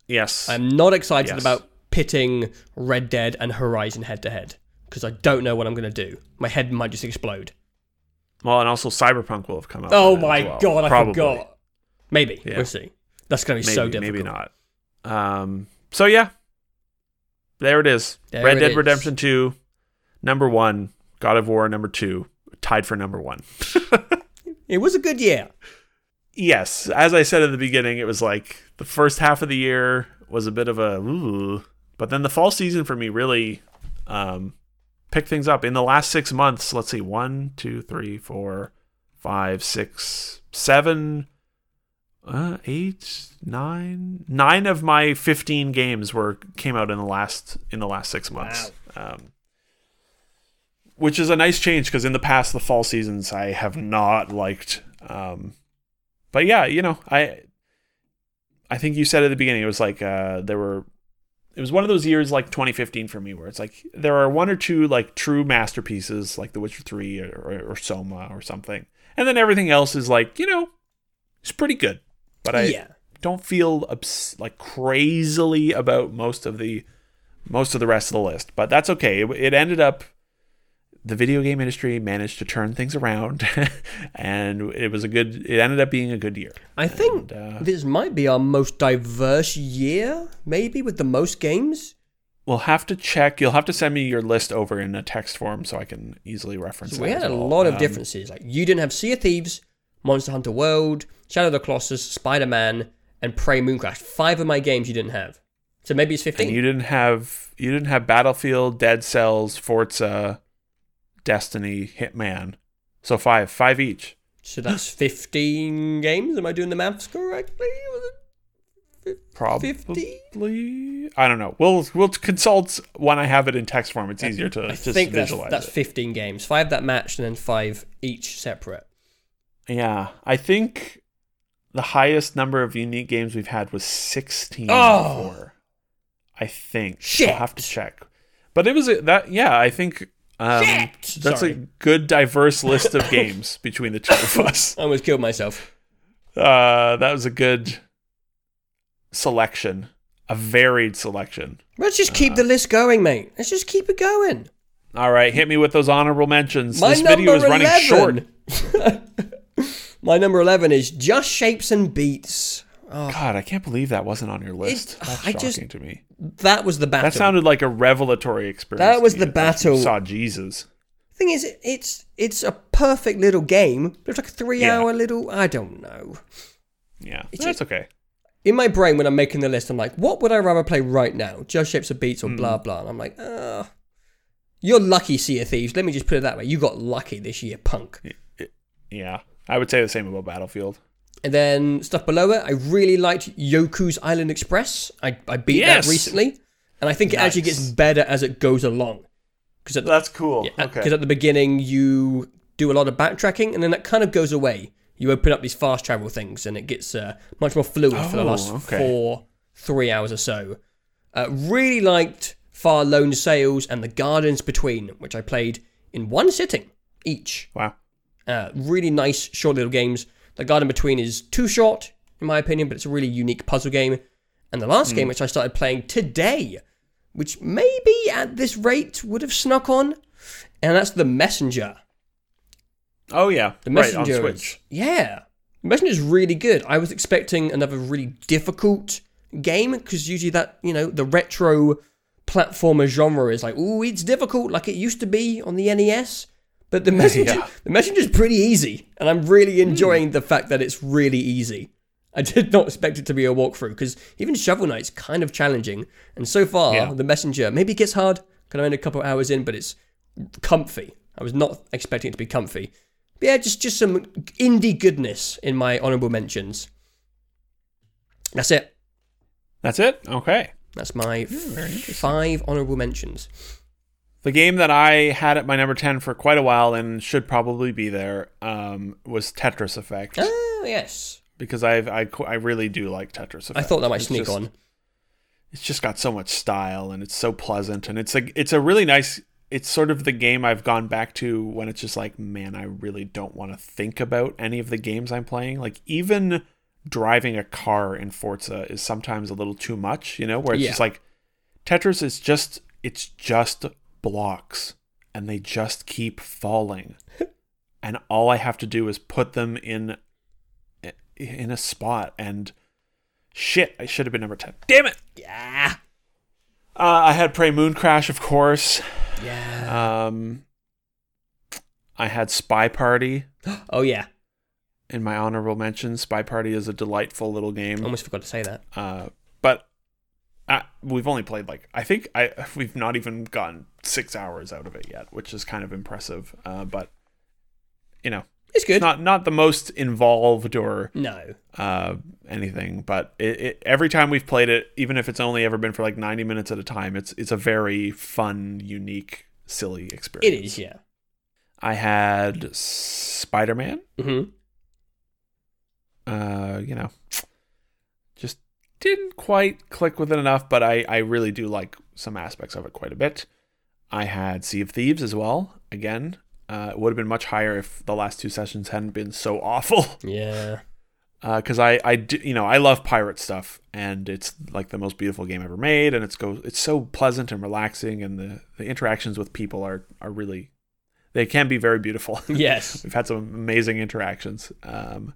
yes. I'm not excited Yes. about pitting Red Dead and Horizon head to head because I don't know what I'm going to do. My head might just explode. well, and also Cyberpunk will have come out. Oh my well. god, I Probably. forgot. Maybe. Yeah. We'll see. That's going to be Maybe, so difficult. maybe not. Um. So yeah, there it is. There Red it Dead is. Redemption Two, number one. God of War number two, tied for number one. [LAUGHS] It was a good year. yes, as I said at the beginning, it was like the first half of the year was a bit of a ooh, but then the fall season for me really um, picked things up. In the last six months, let's see, one, two, three, four, five, six, seven, uh, eight, nine, nine of my fifteen games were came out in the last in the last six months. Um, which is a nice change because in the past the fall seasons I have not liked. Um, but yeah, you know, I I think you said at the beginning it was like uh, there were it was one of those years like 2015 for me where it's like there are one or two like true masterpieces like The Witcher 3 or, or, or Soma or something, and then everything else is like you know it's pretty good, but I yeah. don't feel obs- like crazily about most of the most of the rest of the list, but that's okay. It, it ended up the video game industry managed to turn things around, [LAUGHS] and it was a good. It ended up being a good year. I think And, uh, this might be our most diverse year, maybe with the most games. We'll have to check. You'll have to send me your list over in a text form so I can easily reference. So we had a lot of Um, differences. Like you didn't have Sea of Thieves, Monster Hunter World, Shadow of the Colossus, Spider Man, and Prey Mooncrash. Five of my games you didn't have. So maybe it's And fifteen. you didn't have you didn't have Battlefield, Dead Cells, Forza, Destiny, Hitman. So five, five each. so that's [GASPS] fifteen games. Am I doing the maths correctly? Probably. 50? I don't know. We'll we'll consult when I have it in text form. It's easier to I just think that's, visualize that's it. fifteen games. Five that matched, and then five each separate. Yeah, I think the highest number of unique games we've had was 16 Oh. before. I think. Shit. I'll have to check. But it was a, that yeah, I think um, Shit. that's Sorry. a good diverse list of [LAUGHS] games between the two of us. I almost killed myself. Uh, that was a good selection, a varied selection. Let's just Uh. keep the list going, mate. Let's just keep it going. All right, hit me with those honorable mentions. My this video is running 11. short. [LAUGHS] [LAUGHS] My number 11 is Just Shapes and Beats. Oh. God, I can't believe that wasn't on your list. It- That's I shocking just- to me. That was the battle. That sounded like a revelatory experience. That was the you battle. Saw Jesus. thing is, it's it's a perfect little game. It's like a three Yeah. hour little. I don't know. Yeah, It's that's okay. In my brain, when I'm making the list, I'm like, what would I rather play right now? Just Shapes of Beats or blah blah? And I'm like, uh, you're lucky, Sea of Thieves. Let me just put it that way. You got lucky this year, punk. Yeah, I would say the same about Battlefield. And then stuff below it, I really liked Yoku's Island Express. I, I beat Yes. that recently, and I think it actually gets better as it goes along. Because at, the- That's cool. yeah, 'cause at the beginning you do a lot of backtracking, and then that kind of goes away. You open up these fast travel things, and it gets uh, much more fluid for the Oh, last okay. four, three hours or so. Uh, really liked Far Lone Sails and The Gardens Between, which I played in one sitting each. Wow. Uh, really nice, short little games. The Garden Between is too short, in my opinion, but it's a really unique puzzle game. And the last game, which I started playing today, which maybe at this rate would have snuck on, and that's The Messenger. Oh yeah, The right on Messenger. Switch. Is, yeah. The Messenger is really good. I was expecting another really difficult game because usually that, you know, the retro platformer genre is like, ooh, it's difficult like it used to be on the NES. But the Messenger, [LAUGHS] Yeah. the Messenger is pretty easy, and I'm really hmm. enjoying the fact that it's really easy. I did not expect it to be a walkthrough because even Shovel Knight's kind of challenging, and so far Yeah. the Messenger maybe gets hard. Kind of only a couple of hours in, but it's comfy. I was not expecting it to be comfy. But yeah, just just some indie goodness in my honorable mentions. That's it. That's it. Okay. That's my five honorable mentions. The game that I had at my number ten for quite a while and should probably be there um, was Tetris Effect Oh yes, because I've, I I really do like Tetris Effect. I thought that might It's sneak just- on. It's just got so much style and it's so pleasant and it's a it's a really nice. It's sort of the game I've gone back to when it's just like, man, I really don't want to think about any of the games I'm playing. Like even driving a car in Forza is sometimes a little too much, you know, where it's Yeah. just like Tetris is just it's just blocks and they just keep falling. [LAUGHS] and all I have to do is put them in in a spot and shit, I should have been number 10. Damn it. Yeah, Uh, I had Prey Mooncrash, of course. yeah. Um, I had SpyParty [GASPS] Oh yeah, in my honorable mentions. SpyParty is a delightful little game. almost forgot to say that. Uh, uh, we've only played like I think I [LAUGHS] we've not even gotten six hours out of it yet, which is kind of impressive. Uh, but you know, It's good. it's not not the most involved or no, uh, anything, but it, it, every time we've played it, even if it's only ever been for like ninety minutes at a time, it's it's a very fun, unique, silly experience. It is, Yeah. I had Spider Man. hmm Uh, you know, didn't quite click with it enough, but I I really do like some aspects of it quite a bit. I had Sea of Thieves as well. Again, uh, it would have been much higher if the last two sessions hadn't been so awful. [LAUGHS] Yeah. because I I do, you know I love pirate stuff and it's like the most beautiful game ever made and it's go it's so pleasant and relaxing and the, the interactions with people are are really they can be very beautiful. [LAUGHS] Yes. We've had some amazing interactions. Um,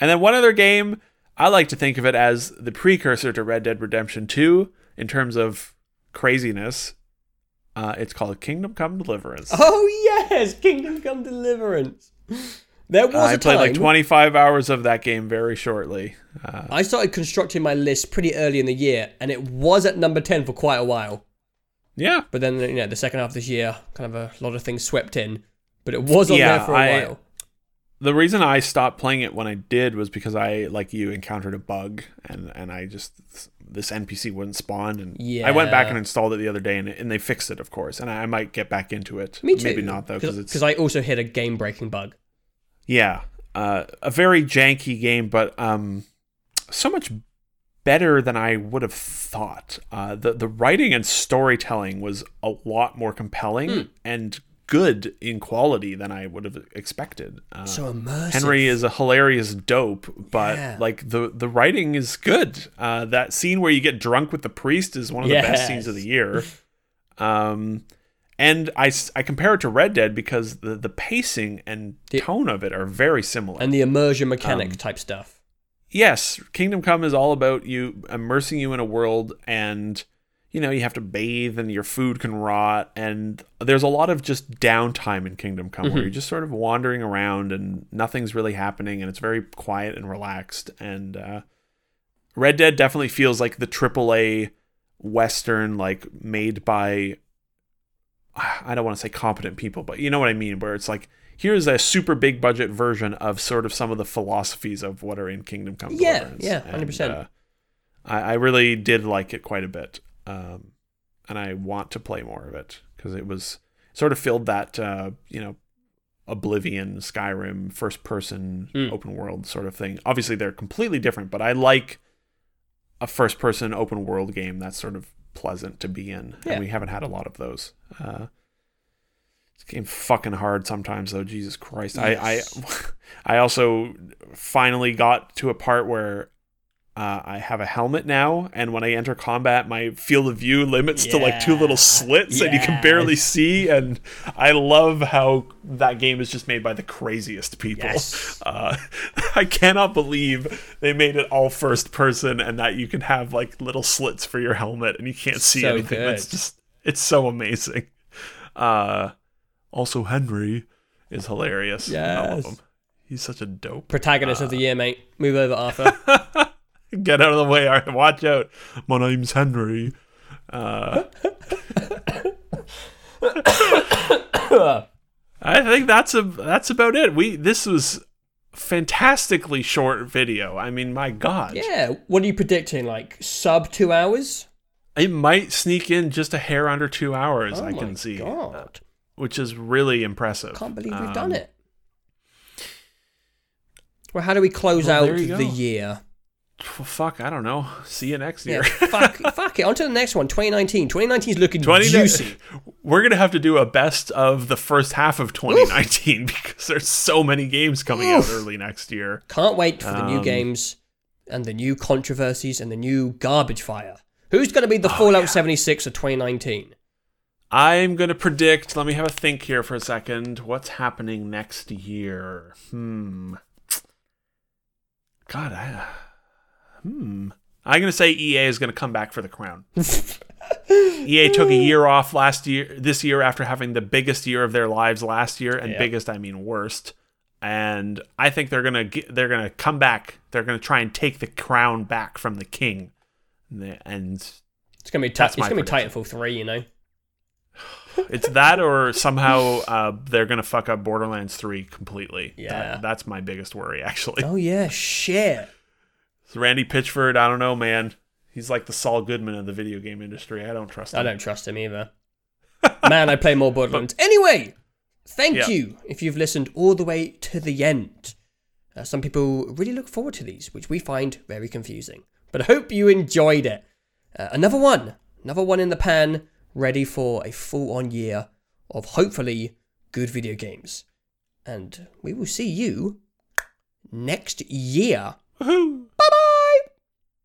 and then one other game I like to think of it as the precursor to Red Dead Redemption 2 in terms of craziness. Uh, it's called Kingdom Come Deliverance. Oh yes, Kingdom Come Deliverance. There was I a played time like 25 hours of that game very shortly. Uh, I started constructing my list pretty early in the year, and it was at number ten for quite a while. yeah, But then, you know, the second half of this year, kind of a lot of things swept in. But it was on Yeah, there for a I- while. The reason I stopped playing it when I did was because I, like you, encountered a bug, and and I just this NPC wouldn't spawn, and yeah. I went back and installed it the other day, and, and they fixed it, of course, and I, I might get back into it. Me too. Maybe not though, because it's because I also hit a game-breaking bug. yeah, uh, a very janky game, but um, so much better than I would have thought. Uh, the the writing and storytelling was a lot more compelling Hmm. and good in quality than I would have expected. Uh, So immersive. Henry is a hilarious dope, but Yeah. like the the writing is good. Uh, that scene where you get drunk with the priest is one of the best scenes of the year. Um, and I, I compare it to Red Dead because the, the pacing and The- tone of it are very similar. And the immersion mechanic Um, type stuff. yes, Kingdom Come is all about you immersing you in a world and you know, you have to bathe and your food can rot and there's a lot of just downtime in Kingdom Come where Mhm. you're just sort of wandering around and nothing's really happening and it's very quiet and relaxed and uh Red Dead definitely feels like the AAA western like made by [SIGHS] I don't want to say competent people, but you know what I mean where it's like here's a super big budget version of sort of some of the philosophies of what are in Kingdom Come Yeah, Deliverance. yeah, 100%. uh, I, I really did like it quite a bit, um, and I want to play more of it because it was sort of filled that uh, you know Oblivion, Skyrim, first person Mm. open world sort of thing. Obviously, they're completely different, but I like a first person open world game that's sort of pleasant to be in, Yeah. and we haven't had a lot of those. Uh, this game fucking hard sometimes though. Jesus Christ, Yes. I I [LAUGHS] I also finally got to a part where. Uh, I have a helmet now, and when I enter combat, my field of view limits to like two little slits, and you can barely see. And I love how that game is just made by the craziest people. Yes. [LAUGHS] Uh, [LAUGHS] I cannot believe they made it all first person, and that you can have like little slits for your helmet, and you can't see So anything. That's good. just it's so amazing. Uh, also, Henry is hilarious. I love Yes. him. He's such a dope. Protagonist of uh, the year, mate. Move over, Arthur. [LAUGHS] [LAUGHS] Get out of the way, Art. Watch out. My name's Henry. Uh, [COUGHS] I think that's a that's about it. We this was fantastically short video. I mean, my God, yeah. What are you predicting? Like sub two hours? it might sneak in just a hair under two hours. Oh I can see, God. which is really impressive. Can't believe we've Um, done it. Well, how do we close Well, out the year? Well, fuck, I don't know. See you next Yeah, year. [LAUGHS] fuck, [LAUGHS] fuck it. On to the next one. 2019. 2019 is looking 20 juicy. [LAUGHS] We're gonna have to do a best of the first half of 2019 because there's so many games coming out early next year. Can't wait for the new Um, games and the new controversies and the new garbage fire. Who's going to be the Oh, Fallout yeah. 76 of 2019? I'm gonna predict. Let me have a think here for a second. What's happening next year? Hmm. God, I. Hmm. I'm gonna say EA is gonna come back for the crown. [LAUGHS] EA took a year off last year, this year after having the biggest year of their lives last year, and biggest I mean worst. And I think they're gonna get, they're gonna come back. They're gonna try and take the crown back from the king. And It's going to be ti- it's going to be. Titanfall 3, you know. [SIGHS] it's that, or somehow uh, they're gonna fuck up Borderlands three completely. Yeah. That- that's my biggest worry actually. Oh yeah, shit. So Randy Pitchford, I don't know, man. He's like the Saul Goodman of the video game industry. I don't trust him. I don't trust him either. Man, I play more [LAUGHS] Borderlands. Anyway, thank Yeah. you if you've listened all the way to the end. Uh, some people really look forward to these, which we find very confusing. But I hope you enjoyed it. Uh, another one, another one in the pan, ready for a full on year of hopefully good video games. And we will see you next year. Woohoo! Bye bye.